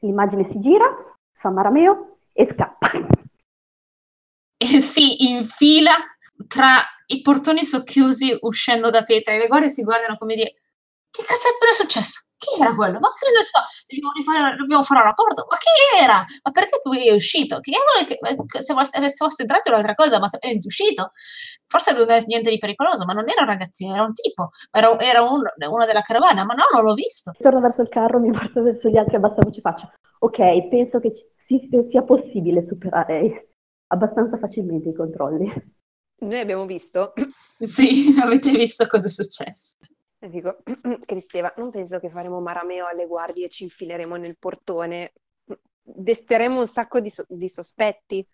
L'immagine si gira, fa marameo e scappa. E si infila tra i portoni socchiusi uscendo da pietra e le guardie si guardano come dire che cazzo è appena successo? Chi era quello? Ma che ne so, dobbiamo, rifare, dobbiamo fare un rapporto. Ma chi era? Ma perché poi è uscito? Che se fosse, se fosse entrato è un'altra cosa, ma se è uscito, forse non è niente di pericoloso, ma non era un ragazzino, era un tipo, era, era un, uno della carovana, ma no, non l'ho visto. Torno verso il carro, mi guardo verso gli altri e bassa voce faccio, ok, penso che ci- sia possibile superare abbastanza facilmente i controlli. Noi abbiamo visto, Sì, avete visto cosa è successo. e dico, Cristeva, non penso che faremo marameo alle guardie e ci infileremo nel portone. Desteremo un sacco di, so- di sospetti.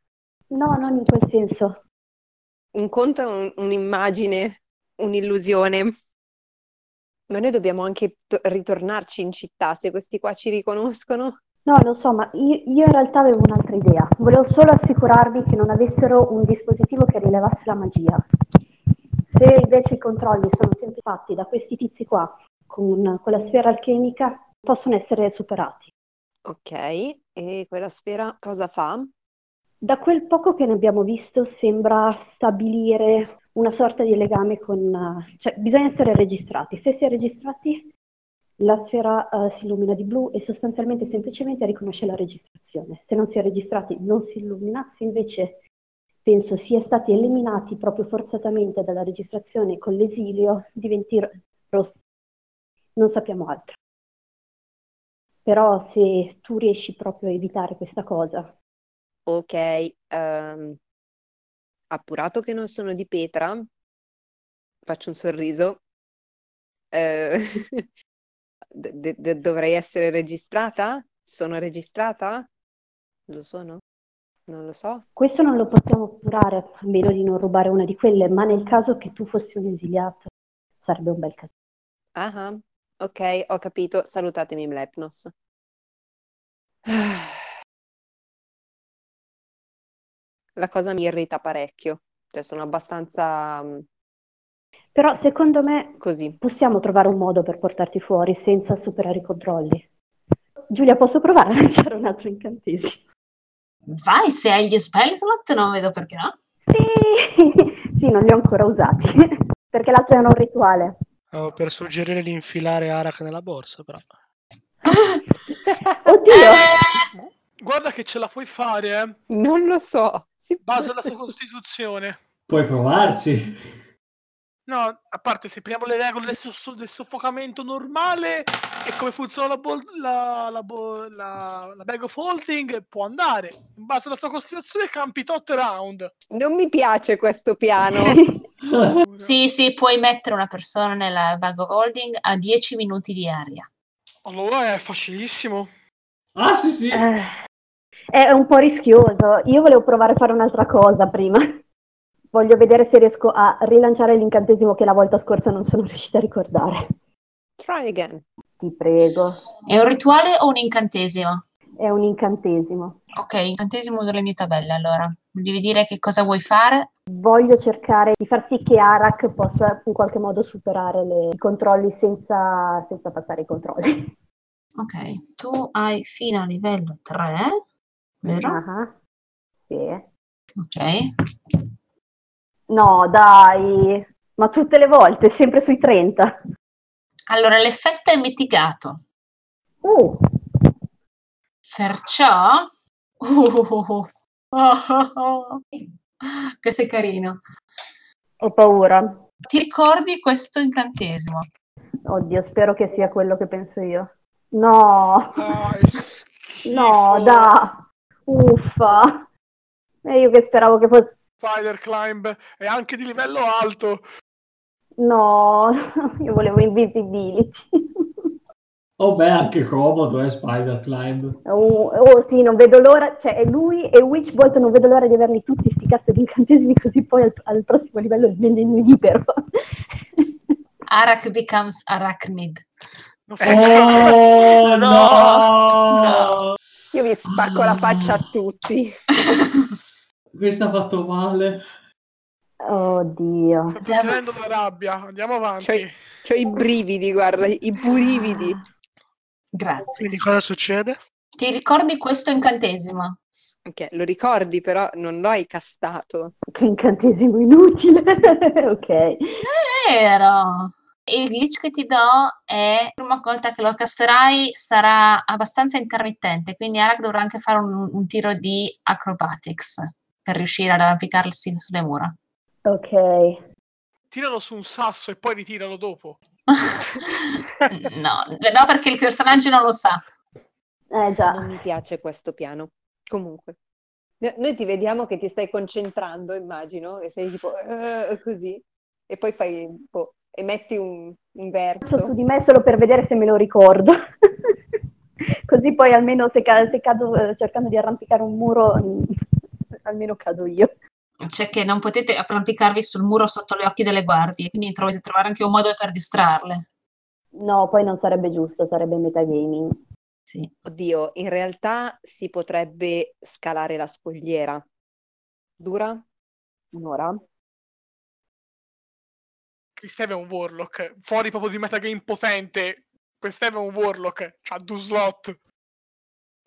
No, non in quel senso. Un conto è un- un'immagine, un'illusione. Ma noi dobbiamo anche to- ritornarci in città se questi qua ci riconoscono. No, lo so, ma io, io in realtà avevo un'altra idea. Volevo solo assicurarvi che non avessero un dispositivo che rilevasse la magia. Se invece i controlli sono sempre fatti da questi tizi qua, con quella sfera alchemica, possono essere superati. Ok, e quella sfera cosa fa? Da quel poco che ne abbiamo visto sembra stabilire una sorta di legame con... eh, cioè bisogna essere registrati. Se si è registrati, la sfera eh, si illumina di blu e sostanzialmente semplicemente riconosce la registrazione. Se non si è registrati non si illumina, se invece penso sia stati eliminati proprio forzatamente dalla registrazione con l'esilio, diventi ro- rosso. Non sappiamo altro. Però se tu riesci proprio a evitare questa cosa, Ok, ehm, appurato che non sono di pietra, faccio un sorriso. Eh, de- de- dovrei essere registrata? Sono registrata? Lo sono? Non lo so. Questo non lo possiamo appurare, a meno di non rubare una di quelle, ma nel caso che tu fossi un esiliato, sarebbe un bel caso. Ah, ah, ok, ho capito. Salutatemi, Mlepnos. La cosa mi irrita parecchio. Cioè, sono abbastanza mm, Però secondo me così. possiamo trovare un modo per portarti fuori senza superare i controlli. Giulia, posso provare a lanciare un altro incantesimo? Vai, se hai gli spell slot non vedo perché no. Sì, sì, non li ho ancora usati, perché l'altro era un rituale. Stavo per suggerire di infilare Arak nella borsa, però. Oddio! Eh, Guarda che ce la puoi fare, eh. Non lo so. Si base alla tua costituzione. Puoi provarci. No, a parte se prendiamo le regole del, soff- del soffocamento normale e come funziona la, bol- la, la, bo- la- la bag of holding, può andare. In base alla tua costituzione campi tot round. Non mi piace questo piano. sì, sì, puoi mettere una persona nella bag of holding a 10 minuti di aria. Allora è facilissimo. Ah, sì, sì. Eh, è un po' rischioso. Io volevo provare a fare un'altra cosa prima. Voglio vedere se riesco a rilanciare l'incantesimo che la volta scorsa non sono riuscita a ricordare. Try again. Ti prego. È un rituale o un incantesimo? È un incantesimo. Ok, incantesimo delle mie tabelle, allora. Mi devi dire che cosa vuoi fare? Voglio cercare di far sì che Arak possa in qualche modo superare le- i controlli senza, senza passare i controlli. Ok, tu hai fino a livello 3, vero? Ah, Sì. Ok. No, dai, ma tutte le volte, sempre sui 30. Allora, l'effetto è mitigato. Uh, Perciò... Uh, questo è carino. ho paura. Ti ricordi questo incantesimo? Oddio, spero che sia quello che penso io. No, Dai, no, da. Uffa. E io che speravo che fosse... Spider Climb è anche di livello alto. No, io volevo invisibility. Oh beh, anche comodo, eh, Spider Climb. Oh, oh, sì, non vedo l'ora, cioè lui e Witchbolt non vedo l'ora di averli tutti sti cazzo di incantesimi così poi al, al prossimo livello diventi libero. Arak becomes arachnid. Oh No, no! Io vi spacco la faccia a tutti. Questo ha fatto male. Oddio. Sto tenendo la rabbia. Andiamo avanti. Cioè- C'ho i brividi, guarda, i burividi. Grazie. Quindi cosa succede? Ti ricordi questo incantesimo? Ok, lo ricordi, però non lo hai castato. Che incantesimo inutile. ok. Vero. Il glitch che ti do è la prima volta che lo casterai sarà abbastanza intermittente, quindi Arak dovrà anche fare un, un tiro di acrobatics per riuscire ad arrampicarsi sulle mura. Ok. Tiralo su un sasso e poi ritiralo dopo. no, no, perché il personaggio non lo sa. Eh Non già. mi piace questo piano. Comunque, no- noi ti vediamo che ti stai concentrando, immagino, e sei tipo "Eh", così, e poi fai boh, e metti un, un Passo su verso. di me solo per vedere se me lo ricordo. Così poi almeno se, ca- se cado eh, cercando di arrampicare un muro, almeno cado io. Cioè che non potete arrampicarvi sul muro sotto gli occhi delle guardie, quindi dovete trovare anche un modo per distrarle. No, poi non sarebbe giusto, sarebbe metagaming. Sì. Oddio, in realtà si potrebbe scalare la scogliera. Dura un'ora? Steve è un warlock. Fuori proprio di metagame potente. Steve è un warlock. C'ha due slot.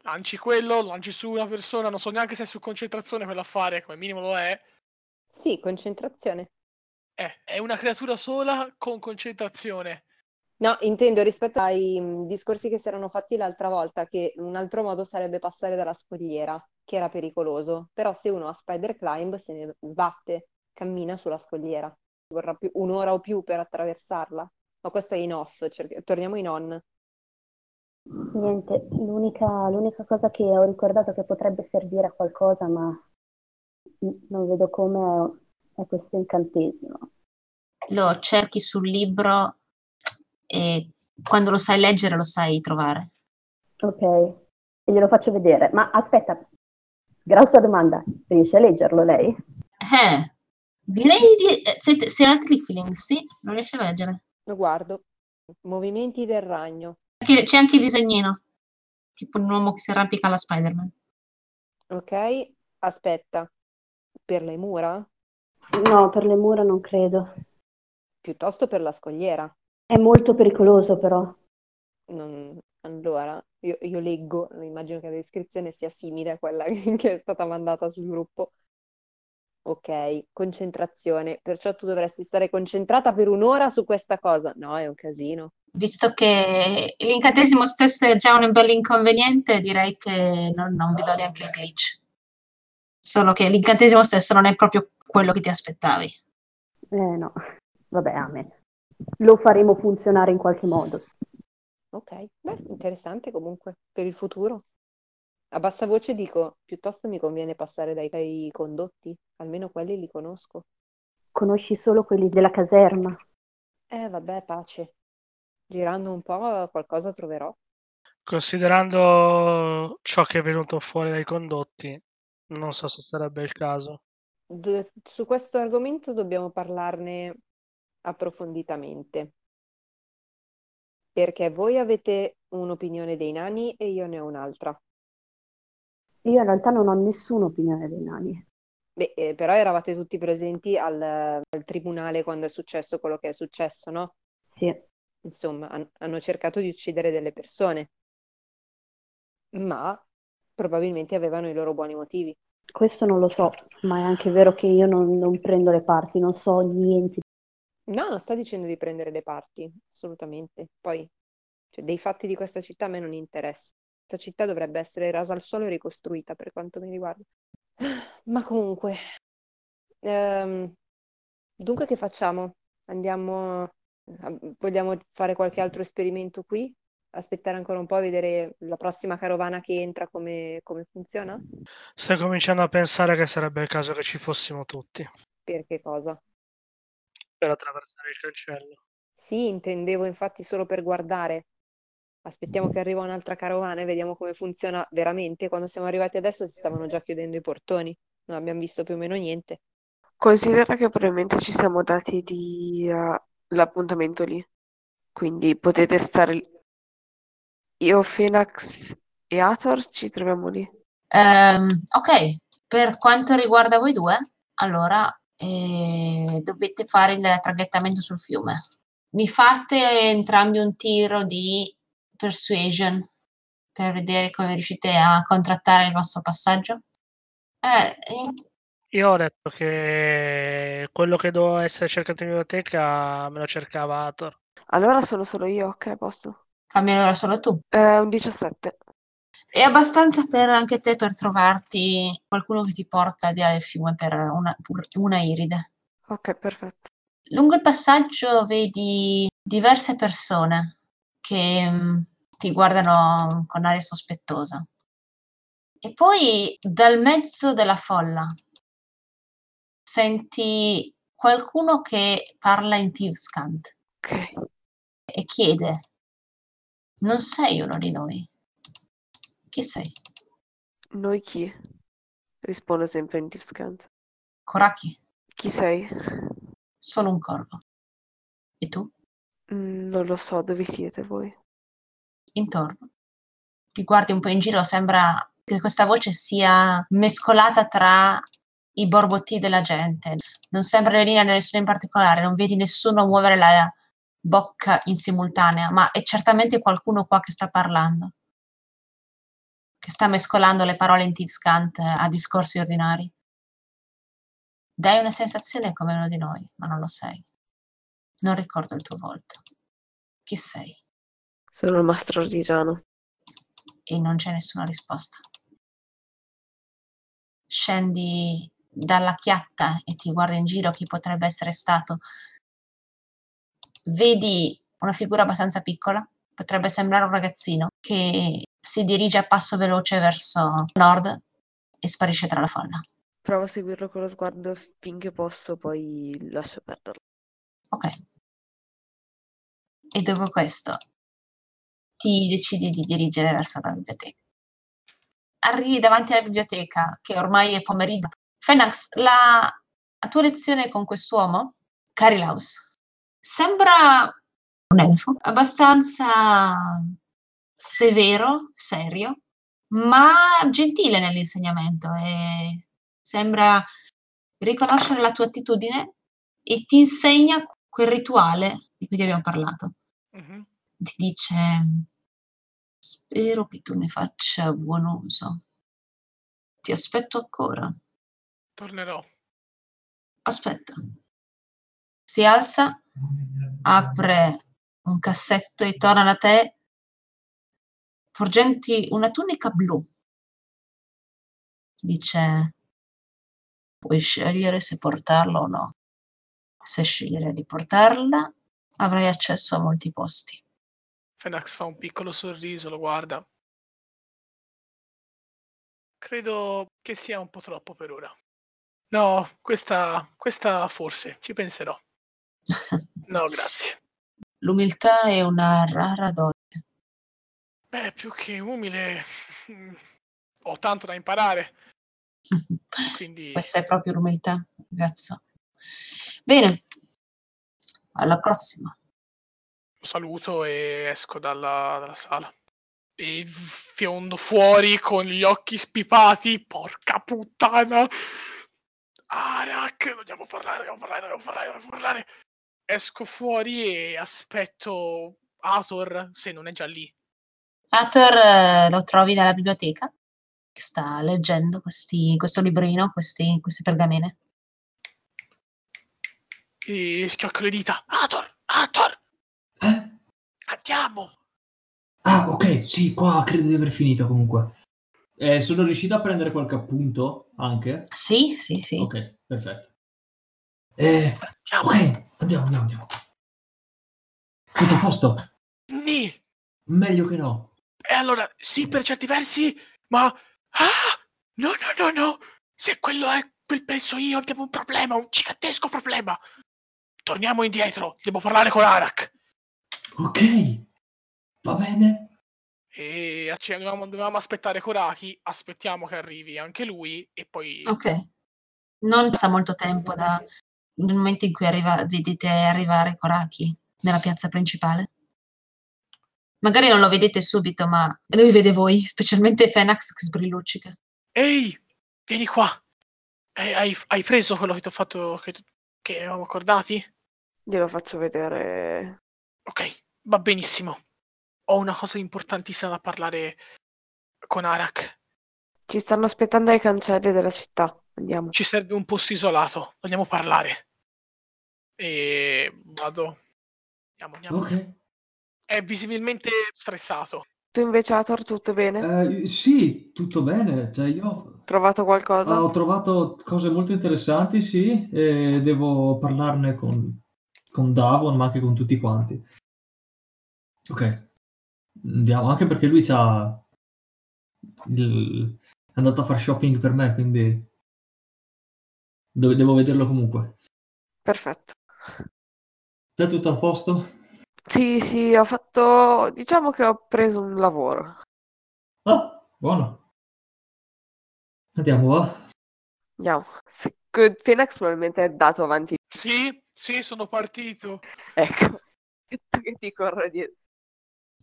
Lanci quello, lanci su una persona. Non so neanche se è su concentrazione quell'affare. Come minimo lo è. Sì, concentrazione. Eh, è una creatura sola con concentrazione. No, intendo rispetto ai mh, discorsi che si erano fatti l'altra volta, che un altro modo sarebbe passare dalla scogliera, che era pericoloso. Però se uno ha Spider Climb se ne sbatte, cammina sulla scogliera. Vorrà più, un'ora o più per attraversarla. Ma questo è in off, cerca- torniamo in on. Niente, l'unica, l'unica cosa che ho ricordato che potrebbe servire a qualcosa, ma non vedo come, è questo incantesimo. Lo cerchi sul libro e quando lo sai leggere lo sai trovare. Ok, e glielo faccio vedere. Ma aspetta, grossa domanda, riesce a leggerlo lei? Eh, direi di... eh, Siete, siete Trifling, sì, non riesce a leggere. Lo guardo. Movimenti del ragno. C'è anche il disegnino, tipo un uomo che si arrampica alla Spider-Man. Ok, aspetta. Per le mura? No, per le mura non credo. Piuttosto per la scogliera. È molto pericoloso però. Non- Allora, io, io leggo, immagino che la descrizione sia simile a quella che è stata mandata sul gruppo. Ok, concentrazione. Perciò tu dovresti stare concentrata per un'ora su questa cosa. No, è un casino. Visto che l'incantesimo stesso è già un bel inconveniente, direi che non, non vi do neanche il glitch. Solo che l'incantesimo stesso non è proprio quello che ti aspettavi. Eh no, vabbè, amen. Lo faremo funzionare in qualche modo. Ok, beh, interessante comunque per il futuro. A bassa voce dico, piuttosto mi conviene passare dai, dai condotti, almeno quelli li conosco. Conosci solo quelli della caserma. Eh, vabbè, pace. Girando un po' qualcosa troverò. Considerando ciò che è venuto fuori dai condotti, non so se sarebbe il caso. D- su questo argomento dobbiamo parlarne approfonditamente, perché voi avete un'opinione dei nani e io ne ho un'altra. Io in realtà non ho nessuna opinione dei nani. Beh, eh, però eravate tutti presenti al, al tribunale quando è successo quello che è successo, no? Sì, Insomma, han- hanno cercato di uccidere delle persone, ma probabilmente avevano i loro buoni motivi. questo non lo so, ma è anche vero che io non, non prendo le parti, non so niente. No, non sto dicendo di prendere le parti, assolutamente. Poi, cioè, dei fatti di questa città a me non interessa. Questa città dovrebbe essere rasa al suolo e ricostruita per quanto mi riguarda. Ma comunque, ehm, dunque che facciamo? Andiamo, vogliamo fare qualche altro esperimento qui? aspettare ancora un po' a vedere la prossima carovana che entra come, come funziona? Sto cominciando a pensare che sarebbe il caso che ci fossimo tutti Per che cosa? per attraversare il cancello. Sì, intendevo infatti solo per guardare. Aspettiamo che arriva un'altra carovana e vediamo come funziona veramente. Quando siamo arrivati adesso si stavano già chiudendo i portoni, non abbiamo visto più o meno niente. Considera che probabilmente ci siamo dati di, eh, l'appuntamento lì, quindi potete stare lì. Io, Fenax e Athor ci troviamo lì. Ehm, ok, per quanto riguarda voi due, allora eh, dovete fare il traghettamento sul fiume. Mi fate entrambi un tiro di persuasion per vedere come riuscite a contrattare il vostro passaggio. Eh, Io ho detto che quello che doveva essere cercato in biblioteca me lo cercava Ator. Allora sono solo io, ok, a posto. fammi allora solo tu. Eh, un 17. È abbastanza per anche te per trovarti qualcuno che ti porta di là del fiume per una, una iride. Ok, perfetto. Lungo il passaggio vedi diverse persone che mm, ti guardano con aria sospettosa. E poi dal mezzo della folla senti qualcuno che parla in Tivskant Ok. e chiede: Non sei uno di noi? Chi sei? Noi chi? Rispondo sempre in Tivskant. Koraki, Chi sei? solo un corvo. E tu? Mm, non lo so, dove siete voi? Intorno. Ti guardi un po' in giro, sembra che questa voce sia mescolata tra i borbotti della gente. Non sembra in linea di nessuno in particolare, non vedi nessuno muovere la bocca in simultanea, ma è certamente qualcuno qua che sta parlando, che sta mescolando le parole in Tivskant a discorsi ordinari. Dai una sensazione come uno di noi, ma non lo sei. Non ricordo il tuo volto. Chi sei? Sono il mastro artigiano. E non c'è nessuna risposta. Scendi dalla chiatta e ti guardi in giro chi potrebbe essere stato. Vedi una figura abbastanza piccola, potrebbe sembrare un ragazzino, che si dirige a passo veloce verso nord e sparisce tra la folla. Provo a seguirlo con lo sguardo finché posso, poi lascio perderlo. Ok. E dopo questo ti decidi di dirigere verso la biblioteca. Arrivi davanti alla biblioteca, che ormai è pomeriggio. Fenax, la, la tua lezione con quest'uomo, Carilaus, sembra un elfo, abbastanza severo, serio, ma gentile nell'insegnamento e sembra riconoscere la tua attitudine e ti insegna quel rituale di cui ti abbiamo parlato. Mhm. Ti dice, spero che tu ne faccia buon uso. Ti aspetto ancora. Tornerò. Aspetta. Si alza, apre un cassetto e torna da te, porgenti una tunica blu. Dice, puoi scegliere se portarla o no. Se scegliere di portarla, avrai accesso a molti posti. Fenax fa un piccolo sorriso, lo guarda. Credo che sia un po' troppo per ora. No, questa, questa forse, ci penserò. No, grazie. L'umiltà è una rara dote. Beh, più che umile, ho tanto da imparare, quindi Questa è proprio l'umiltà, ragazzo. Bene, alla prossima. saluto e esco dalla, dalla sala. E fiondo fuori con gli occhi spipati. Porca puttana! Arak, dobbiamo parlare, dobbiamo parlare, dobbiamo parlare, dobbiamo parlare. Esco fuori e aspetto Ator, se non è già lì. Hathor eh, lo trovi dalla biblioteca, che sta leggendo questi- questo librino, questi, queste pergamene. E schiocco le dita. Ator, Ator, Eh? andiamo! Ah, ok, sì, qua credo di aver finito comunque. Eh, sono riuscito a prendere qualche appunto anche? Sì, sì, sì. Ok, perfetto. Eh, Andiamo! ok, andiamo, andiamo, andiamo. Tutto a posto? Ni! Meglio che no. E allora, sì, per certi versi, ma... Ah! No, no, no, no! Se quello è quel penso io, abbiamo un problema, un gigantesco problema! Torniamo indietro, devo parlare con Arak. Ok, va bene. E dovevamo, dovevamo aspettare Koraki, aspettiamo che arrivi anche lui e poi... Ok. Non passa molto tempo da- dal momento in cui arriva- vedete arrivare Koraki nella piazza principale. Magari non lo vedete subito, ma lui vede voi, specialmente Fenax che sbrilluccica. Ehi, vieni qua! Eh, hai, hai preso quello che ti ho fatto, che, che avevamo accordati? Glielo faccio vedere. Ok, va benissimo. Ho una cosa importantissima da parlare con Arak. Ci stanno aspettando ai cancelli della città. Andiamo. Ci serve un posto isolato, vogliamo parlare. E vado. Andiamo, andiamo. Ok. È visibilmente stressato. Tu invece, Ator, tutto bene? Eh, sì, tutto bene. Cioè, io Trovato qualcosa? ho trovato cose molto interessanti, sì, e devo parlarne con, con Davon, ma anche con tutti quanti. Ok, andiamo, anche perché lui c'ha il- è andato a fare shopping per me, quindi devo, devo vederlo comunque. Perfetto. Te tutto a posto? Sì, sì, ho fatto... Diciamo che ho preso un lavoro. Ah, buono. Andiamo, va? Andiamo. Phoenix probabilmente è dato avanti. Sì, sì, sono partito. Ecco. Tu che ti corro dietro.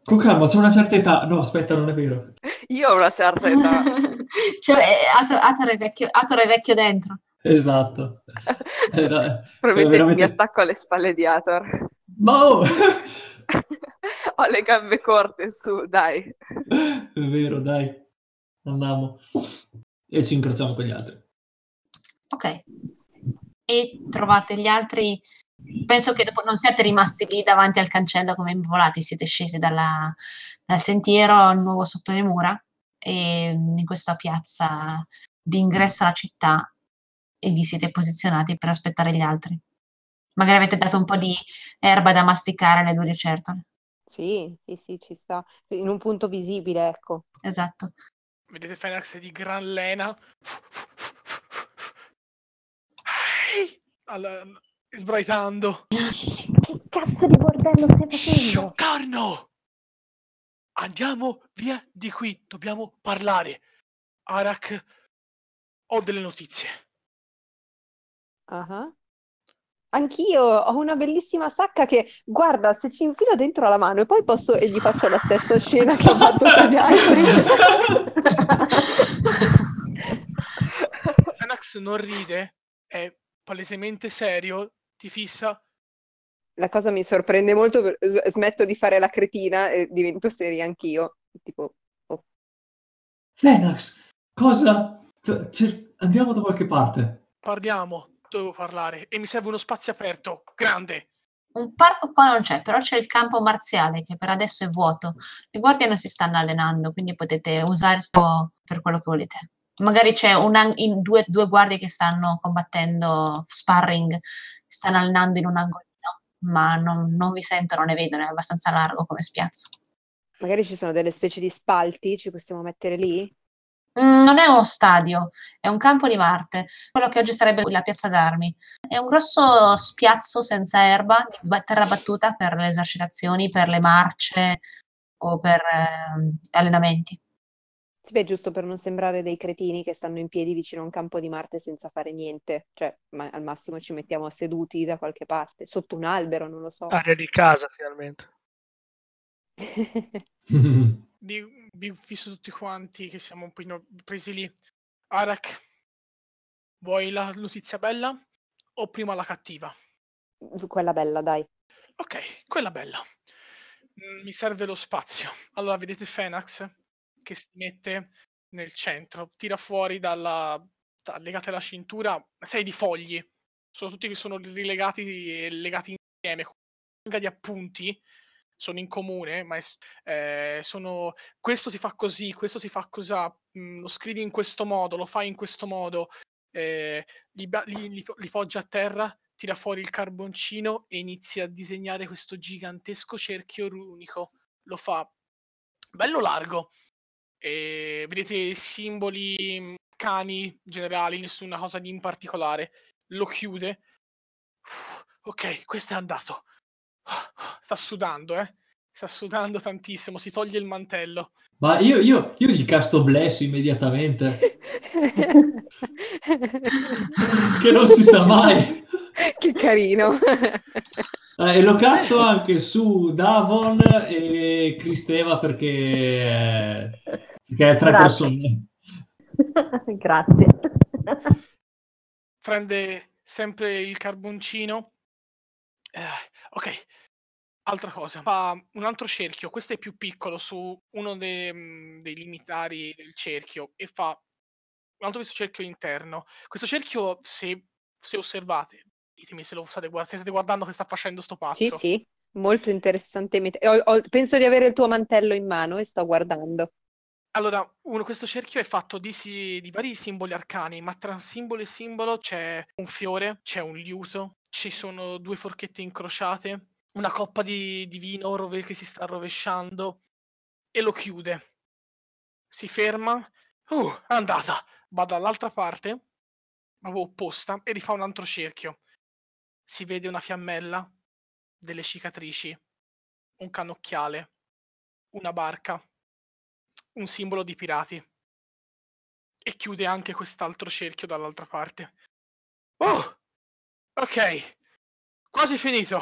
Con calma, c'è una certa età. No, aspetta, non è vero. Io ho una certa età. cioè, eh, Ator, è vecchio, Ator è vecchio dentro. Esatto. Era, Probabilmente era mi veramente... attacco alle spalle di Ator. Ma oh! Ho le gambe corte, su, dai. È vero, dai. Andiamo. E ci incrociamo con gli altri. Ok. E trovate gli altri. Penso che dopo non siate rimasti lì davanti al cancello come involati, siete scesi dalla- dal sentiero nuovo sotto le mura e in questa piazza di ingresso alla città e vi siete posizionati per aspettare gli altri. Magari avete dato un po' di erba da masticare alle due lucertole. Sì, sì, sì, ci sta. In un punto visibile, ecco. Esatto. Vedete Fenax di gran lena. Ehi! Sbraitando. Che cazzo di bordello stai facendo? Scioccarno! Andiamo via di qui, dobbiamo parlare. Arak, ho delle notizie. Ah. Anch'io ho una bellissima sacca che, guarda, se ci infilo dentro la mano e poi posso e gli faccio la stessa scena che ho fatto con gli altri. Fenax non ride, è palesemente serio, ti fissa. La cosa mi sorprende molto, smetto di fare la cretina e divento seria anch'io. Tipo, oh, Fenax, cosa? Cioè, cer- Andiamo da qualche parte. Parliamo, devo parlare e mi serve uno spazio aperto, grande. Un parco qua non c'è, però c'è il campo marziale che per adesso è vuoto. Le guardie non si stanno allenando, quindi potete usare il po' per quello che volete. Magari c'è un in due, due guardie che stanno combattendo sparring, stanno allenando in un angolino, ma non, non vi sentono, ne vedono, è abbastanza largo come spiazzo. magari ci sono delle specie di spalti, ci possiamo mettere lì? Mm, non è uno stadio, è un campo di Marte, quello che oggi sarebbe la piazza d'armi. È un grosso spiazzo senza erba, di terra battuta per le esercitazioni, per le marce o per ehm, allenamenti. Sì, beh, giusto per non sembrare dei cretini che stanno in piedi vicino a un campo di Marte senza fare niente. Cioè, ma al massimo ci mettiamo seduti da qualche parte, sotto un albero, non lo so. Aria di casa, finalmente. Vi, vi fisso tutti quanti che siamo un po' presi lì. Arak, vuoi la notizia bella o prima la cattiva? Quella bella, dai. Ok, quella bella. Mi serve lo spazio. Allora, vedete Fenax che si mette nel centro, tira fuori dalla da- legate alla cintura sei di fogli. Sono tutti che sono rilegati e legati insieme. Con di appunti sono in comune, ma eh, sono questo si fa così, questo si fa così, lo scrivi in questo modo, lo fai in questo modo, eh, li, li- li li poggia a terra, tira fuori il carboncino e inizia a disegnare questo gigantesco cerchio runico. Lo fa bello largo. E vedete simboli, mhmm, cani generali, nessuna cosa di in particolare. Lo chiude. Ok, questo è andato. Sta sudando, eh. Sta sudando tantissimo, si toglie il mantello. Ma io, io, io gli casto Bless immediatamente, che non si sa mai. che carino. Eh, e lo casto anche su Davon e Cristeva perché, perché è tre Grazie. persone. Grazie. Prende sempre il carboncino. Eh, ok, altra cosa. Fa un altro cerchio. Questo è più piccolo su uno de- mh, dei limitari del cerchio e fa un altro questo cerchio interno. Questo cerchio, se, se osservate, ditemi se lo state, guard- se state guardando che sta facendo sto pazzo. Sì, sì, molto interessantemente. Ho- ho- penso di avere il tuo mantello in mano e sto guardando. Allora, uno, questo cerchio è fatto di, si- di vari simboli arcani, ma tra simbolo e simbolo c'è un fiore, c'è un liuto, ci sono due forchette incrociate, una coppa di, di vino rove- che si sta rovesciando e lo chiude. Si ferma, uh, è andata, va dall'altra parte, proprio opposta, e rifà un altro cerchio. Si vede una fiammella, delle cicatrici, un cannocchiale, una barca un simbolo di pirati. E chiude anche quest'altro cerchio dall'altra parte. Oh! Ok, quasi finito.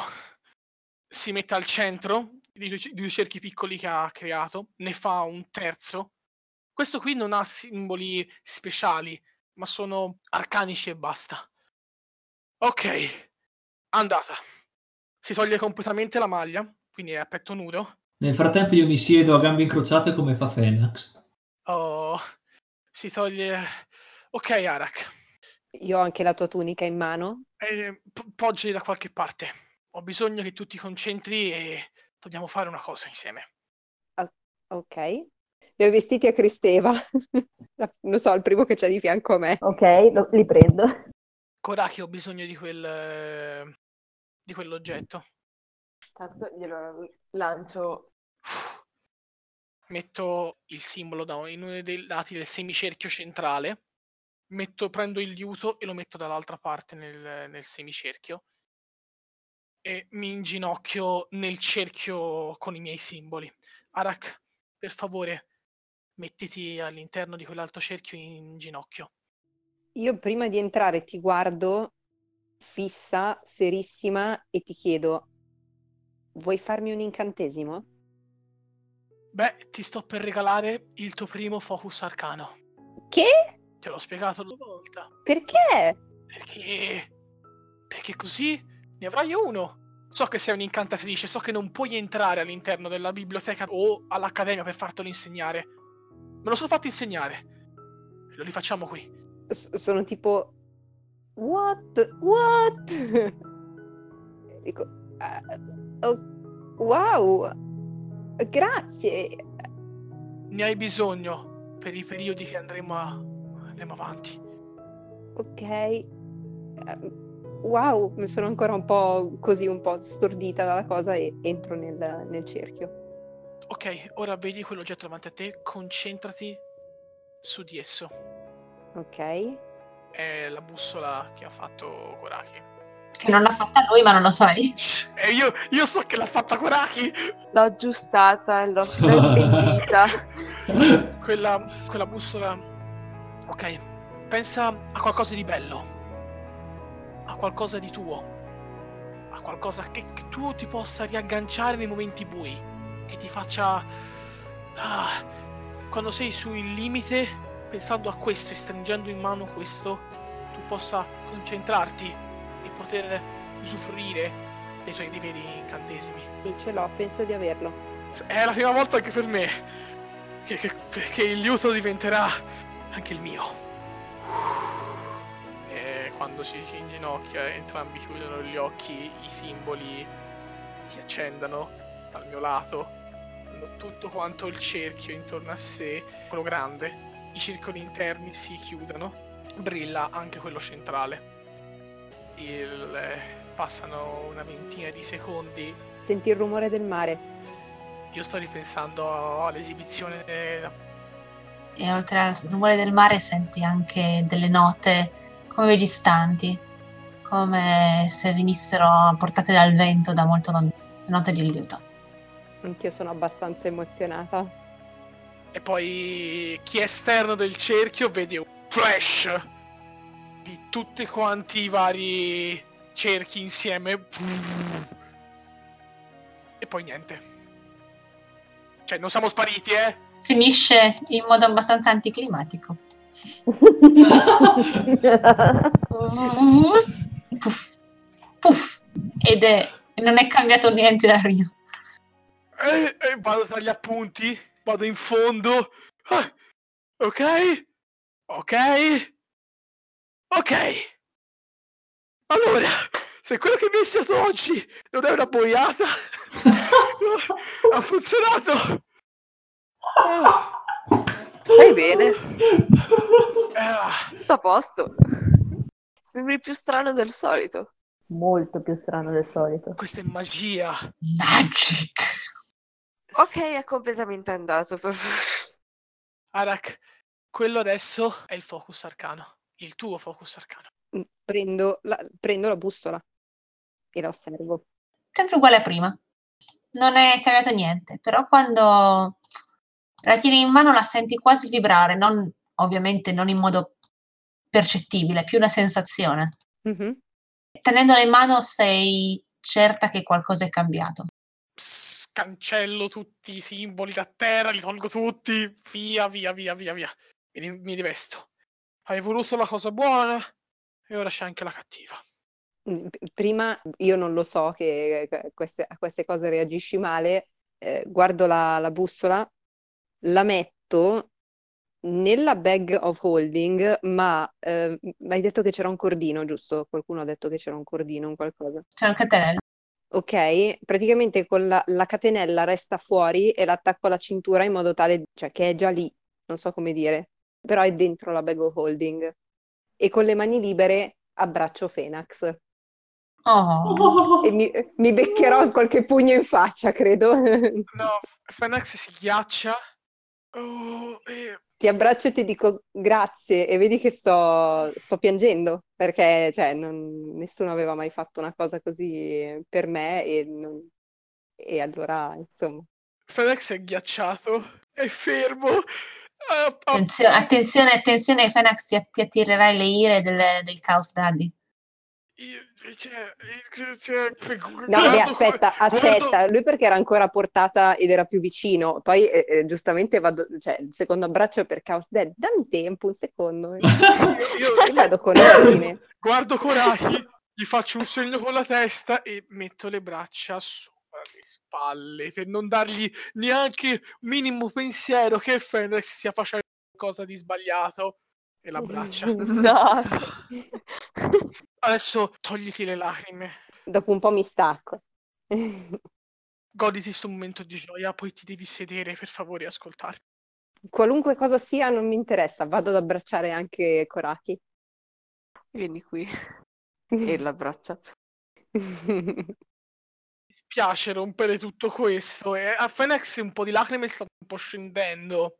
Si mette al centro di due, cerchi piccoli che ha creato, ne fa un terzo. Questo qui non ha simboli speciali, ma sono arcanici e basta. Ok, andata. Si toglie completamente la maglia, quindi è a petto nudo. Nel frattempo io mi siedo a gambe incrociate come fa Fenax. Oh, si toglie. Ok, Arak. Io ho anche la tua tunica in mano. Eh, p- poggi da qualche parte. Ho bisogno che tu ti concentri e dobbiamo fare una cosa insieme. Ok. Li ho vestiti a Cristeva. Non so, il primo che c'è di fianco a me. Ok, lo- li prendo. Koraki, ho bisogno di quel. eh, di quell'oggetto. Tanto glielo lancio. Metto il simbolo da in uno dei lati del semicerchio centrale. Metto, prendo il liuto e lo metto dall'altra parte nel, nel semicerchio. E mi inginocchio nel cerchio con i miei simboli. Arak, per favore, mettiti all'interno di quell'altro cerchio in ginocchio. Io prima di entrare ti guardo fissa, serissima e ti chiedo, vuoi farmi un incantesimo? Beh, ti sto per regalare il tuo primo focus arcano. Che? Te l'ho spiegato due volte. Perché? Perché? Perché così ne avrai uno. So che sei un'incantatrice, so che non puoi entrare all'interno della biblioteca o all'accademia per fartelo insegnare. Me lo sono fatto insegnare. E lo rifacciamo qui. S- sono tipo, what? What? Dico, "Ah, oh, wow, grazie. Ne hai bisogno per i periodi che andremo, a- andremo avanti. Ok. Eh, Wow, mi sono ancora un po' così, un po' stordita dalla cosa e entro nel, nel cerchio. Ok, ora vedi quell'oggetto davanti a te, concentrati su di esso. Ok. È la bussola che ha fatto Koraki. Che non l'ha fatta lui, ma non lo sai. E io, io so che l'ha fatta Koraki! L'ho aggiustata, l'ho l'ho impennita. Quella, quella bussola. Ok, pensa a qualcosa di bello. A qualcosa di tuo. A qualcosa che, che tu ti possa riagganciare nei momenti bui. Che ti faccia. Ah, quando sei sul limite, pensando a questo e stringendo in mano questo, tu possa concentrarti e poter usufruire dei tuoi dei veri incantesimi. Sì, ce l'ho, penso di averlo. È la prima volta anche per me che, che- che il liuto diventerà anche il mio. E quando ci si inginocchia, entrambi chiudono gli occhi, i simboli si accendono dal mio lato. quando Tutto quanto il cerchio intorno a sé, quello grande, i circoli interni si chiudono. Brilla anche quello centrale. Il- eh, passano una ventina di secondi Senti il rumore del mare. Io sto ripensando all'esibizione E oltre al rumore del mare senti anche delle note come distanti, come se venissero portate dal vento da molto lontano, note di liuto. Anch'io sono abbastanza emozionata. e poi chi è esterno del cerchio vede un flash di tutti quanti i vari cerchi insieme e poi niente. Cioè non siamo spariti, eh? Finisce in modo abbastanza anticlimatico. Puff, puff, ed è, non è cambiato niente da Rio. E, e vado tra gli appunti, vado in fondo. Ah, ok? Ok? Ok. Allora, se quello che mi è iniziato oggi non è una boiata, ha funzionato. Ah, Stai bene? ah, Tutto a posto. Sembri più strano del solito. Molto più strano del solito. questa è magia. Magic. Ok, è completamente andato. per- Arak, quello adesso è il focus arcano. Il tuo focus arcano. Mm, Prendo la, prendo la bussola e la osservo. Sempre uguale a prima. Non è cambiato niente, però quando la tieni in mano la senti quasi vibrare, non, ovviamente non in modo percettibile, più una sensazione. Mhm. Tenendola in mano sei certa che qualcosa è cambiato. Pss, cancello tutti i simboli da terra, li tolgo tutti. Via, via, via, via, via. Mi rivesto. Hai voluto la cosa buona e ora c'è anche la cattiva. Mm, Prima io non lo so che che queste- a queste cose reagisci male, eh, guardo la, la bussola, la metto nella bag of holding, ma eh, hai detto che c'era un cordino, giusto? Qualcuno ha detto che c'era un cordino, un qualcosa. C'è un catenello. Ok, praticamente con la, la catenella resta fuori e l'attacco alla cintura in modo tale, cioè che è già lì, non so come dire, però è dentro la bag of holding. E con le mani libere abbraccio Fenax. Oh, E mi, mi beccherò qualche pugno in faccia, credo. No, Fenex si ghiaccia. Oh, e Ti abbraccio e ti dico grazie e vedi che sto, sto piangendo perché cioè, non- nessuno aveva mai fatto una cosa così per me e, non- e allora insomma Fenex è ghiacciato, è fermo. Attenzione, attenzione, attenzione, Fenax ti, ti attirerai le ire del, del Chaos Daddy. io- cioè, cioè, No, guardo beh, co- aspetta, guardo- aspetta, lui perché era ancora a portata ed era più vicino, poi eh, eh, giustamente vado, cioè il secondo abbraccio è per Chaos Dad, dammi tempo, un secondo, io, e vado con ordine. guardo Koraki, gli faccio un segno con la testa e metto le braccia sopra le spalle per non dargli neanche minimo pensiero che Fenex stia facendo qualcosa di sbagliato. E l'abbraccia. No. Adesso togliti le lacrime, Dopo un po' mi stacco. goditi questo momento di gioia, poi ti devi sedere per favore e ascoltare. Qualunque cosa sia non mi interessa, vado ad abbracciare anche Koraki. Vieni qui. E l'abbraccia. Mi piace rompere tutto questo e a Fenex un po' di lacrime stanno un po' scendendo.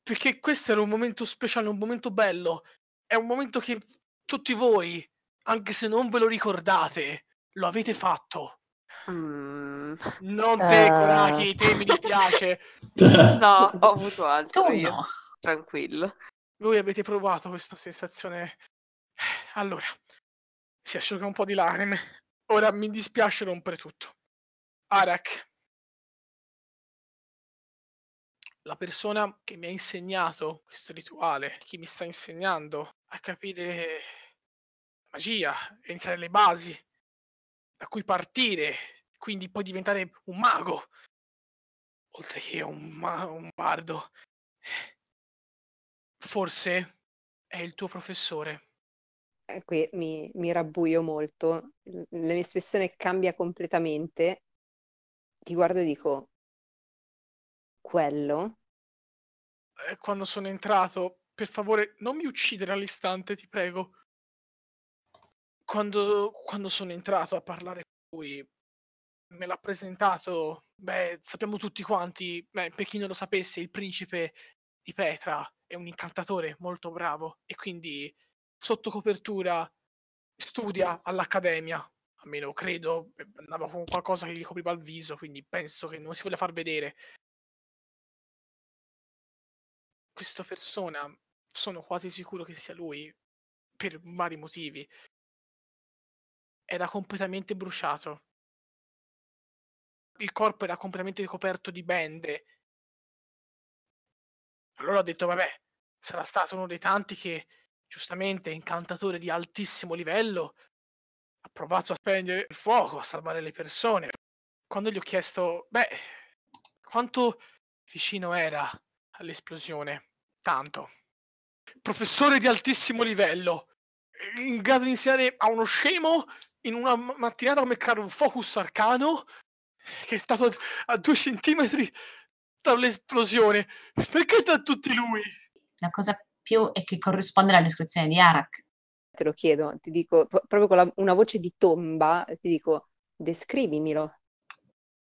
Perché questo era un momento speciale, un momento bello. È un momento che tutti voi, anche se non ve lo ricordate, lo avete fatto. Mm, Non te, Eh. Koraki, te mi dispiace. No, ho avuto altro Tu io. no. Tranquillo. Voi avete provato questa sensazione. Allora, si asciuga un po' di lacrime. Ora mi dispiace rompere tutto. Arak, la persona che mi ha insegnato questo rituale, che mi sta insegnando a capire la magia, iniziare le basi, da cui partire, quindi poi diventare un mago, oltre che un, ma- un bardo. Forse è il tuo professore. Eh, Qui mi, mi rabbuio molto, la mia espressione cambia completamente. Ti guardo e dico, quello? Eh, quando sono entrato, per favore, non mi uccidere all'istante, ti prego. Quando, quando sono entrato a parlare con lui, me l'ha presentato, beh, sappiamo tutti quanti, beh, per chi non lo sapesse, il principe di Petra è un incantatore molto bravo e quindi sotto copertura studia all'accademia, almeno credo, eh, andava con qualcosa che gli copriva il viso, quindi penso che non si voglia far vedere. Questa persona, sono quasi sicuro che sia lui, per vari motivi. Era completamente bruciato. Il corpo era completamente ricoperto di bende. Allora ho detto, vabbè, sarà stato uno dei tanti che, giustamente, incantatore di altissimo livello, ha provato a spegnere il fuoco, a salvare le persone. Quando gli ho chiesto, beh, quanto vicino era all'esplosione? Tanto. Professore di altissimo livello, in grado di insegnare a uno scemo in una ma- mattinata come creare un focus arcano che è stato a due centimetri dall'esplosione. Perché da tutti lui? La cosa più è che corrisponde alla descrizione di Arak. Te lo chiedo, ti dico, pro- proprio con la- una voce di tomba, ti dico, descrivimelo.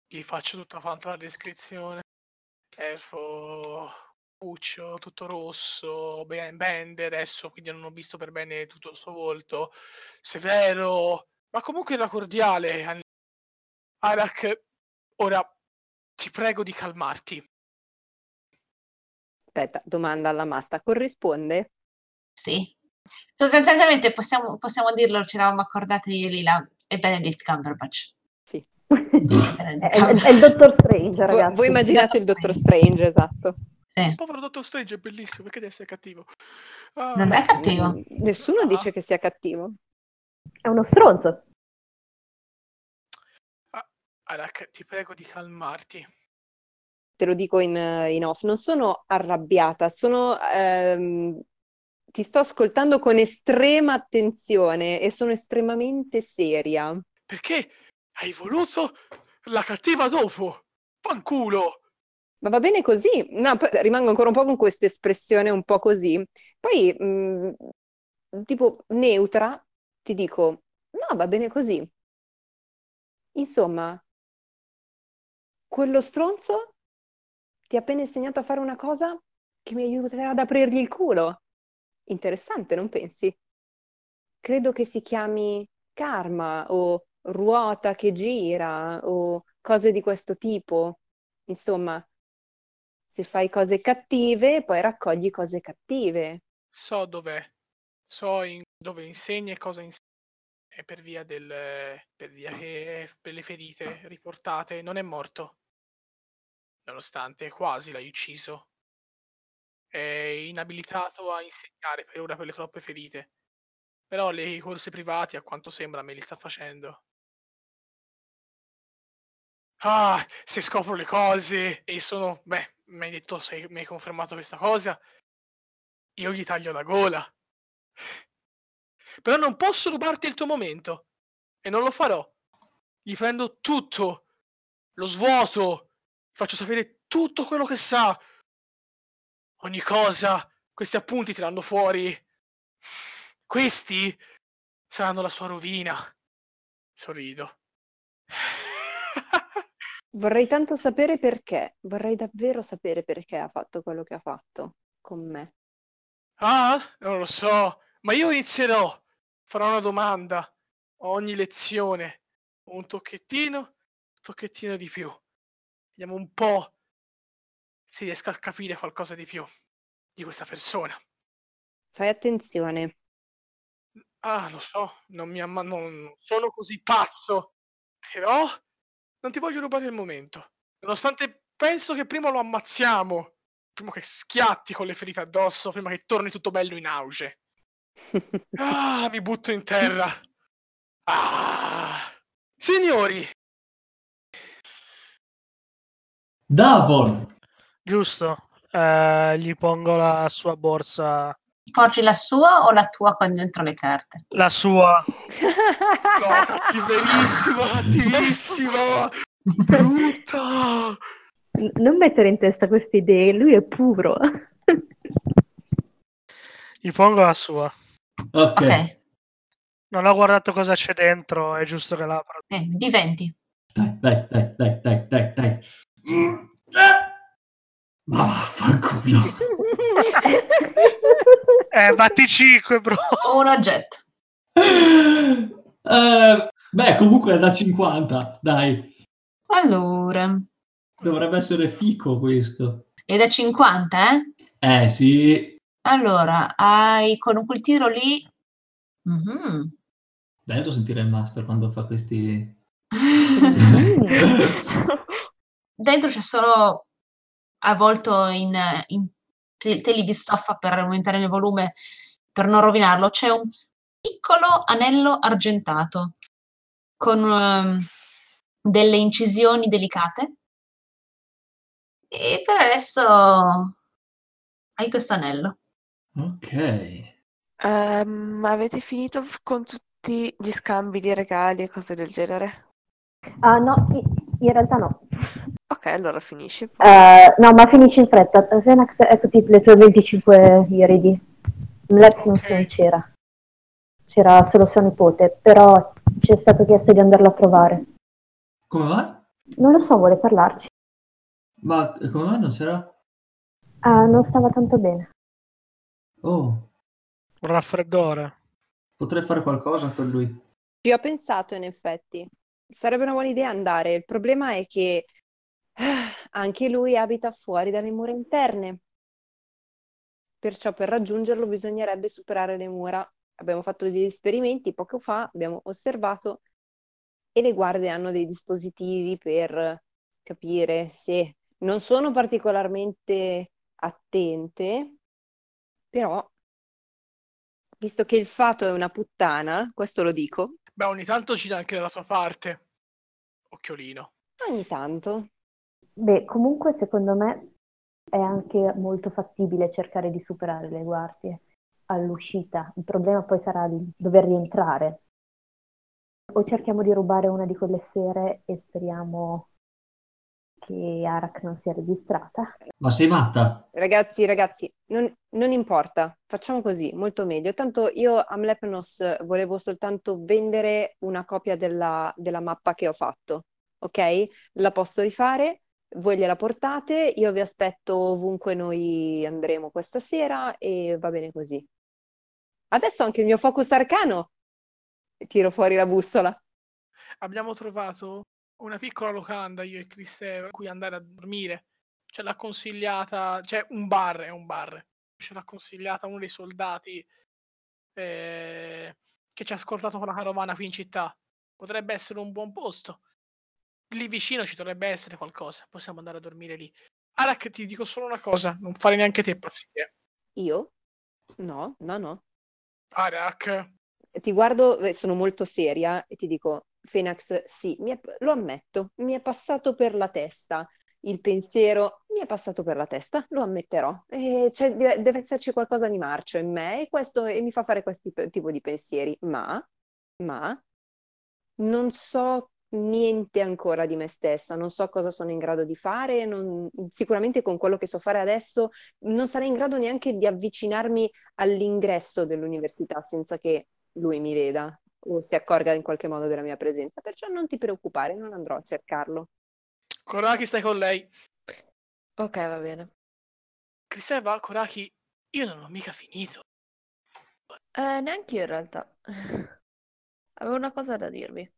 Gli faccio tutta quanta la descrizione. Elfo, puccio, tutto rosso, ben bende adesso, quindi non ho visto per bene tutto il suo volto. Severo, ma comunque era cordiale. Arak, ora ti prego di calmarti. Aspetta, domanda alla masta, corrisponde? Sì. Sostanzialmente possiamo, possiamo dirlo, ci eravamo accordati io e Lila e Benedict Cumberbatch. Sì. Benedict È, è- è il Dottor Strange, Voi, ragazzi. voi immaginate il Dottor Strange, esatto. Sì. Il povero Dottor Strange è bellissimo, perché deve essere cattivo? Ah, Non è cattivo. Nessuno Ah. dice che sia cattivo. È uno stronzo. Arak, ti prego di calmarti. Te lo dico in, in off, non sono arrabbiata, sono... ehm, ti sto ascoltando con estrema attenzione e sono estremamente seria. Perché hai voluto la cattiva dopo? Fanculo! Ma va bene così? No, rimango ancora un po' con questa espressione un po' così. Poi, mh, tipo neutra, ti dico, no, va bene così. Insomma, quello stronzo ti ha appena insegnato a fare una cosa che mi aiuterà ad aprirgli il culo. Interessante, non pensi? Credo che si chiami karma o ruota che gira o cose di questo tipo. Insomma, se fai cose cattive, poi raccogli cose cattive. So dov'è, so in- dove insegna e cosa insegna. È per via del. per via che per le ferite riportate non è morto. Nonostante quasi l'hai ucciso. È inabilitato a insegnare per ora per le troppe ferite. Però le corse privati, a quanto sembra, me li sta facendo. Ah, se scopro le cose e sono. Beh, mi hai detto, sei- mi hai confermato questa cosa. Io gli taglio la gola. Però non posso rubarti il tuo momento. E non lo farò. Gli prendo tutto. Lo svuoto. Faccio sapere tutto quello che sa. Ogni cosa. Questi appunti tiranno fuori. Questi saranno la sua rovina. Sorrido. Vorrei tanto sapere perché, vorrei davvero sapere perché ha fatto quello che ha fatto con me. Ah, non lo so, ma io inizierò. Farò una domanda ogni lezione. Un tocchettino, un tocchettino di più. Vediamo un po' se riesco a capire qualcosa di più di questa persona. Fai attenzione. Ah, lo so, non mi amma- non sono così pazzo, però non ti voglio rubare il momento. Nonostante penso che prima lo ammazziamo, prima che schiatti con le ferite addosso, prima che torni tutto bello in auge. Ah, mi butto in terra. Ah. Signori, Davon! Giusto. Eh, gli pongo la sua borsa, Porgi la sua o la tua con dentro le carte? la sua. no, cattiverissimo, cattivissimo, brutta. Non mettere in testa queste idee, lui è puro. Gli pongo la sua. Ok. Ok, Non ho guardato cosa c'è dentro, è giusto che l'apra. eh, di 20. Dai, dai, dai, dai, dai, dai, dai. Ma vaffanculo. Eh, batti 5, bro. O un oggetto. Eh, beh, comunque è da 50, dai. Allora, Dovrebbe essere fico questo. è da 50, eh? Eh sì, Allora, hai con quel tiro lì... Mhm. bello sentire il master quando fa questi... Dentro c'è solo avvolto in, in te- teli di stoffa per aumentare il volume, per non rovinarlo, c'è un piccolo anello argentato con ehm, delle incisioni delicate. E per adesso hai questo anello. ok. Ehm, avete finito con tutti gli scambi di regali e cose del genere? Ah no, in realtà no. Ok, allora finisci. Eh, no, ma finisci in fretta. Fenax, eccoti le tue 25 iridi. Mlep non Ok. non c'era. C'era solo sua nipote, però ci è stato chiesto di andarlo a trovare. Come mai? Non lo so, vuole parlarci. Ma eh, come mai non c'era? Ah, non stava tanto bene. Oh, Un raffreddore. potrei fare qualcosa per lui. Ci ho pensato in effetti. Sarebbe una buona idea andare. Il problema è che anche lui abita fuori dalle mura interne. Perciò per raggiungerlo bisognerebbe superare le mura. Abbiamo fatto degli esperimenti poco fa, abbiamo osservato e le guardie hanno dei dispositivi per capire se non sono particolarmente attente, però visto che il fato è una puttana, questo lo dico, Beh, ogni tanto gira anche dalla tua parte. Occhiolino. ogni tanto. Beh, comunque secondo me è anche molto fattibile cercare di superare le guardie all'uscita. Il problema poi sarà il dover rientrare. O cerchiamo di rubare una di quelle sfere e speriamo che Arak non sia registrata. Ma sei matta? Ragazzi, ragazzi, non, non importa, facciamo così, molto meglio. Tanto io a Mlepnos volevo soltanto vendere una copia della, della mappa che ho fatto, ok? La posso rifare, voi gliela portate, io vi aspetto ovunque noi andremo questa sera e va bene così. Adesso anche il mio focus arcano. Tiro fuori la bussola. Abbiamo trovato una piccola locanda, io e Cristeva, in cui andare a dormire. Ce l'ha consigliata, cioè un bar, è un bar. Ce l'ha consigliata uno dei soldati eh, che ci ha ascoltato con la carovana qui in città. Potrebbe essere un buon posto. Lì vicino ci dovrebbe essere qualcosa. Possiamo andare a dormire lì. Arak, ti dico solo una cosa, non fare neanche te pazzie. Io? No, no, no. Arak, Ti guardo, eh, sono molto seria e ti dico, Fenax, sì, è- lo ammetto, mi è passato per la testa. Il pensiero, mi è passato per la testa, lo ammetterò. Deve, deve esserci qualcosa di marcio in me e questo e mi fa fare questo tipo di pensieri, ma, ma non so niente ancora di me stessa, non so cosa sono in grado di fare, non- sicuramente con quello che so fare adesso non sarei in grado neanche di avvicinarmi all'ingresso dell'università senza che lui mi veda o si accorga in qualche modo della mia presenza. Perciò non ti preoccupare, non andrò a cercarlo. Koraki stai con lei. Ok, va bene. Cristeva, Koraki, io non ho mica finito. Eh, neanche io in realtà. Avevo una cosa da dirvi.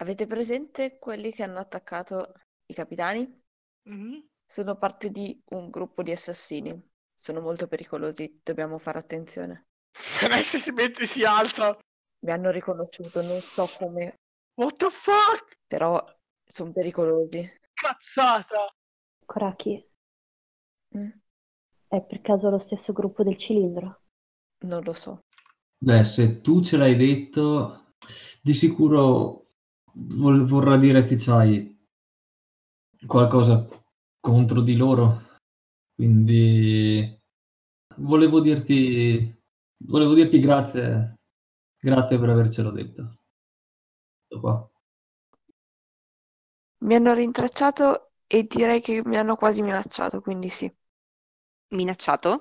Avete presente quelli che hanno attaccato i capitani? Mhm. Sono parte di un gruppo di assassini. Sono molto pericolosi, dobbiamo fare attenzione. Fenex si mette e si alza. Mi hanno riconosciuto, non so come, What the fuck? però sono pericolosi. Cazzata. Koraki, Mm, è per caso lo stesso gruppo del cilindro? Non lo so. Beh, se tu ce l'hai detto, di sicuro vol- vorrà dire che c'hai qualcosa contro di loro. Quindi volevo dirti, volevo dirti grazie, grazie per avercelo detto. Tutto qua. Mi hanno rintracciato e direi che mi hanno quasi minacciato, quindi sì. Minacciato?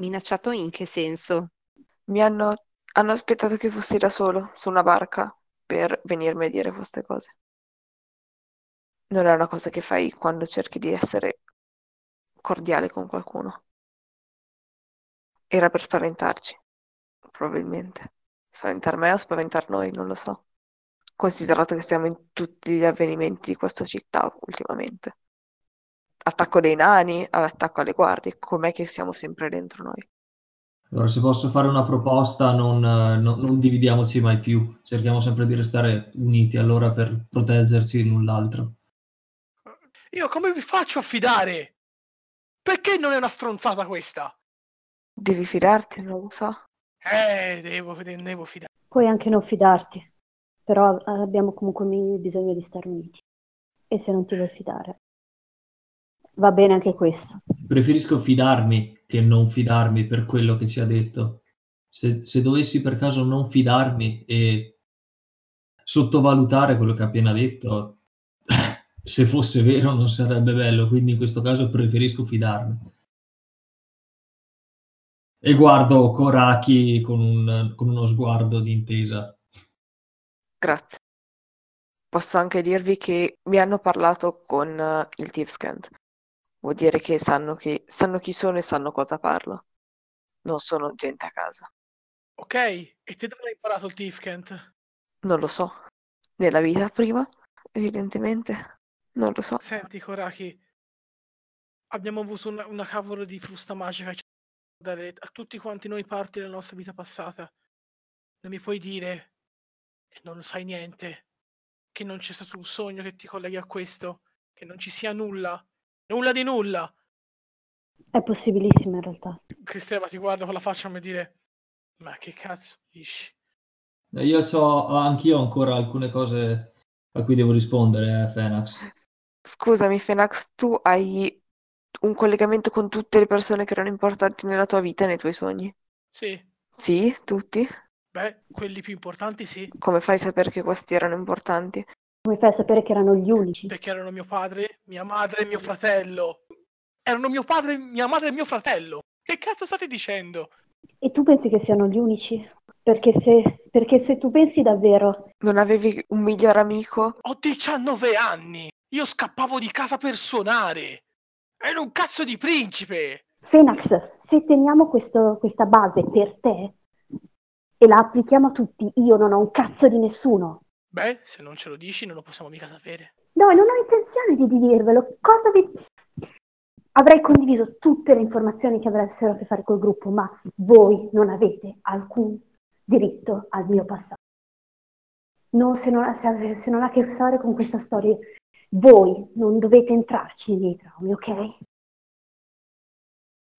Minacciato in che senso? Mi hanno, hanno aspettato che fossi da solo su una barca per venirmi a dire queste cose. Non è una cosa che fai quando cerchi di essere cordiale con qualcuno. Era per spaventarci, probabilmente. Spaventar me o spaventar noi, non lo so. Considerato che siamo in tutti gli avvenimenti di questa città ultimamente. Attacco dei nani all'attacco alle guardie, com'è che siamo sempre dentro noi? Allora, se posso fare una proposta, non, non- non dividiamoci mai più, cerchiamo sempre di restare uniti allora per proteggerci l'un l'altro. Io come vi faccio a fidare? Perché non è una stronzata questa? Devi fidarti, non lo so. Eh, devo, devo fidare. Puoi anche non fidarti, però abbiamo comunque bisogno di stare uniti. E se non ti vuoi fidare, va bene anche questo. Preferisco fidarmi che non fidarmi per quello che ci ha detto. Se, se dovessi per caso non fidarmi e sottovalutare quello che ha appena detto, se fosse vero non sarebbe bello, quindi in questo caso preferisco fidarmi. E guardo Koraki con, un- con uno sguardo di intesa. Grazie. Posso anche dirvi che mi hanno parlato con eh, il Tivskent. Vuol dire che sanno, che sanno chi sono e sanno cosa parlo. Non sono gente a casa. Ok, e te dove hai imparato il Tifkent? Non lo so. Nella vita prima, evidentemente. Non lo so. Senti, Koraki, abbiamo avuto una, una cavolo di frusta magica ci dare a tutti quanti noi parti della nostra vita passata. Non mi puoi dire che non lo sai niente, che non c'è stato un sogno che ti colleghi a questo, che non ci sia nulla, nulla di nulla. È possibilissimo in realtà. Cristeva ti guarda con la faccia a me dire, ma che cazzo dici? E Io ho anch'io ancora alcune cose a cui devo rispondere, eh, Fenax. Scusami, Fenax, tu hai un collegamento con tutte le persone che erano importanti nella tua vita e nei tuoi sogni? Sì, Sì, tutti? beh, quelli più importanti sì, Come fai a sapere che questi erano importanti? Come fai a sapere che erano gli unici? perché erano mio padre, mia madre e mio fratello. Erano mio padre, mia madre e mio fratello. Che cazzo state dicendo? E tu pensi che siano gli unici? Perché se, perché se tu pensi davvero, Non avevi un miglior amico? Ho 19 anni! Io scappavo di casa per suonare! Ero un cazzo di principe! Fenax, se teniamo questo- questa base per te e la applichiamo a tutti, io non ho un cazzo di nessuno. Beh, se non ce lo dici non lo possiamo mica sapere. No, non ho intenzione di dirvelo. Cosa vi... Avrei condiviso tutte le informazioni che avessero a che fare col gruppo, ma voi non avete alcun diritto al mio passato. Non se non ha, se se non ha a che fare con questa storia. Voi non dovete entrarci nei miei traumi, ok?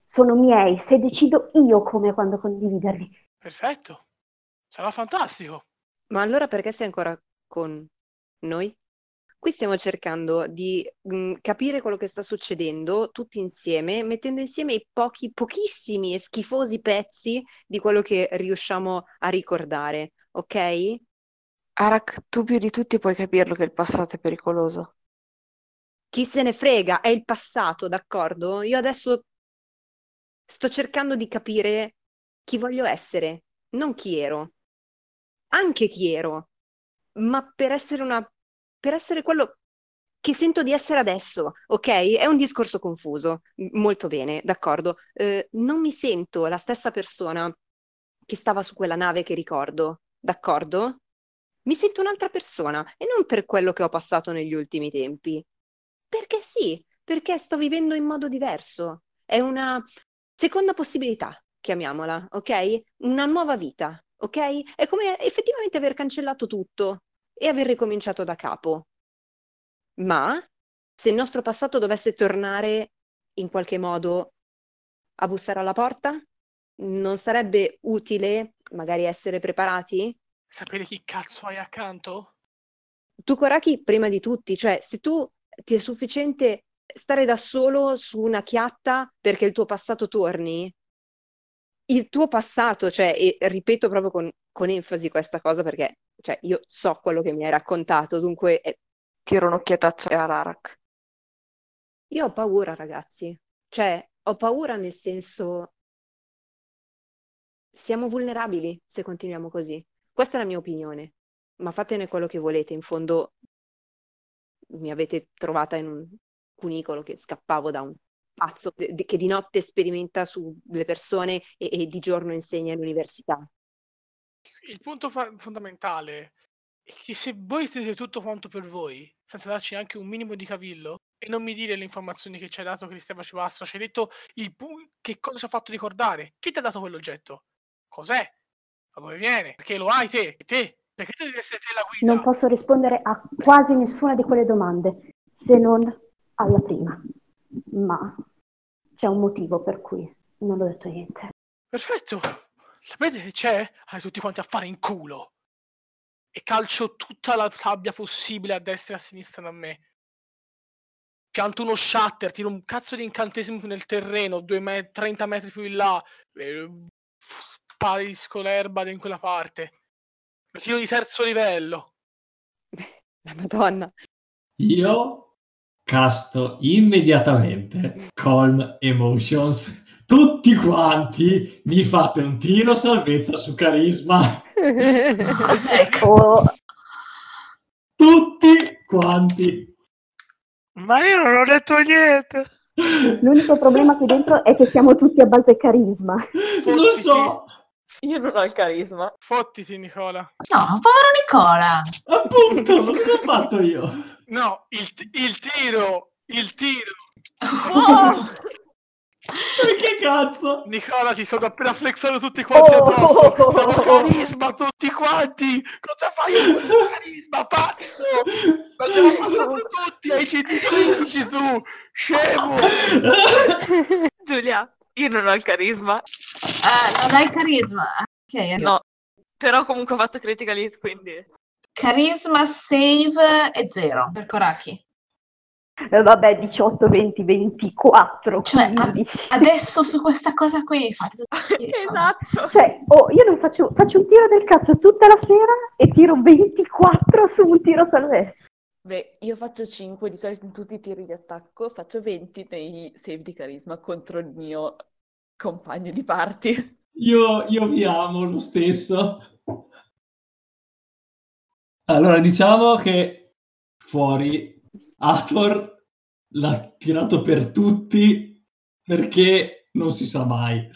Sono miei, se decido io come e quando condividerli. Perfetto. Sarà fantastico. Ma allora perché sei ancora con noi? Qui stiamo cercando di mm, capire quello che sta succedendo tutti insieme, mettendo insieme i pochi, pochissimi e schifosi pezzi di quello che riusciamo a ricordare, ok? Arak, tu più di tutti puoi capirlo che il passato è pericoloso. Chi se ne frega, è il passato, d'accordo? Io adesso sto cercando di capire chi voglio essere, non chi ero. Anche chi ero, ma per essere una per essere quello che sento di essere adesso, ok? È un discorso confuso. Molto bene, d'accordo. Eh, non mi sento la stessa persona che stava su quella nave che ricordo, d'accordo? Mi sento un'altra persona e non per quello che ho passato negli ultimi tempi. Perché sì, perché sto vivendo in modo diverso. È una seconda possibilità, chiamiamola, ok? Una nuova vita, ok? È come effettivamente aver cancellato tutto e aver ricominciato da capo. Ma se il nostro passato dovesse tornare in qualche modo a bussare alla porta, non sarebbe utile magari essere preparati? Sapere chi cazzo hai accanto? Tu, Koraki, prima di tutti, cioè se tu ti è sufficiente stare da solo su una chiatta perché il tuo passato torni, il tuo passato, cioè, e ripeto proprio con, con enfasi questa cosa perché cioè, io so quello che mi hai raccontato, dunque eh, Tiro un'occhiataccia all'Arak. io ho paura, ragazzi. Cioè, ho paura nel senso siamo vulnerabili se continuiamo così. Questa è la mia opinione. ma fatene quello che volete. In fondo mi avete trovata in un cunicolo che scappavo da un pazzo che di notte sperimenta sulle persone e, e di giorno insegna all'università. Il punto fa- fondamentale è che se voi siete tutto quanto per voi, senza darci neanche un minimo di cavillo, e non mi dire le informazioni che ci hai dato Cristeva Civastro, ci hai detto il pu- che cosa ci ha fatto ricordare, chi ti ha dato quell'oggetto? Cos'è? Da dove viene? Perché lo hai te? Te? Perché devi essere te la guida? Non posso rispondere a quasi nessuna di quelle domande, se non alla prima. Ma c'è un motivo per cui non ho detto niente. Perfetto. Sapete che c'è? Hai tutti quanti a fare in culo. E calcio tutta la sabbia possibile a destra e a sinistra da me. Pianto uno shatter, tiro un cazzo di incantesimo nel terreno, due me- 30 metri più in là. E sparisco l'erba in quella parte. Tiro di terzo livello. La Madonna. Io casto immediatamente Calm Emotions. Tutti quanti mi fate un tiro salvezza su carisma. Ecco. Tutti quanti. Ma io non ho detto niente. l'unico problema qui dentro è che siamo tutti a base carisma. Lo so. Io non ho il carisma. Fottiti, Nicola. No, povero Nicola. Appunto, ma cosa ho fatto io? No, il, t- il tiro. Il tiro. Che cazzo? Nicola, ti sono appena flexato tutti quanti Oh. addosso. Siamo carisma tutti quanti. Cosa fai carisma, pazzo? L'abbiamo passato tutti ai CD15 tu, scemo. Giulia, io non ho il carisma. Eh, non hai carisma. Ok, No. Però comunque ho fatto critical hit, quindi... Carisma save è zero per Koraki. Eh, vabbè, 18, 20, 24, Cioè, a- 15. adesso su questa cosa qui fate esatto. Cioè, oh, io non faccio, faccio un tiro del cazzo tutta la sera e tiro 24 su un tiro salvezza. Beh, io faccio 5 di solito in tutti i tiri di attacco, faccio 20 nei save di carisma contro il mio compagno di party. Io, io vi amo lo stesso. Allora, diciamo che fuori Ator l'ha tirato per tutti perché non si sa mai.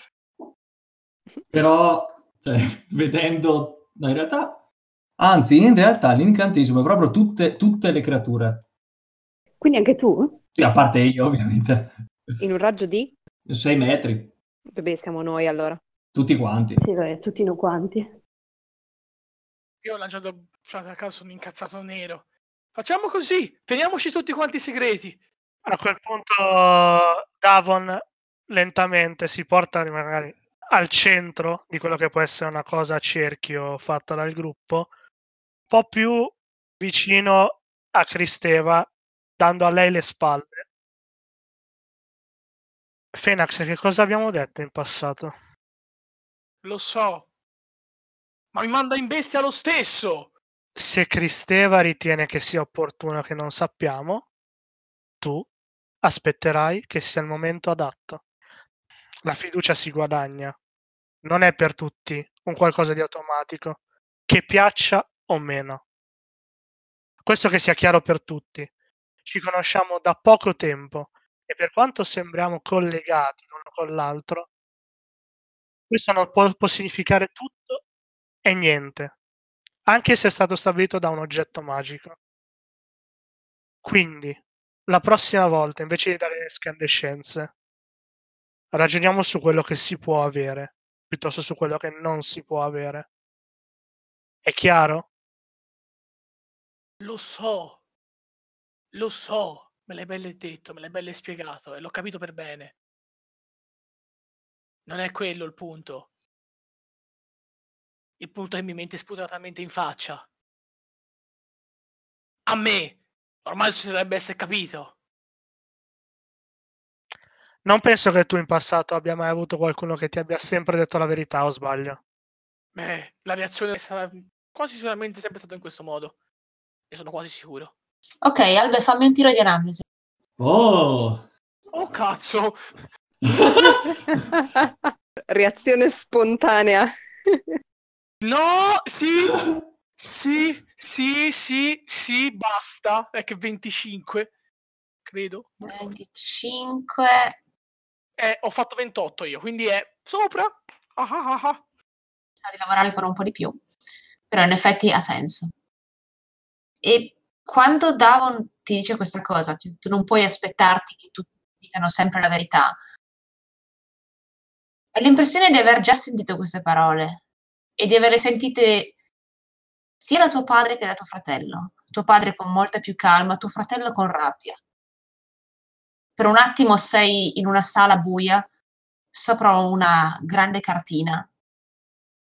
Però, cioè, vedendo, no, in realtà, anzi, in realtà l'incantesimo è proprio tutte, tutte le creature. Quindi anche tu? Sì, a parte io, ovviamente. In un raggio di? 6 metri, Vabbè, siamo noi allora. tutti quanti. Sì, vabbè, tutti noi quanti. Io ho lanciato cioè, a caso un incazzato nero. Facciamo così, teniamoci tutti quanti i segreti. A quel punto Davon lentamente si porta magari al centro di quello che può essere una cosa a cerchio fatta dal gruppo, un po' più vicino a Cristeva, dando a lei le spalle. Fenax, che cosa abbiamo detto in passato? Lo so. Ma mi manda in bestia lo stesso. Se Cristeva ritiene che sia opportuno che non sappiamo, tu aspetterai che sia il momento adatto. La fiducia si guadagna, non è per tutti un qualcosa di automatico, che piaccia o meno. Questo che sia chiaro per tutti. Ci conosciamo da poco tempo e per quanto sembriamo collegati l'uno con l'altro, questo non può, può significare tutto e niente, anche se è stato stabilito da un oggetto magico. Quindi, la prossima volta, invece di dare le scandescenze, ragioniamo su quello che si può avere, piuttosto su quello che non si può avere. È chiaro? Lo so. Lo so. Me l'hai belle detto, me l'hai belle spiegato e l'ho capito per bene. Non è quello il punto. Il punto è che mi mente sputatamente in faccia. A me! Ormai si dovrebbe essere capito. Non penso che tu in passato abbia mai avuto qualcuno che ti abbia sempre detto la verità, o sbaglio? Beh, la reazione sarà quasi sicuramente sempre stata in questo modo. Ne sono quasi sicuro. Ok, Albe, fammi un tiro di analisi. Oh! Oh cazzo! Reazione spontanea. No, sì, sì, Sì, sì, sì, basta. È che 25, credo. non ricordo. 25. Eh, ho fatto 28 io, quindi è sopra. Ah, ah, ah, ah. a rilavorare ancora un po' di più, però in effetti ha senso. E quando Davon ti dice questa cosa, tu, tu non puoi aspettarti che tutti dicano sempre la verità. Hai l'impressione di aver già sentito queste parole e di averle sentite sia da tuo padre che da tuo fratello. Tuo padre con molta più calma, tuo fratello con rabbia. Per un attimo sei in una sala buia, sopra una grande cartina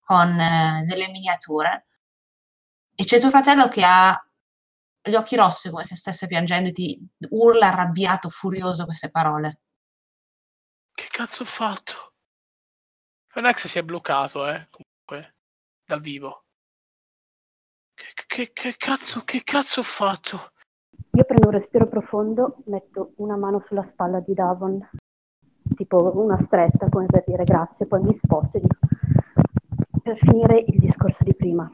con eh, delle miniature e c'è tuo fratello che ha gli occhi rossi come se stesse piangendo e ti urla arrabbiato, furioso queste parole. Che cazzo ho fatto? Nex si è bloccato, eh, comunque, dal vivo. Che, che- che cazzo, che cazzo ho fatto? Io prendo un respiro profondo, metto una mano sulla spalla di Davon, tipo una stretta, come per dire grazie, poi mi sposto e dico, per finire il discorso di prima.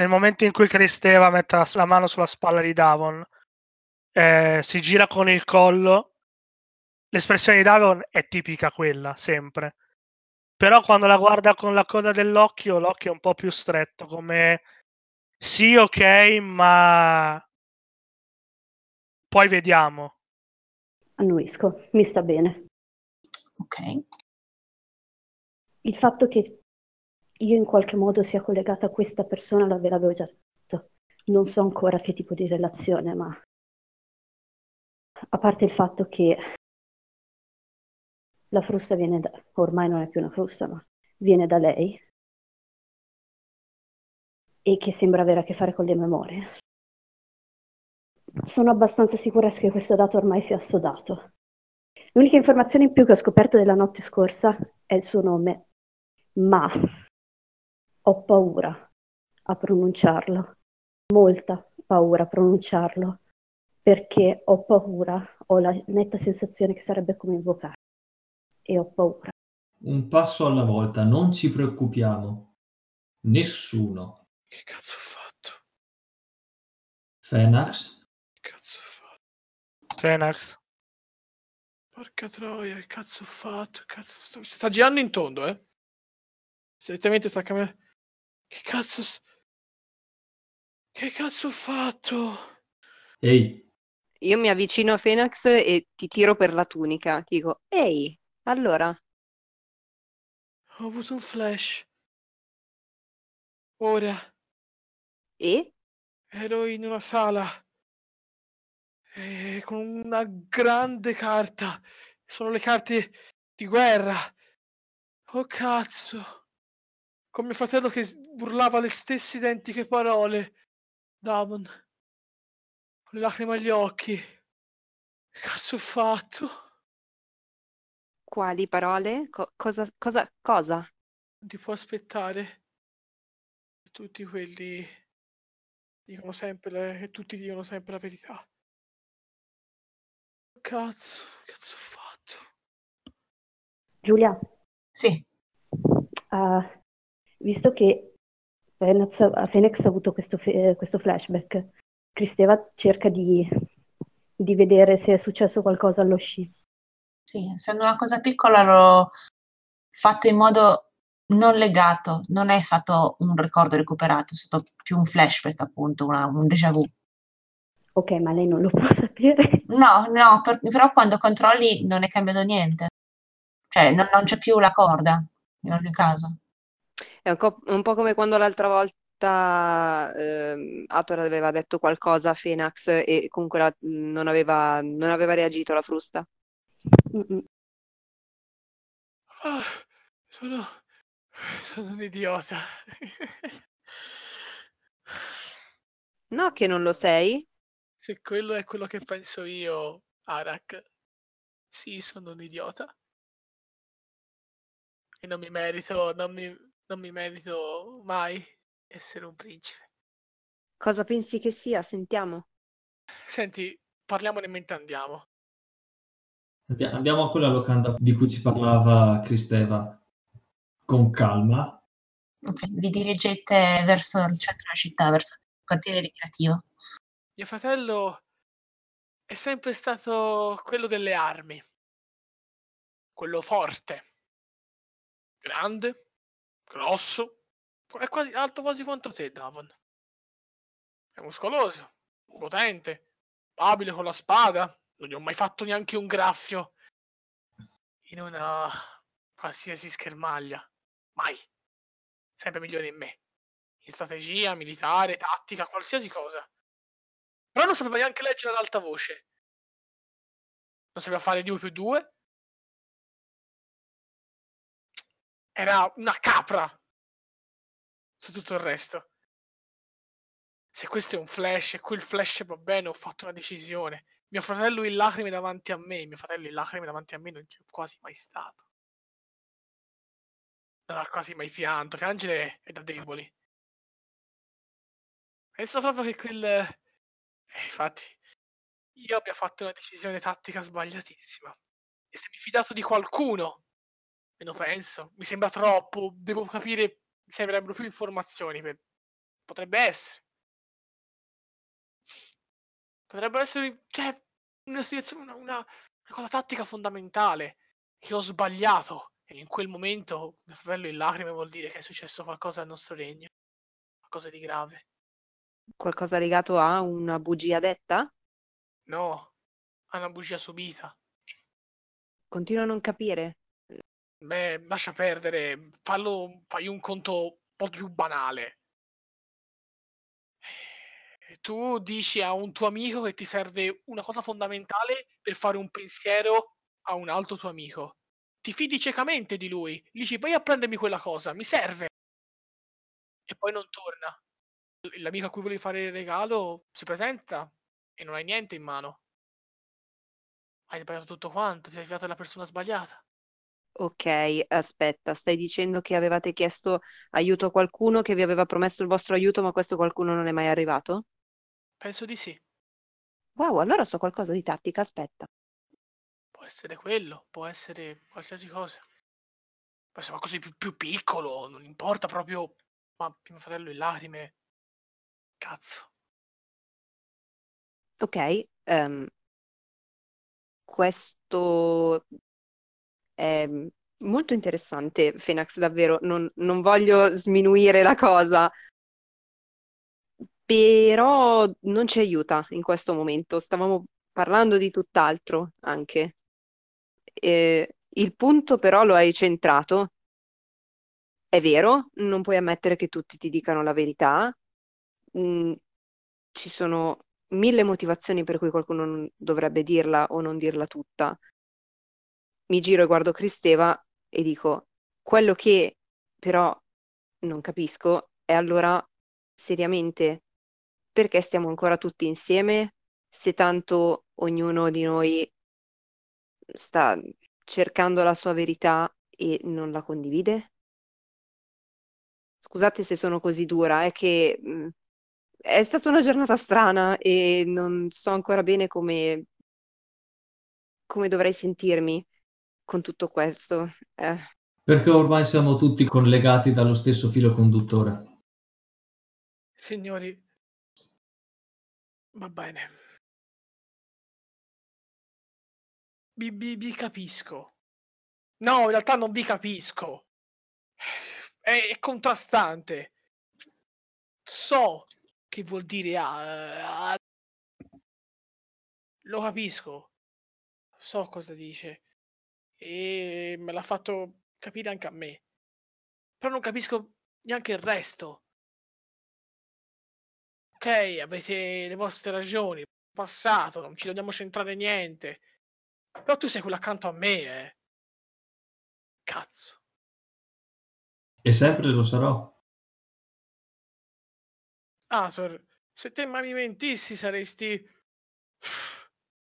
Nel momento in cui Cristeva mette la, la mano sulla spalla di Davon, eh, si gira con il collo. L'espressione di Davon è tipica quella, sempre. Però quando la guarda con la coda dell'occhio, l'occhio è un po' più stretto, come sì, ok, ma poi vediamo. Annuisco, mi sta bene. Ok. Il fatto che io in qualche modo sia collegata a questa persona l'ave- l'avevo già detto. Non so ancora che tipo di relazione, ma a parte il fatto che la frusta viene da, ormai non è più una frusta, ma viene da lei e che sembra avere a che fare con le memorie. Sono abbastanza sicura che questo dato ormai sia assodato. L'unica informazione in più che ho scoperto della notte scorsa è il suo nome, ma ho paura a pronunciarlo, molta paura a pronunciarlo, perché ho paura, ho la netta sensazione che sarebbe come invocare e ho paura. Un passo alla volta, non ci preoccupiamo. Nessuno. Che cazzo ho fatto? Fenax? Che cazzo ho fatto? Fenax. Porca troia, che cazzo ho fatto? Cazzo sto... Sta girando in tondo, eh? Direttamente sta camera... Che cazzo... s- Che cazzo ho fatto? Ehi, Io mi avvicino a Fenax e ti tiro per la tunica. Ti dico, ehi, allora, Ho avuto un flash. Ora e? ero in una sala eh, con una grande carta. Sono le carte di guerra. Oh cazzo. Con mio fratello che urlava le stesse identiche parole. Damon. Con le lacrime agli occhi. Che cazzo ho fatto? Quali parole? Co- cosa, cosa, cosa? Non ti può aspettare. Tutti quelli dicono sempre, le- e tutti dicono sempre la verità. Cazzo, cazzo ho fatto? Giulia, Sì, ah, visto che Fenex ha avuto questo, fe- questo flashback, Cristeva cerca di, di vedere se è successo qualcosa allo sci. sì, essendo una cosa piccola l'ho fatto in modo non legato, non è stato un ricordo recuperato, è stato più un flashback, appunto, una- un déjà vu. Ok, ma lei non lo può sapere. No, no, per- però quando controlli non è cambiato niente. Cioè, non, non c'è più la corda, in ogni caso. È un, co- un po' come quando l'altra volta ehm, Ator aveva detto qualcosa a Fenax e comunque la- non aveva, non aveva reagito alla frusta. Mm-mm. Ah, sono, sono un idiota. No, che non lo sei. Se quello è quello che penso io, Arak, sì, sono un idiota. E non mi merito, non mi, non mi merito mai essere un principe. Cosa pensi che sia? Sentiamo. Senti, parliamone mentre andiamo. andiamo a quella locanda di cui ci parlava Cristeva. Con calma. Ok, Vi dirigete verso il centro della città, verso quartiere ricreativo. Mio fratello è sempre stato quello delle armi. Quello forte. Grande, grosso, è quasi alto quasi quanto te, Davon. È muscoloso, potente, abile con la spada. Non gli ho mai fatto neanche un graffio in una qualsiasi schermaglia. Mai. Sempre migliore in me. In strategia, militare, tattica, qualsiasi cosa. Però non sapeva neanche leggere ad alta voce. Non sapeva fare 2 più 2. Era una capra su tutto il resto. Se questo è un flash e quel flash va bene, ho fatto una decisione. Mio fratello in lacrime davanti a me, mio fratello in lacrime davanti a me non c'è quasi mai stato. Non ha quasi mai pianto, piangere è da deboli. Penso proprio che quel... Eh, infatti, io abbia fatto una decisione tattica sbagliatissima. E se mi fidato di qualcuno, e lo penso, mi sembra troppo, devo capire, mi servirebbero più informazioni. Per... Potrebbe essere. Potrebbe essere, cioè, una situazione, una, una, una cosa tattica fondamentale che ho sbagliato. E in quel momento, mio fratello in lacrime vuol dire che è successo qualcosa al nostro regno. Qualcosa di grave. Qualcosa legato a una bugia detta? No, a una bugia subita. Continuo a non capire. Beh, lascia perdere, fallo, fai un conto un po' più banale. Tu dici a un tuo amico che ti serve una cosa fondamentale per fare un pensiero a un altro tuo amico. Ti fidi ciecamente di lui, dici vai a prendermi quella cosa, mi serve. E poi non torna. L'amico a cui volevi fare il regalo si presenta e non hai niente in mano. Hai sbagliato tutto quanto, ti sei fidato della persona sbagliata. Ok, aspetta, stai dicendo che avevate chiesto aiuto a qualcuno che vi aveva promesso il vostro aiuto, ma questo qualcuno non è mai arrivato? Penso di sì. Wow, allora so qualcosa di tattica, aspetta. Può essere quello, può essere qualsiasi cosa. Può essere qualcosa di più, più piccolo, non importa proprio. Ma mio fratello in lacrime. Cazzo. Ok, ehm, questo è molto interessante, Fenax, davvero. Non, non voglio sminuire la cosa, però non ci aiuta in questo momento. Stavamo parlando di tutt'altro anche. E il punto però lo hai centrato. È vero, non puoi ammettere che tutti ti dicano la verità. Mm, ci sono mille motivazioni per cui qualcuno dovrebbe dirla o non dirla tutta. Mi giro e guardo Cristeva e dico, quello che però non capisco è allora seriamente perché stiamo ancora tutti insieme se tanto ognuno di noi sta cercando la sua verità e non la condivide? Scusate se sono così dura, è che mh, è stata una giornata strana e non so ancora bene come, come dovrei sentirmi con tutto questo. Eh. Perché ormai siamo tutti collegati dallo stesso filo conduttore. Signori, va bene. Vi, vi- vi capisco. No, in realtà non vi capisco. È, è contrastante. So che vuol dire ah, ah. Lo capisco. So cosa dice. E me l'ha fatto capire anche a me. Però non capisco neanche il resto. Ok, avete le vostre ragioni. Passato, non ci dobbiamo centrare niente. Però tu sei quello accanto a me, eh. Cazzo. E sempre lo sarò. Arthur, se te mai mi mentissi saresti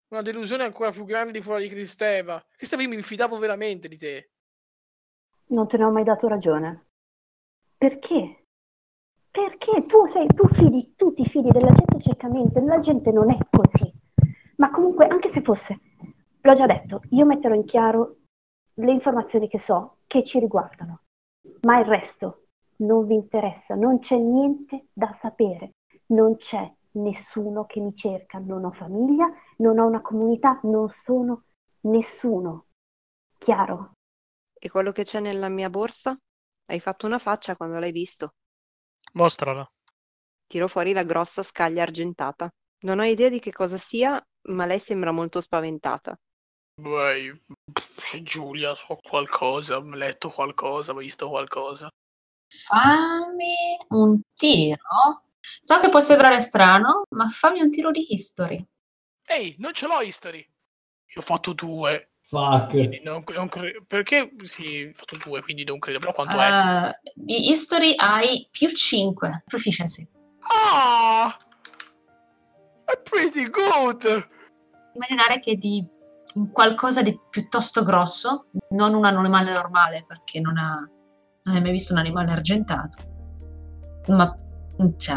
una delusione ancora più grande di fuori di Cristeva. Cristeva io mi fidavo veramente di te. Non te ne ho mai dato ragione. Perché? Perché tu sei, tu fidi, tu ti fidi della gente ciecamente, la gente non è così. Ma comunque, anche se fosse, l'ho già detto, io metterò in chiaro le informazioni che so, che ci riguardano. Ma il resto non vi interessa, non c'è niente da sapere. non c'è nessuno che mi cerca, non ho famiglia, non ho una comunità, non sono nessuno. Chiaro? E quello che c'è nella mia borsa? Hai fatto una faccia quando l'hai visto. Mostrala. Tiro fuori la grossa scaglia argentata. Non ho idea di che cosa sia, ma lei sembra molto spaventata. Beh, c'è Giulia, so qualcosa, ho letto qualcosa, ho visto qualcosa. Fammi un tiro. So che può sembrare strano, ma fammi un tiro di history. Ehi, non ce l'ho history. Io ho fatto due. Fuck. Non, non cre- perché sì, ho fatto due, quindi non credo. Però quanto è? Uh, di history hai più 5 proficiency. Ah! È pretty good! Immaginare che di un qualcosa di piuttosto grosso, non un animale normale, perché non ha non hai mai visto un animale argentato, ma non c'è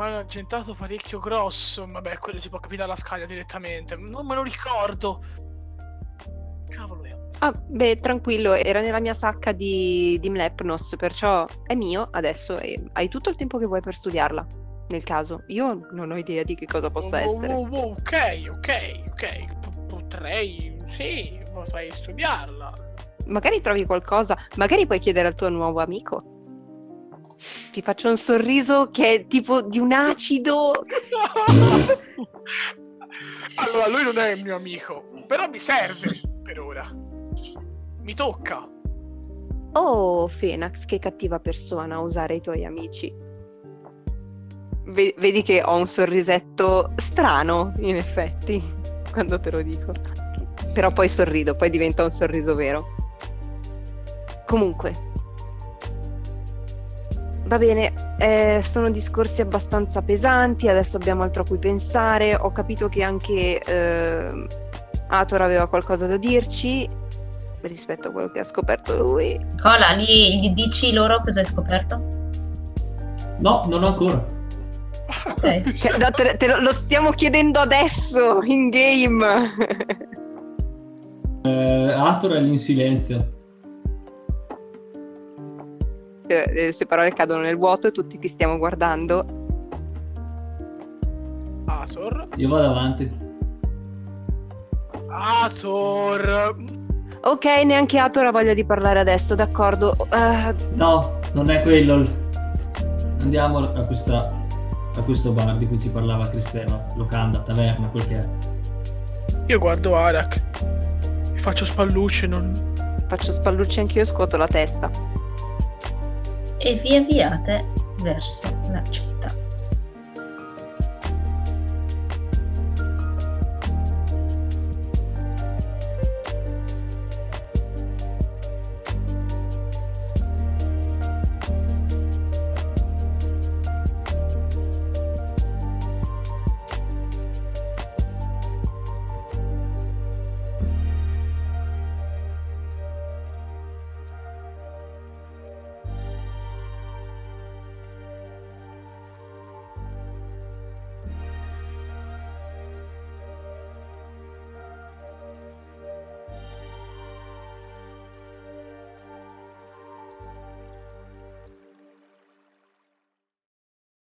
animale argentato parecchio grosso. Vabbè, quello si può capire dalla scaglia direttamente. Non me lo ricordo. Cavolo io. Ah, beh, tranquillo, era nella mia sacca di, di Mlepnos, perciò è mio adesso e hai tutto il tempo che vuoi per studiarla. Nel caso, io non ho idea di che cosa possa oh, essere. oh, oh, ok, ok, ok. P- potrei, sì, potrei studiarla. Magari trovi qualcosa, magari puoi chiedere al tuo nuovo amico. Ti faccio un sorriso che è tipo di un acido. allora, lui non è il mio amico, però mi serve per ora. Mi tocca. Oh, Fenax, che cattiva persona a usare i tuoi amici. Ve- vedi che ho un sorrisetto strano, in effetti, quando te lo dico. Però poi sorrido, poi diventa un sorriso vero. Comunque, va bene, eh, sono discorsi abbastanza pesanti, adesso abbiamo altro a cui pensare. Ho capito che anche eh, Ator aveva qualcosa da dirci rispetto a quello che ha scoperto lui. Cola, gli, gli dici loro cosa hai scoperto? No, non ancora. Ok. Cioè, no, te, te lo, lo stiamo chiedendo adesso, in game. Eh, Ator è lì in silenzio. Eh, Le sue parole cadono nel vuoto e tutti ti stiamo guardando. Ator. Io vado avanti. Ator. Ok, neanche Ator ha voglia di parlare adesso, d'accordo. Eh, No, non è quello. Andiamo a, questa, a questo bar di cui ci parlava Cristeva. Locanda, taverna, quel che è. Io guardo Arak. Mi faccio spallucce, non... faccio spallucci anch'io, scuoto la testa. E vi avviate verso la città.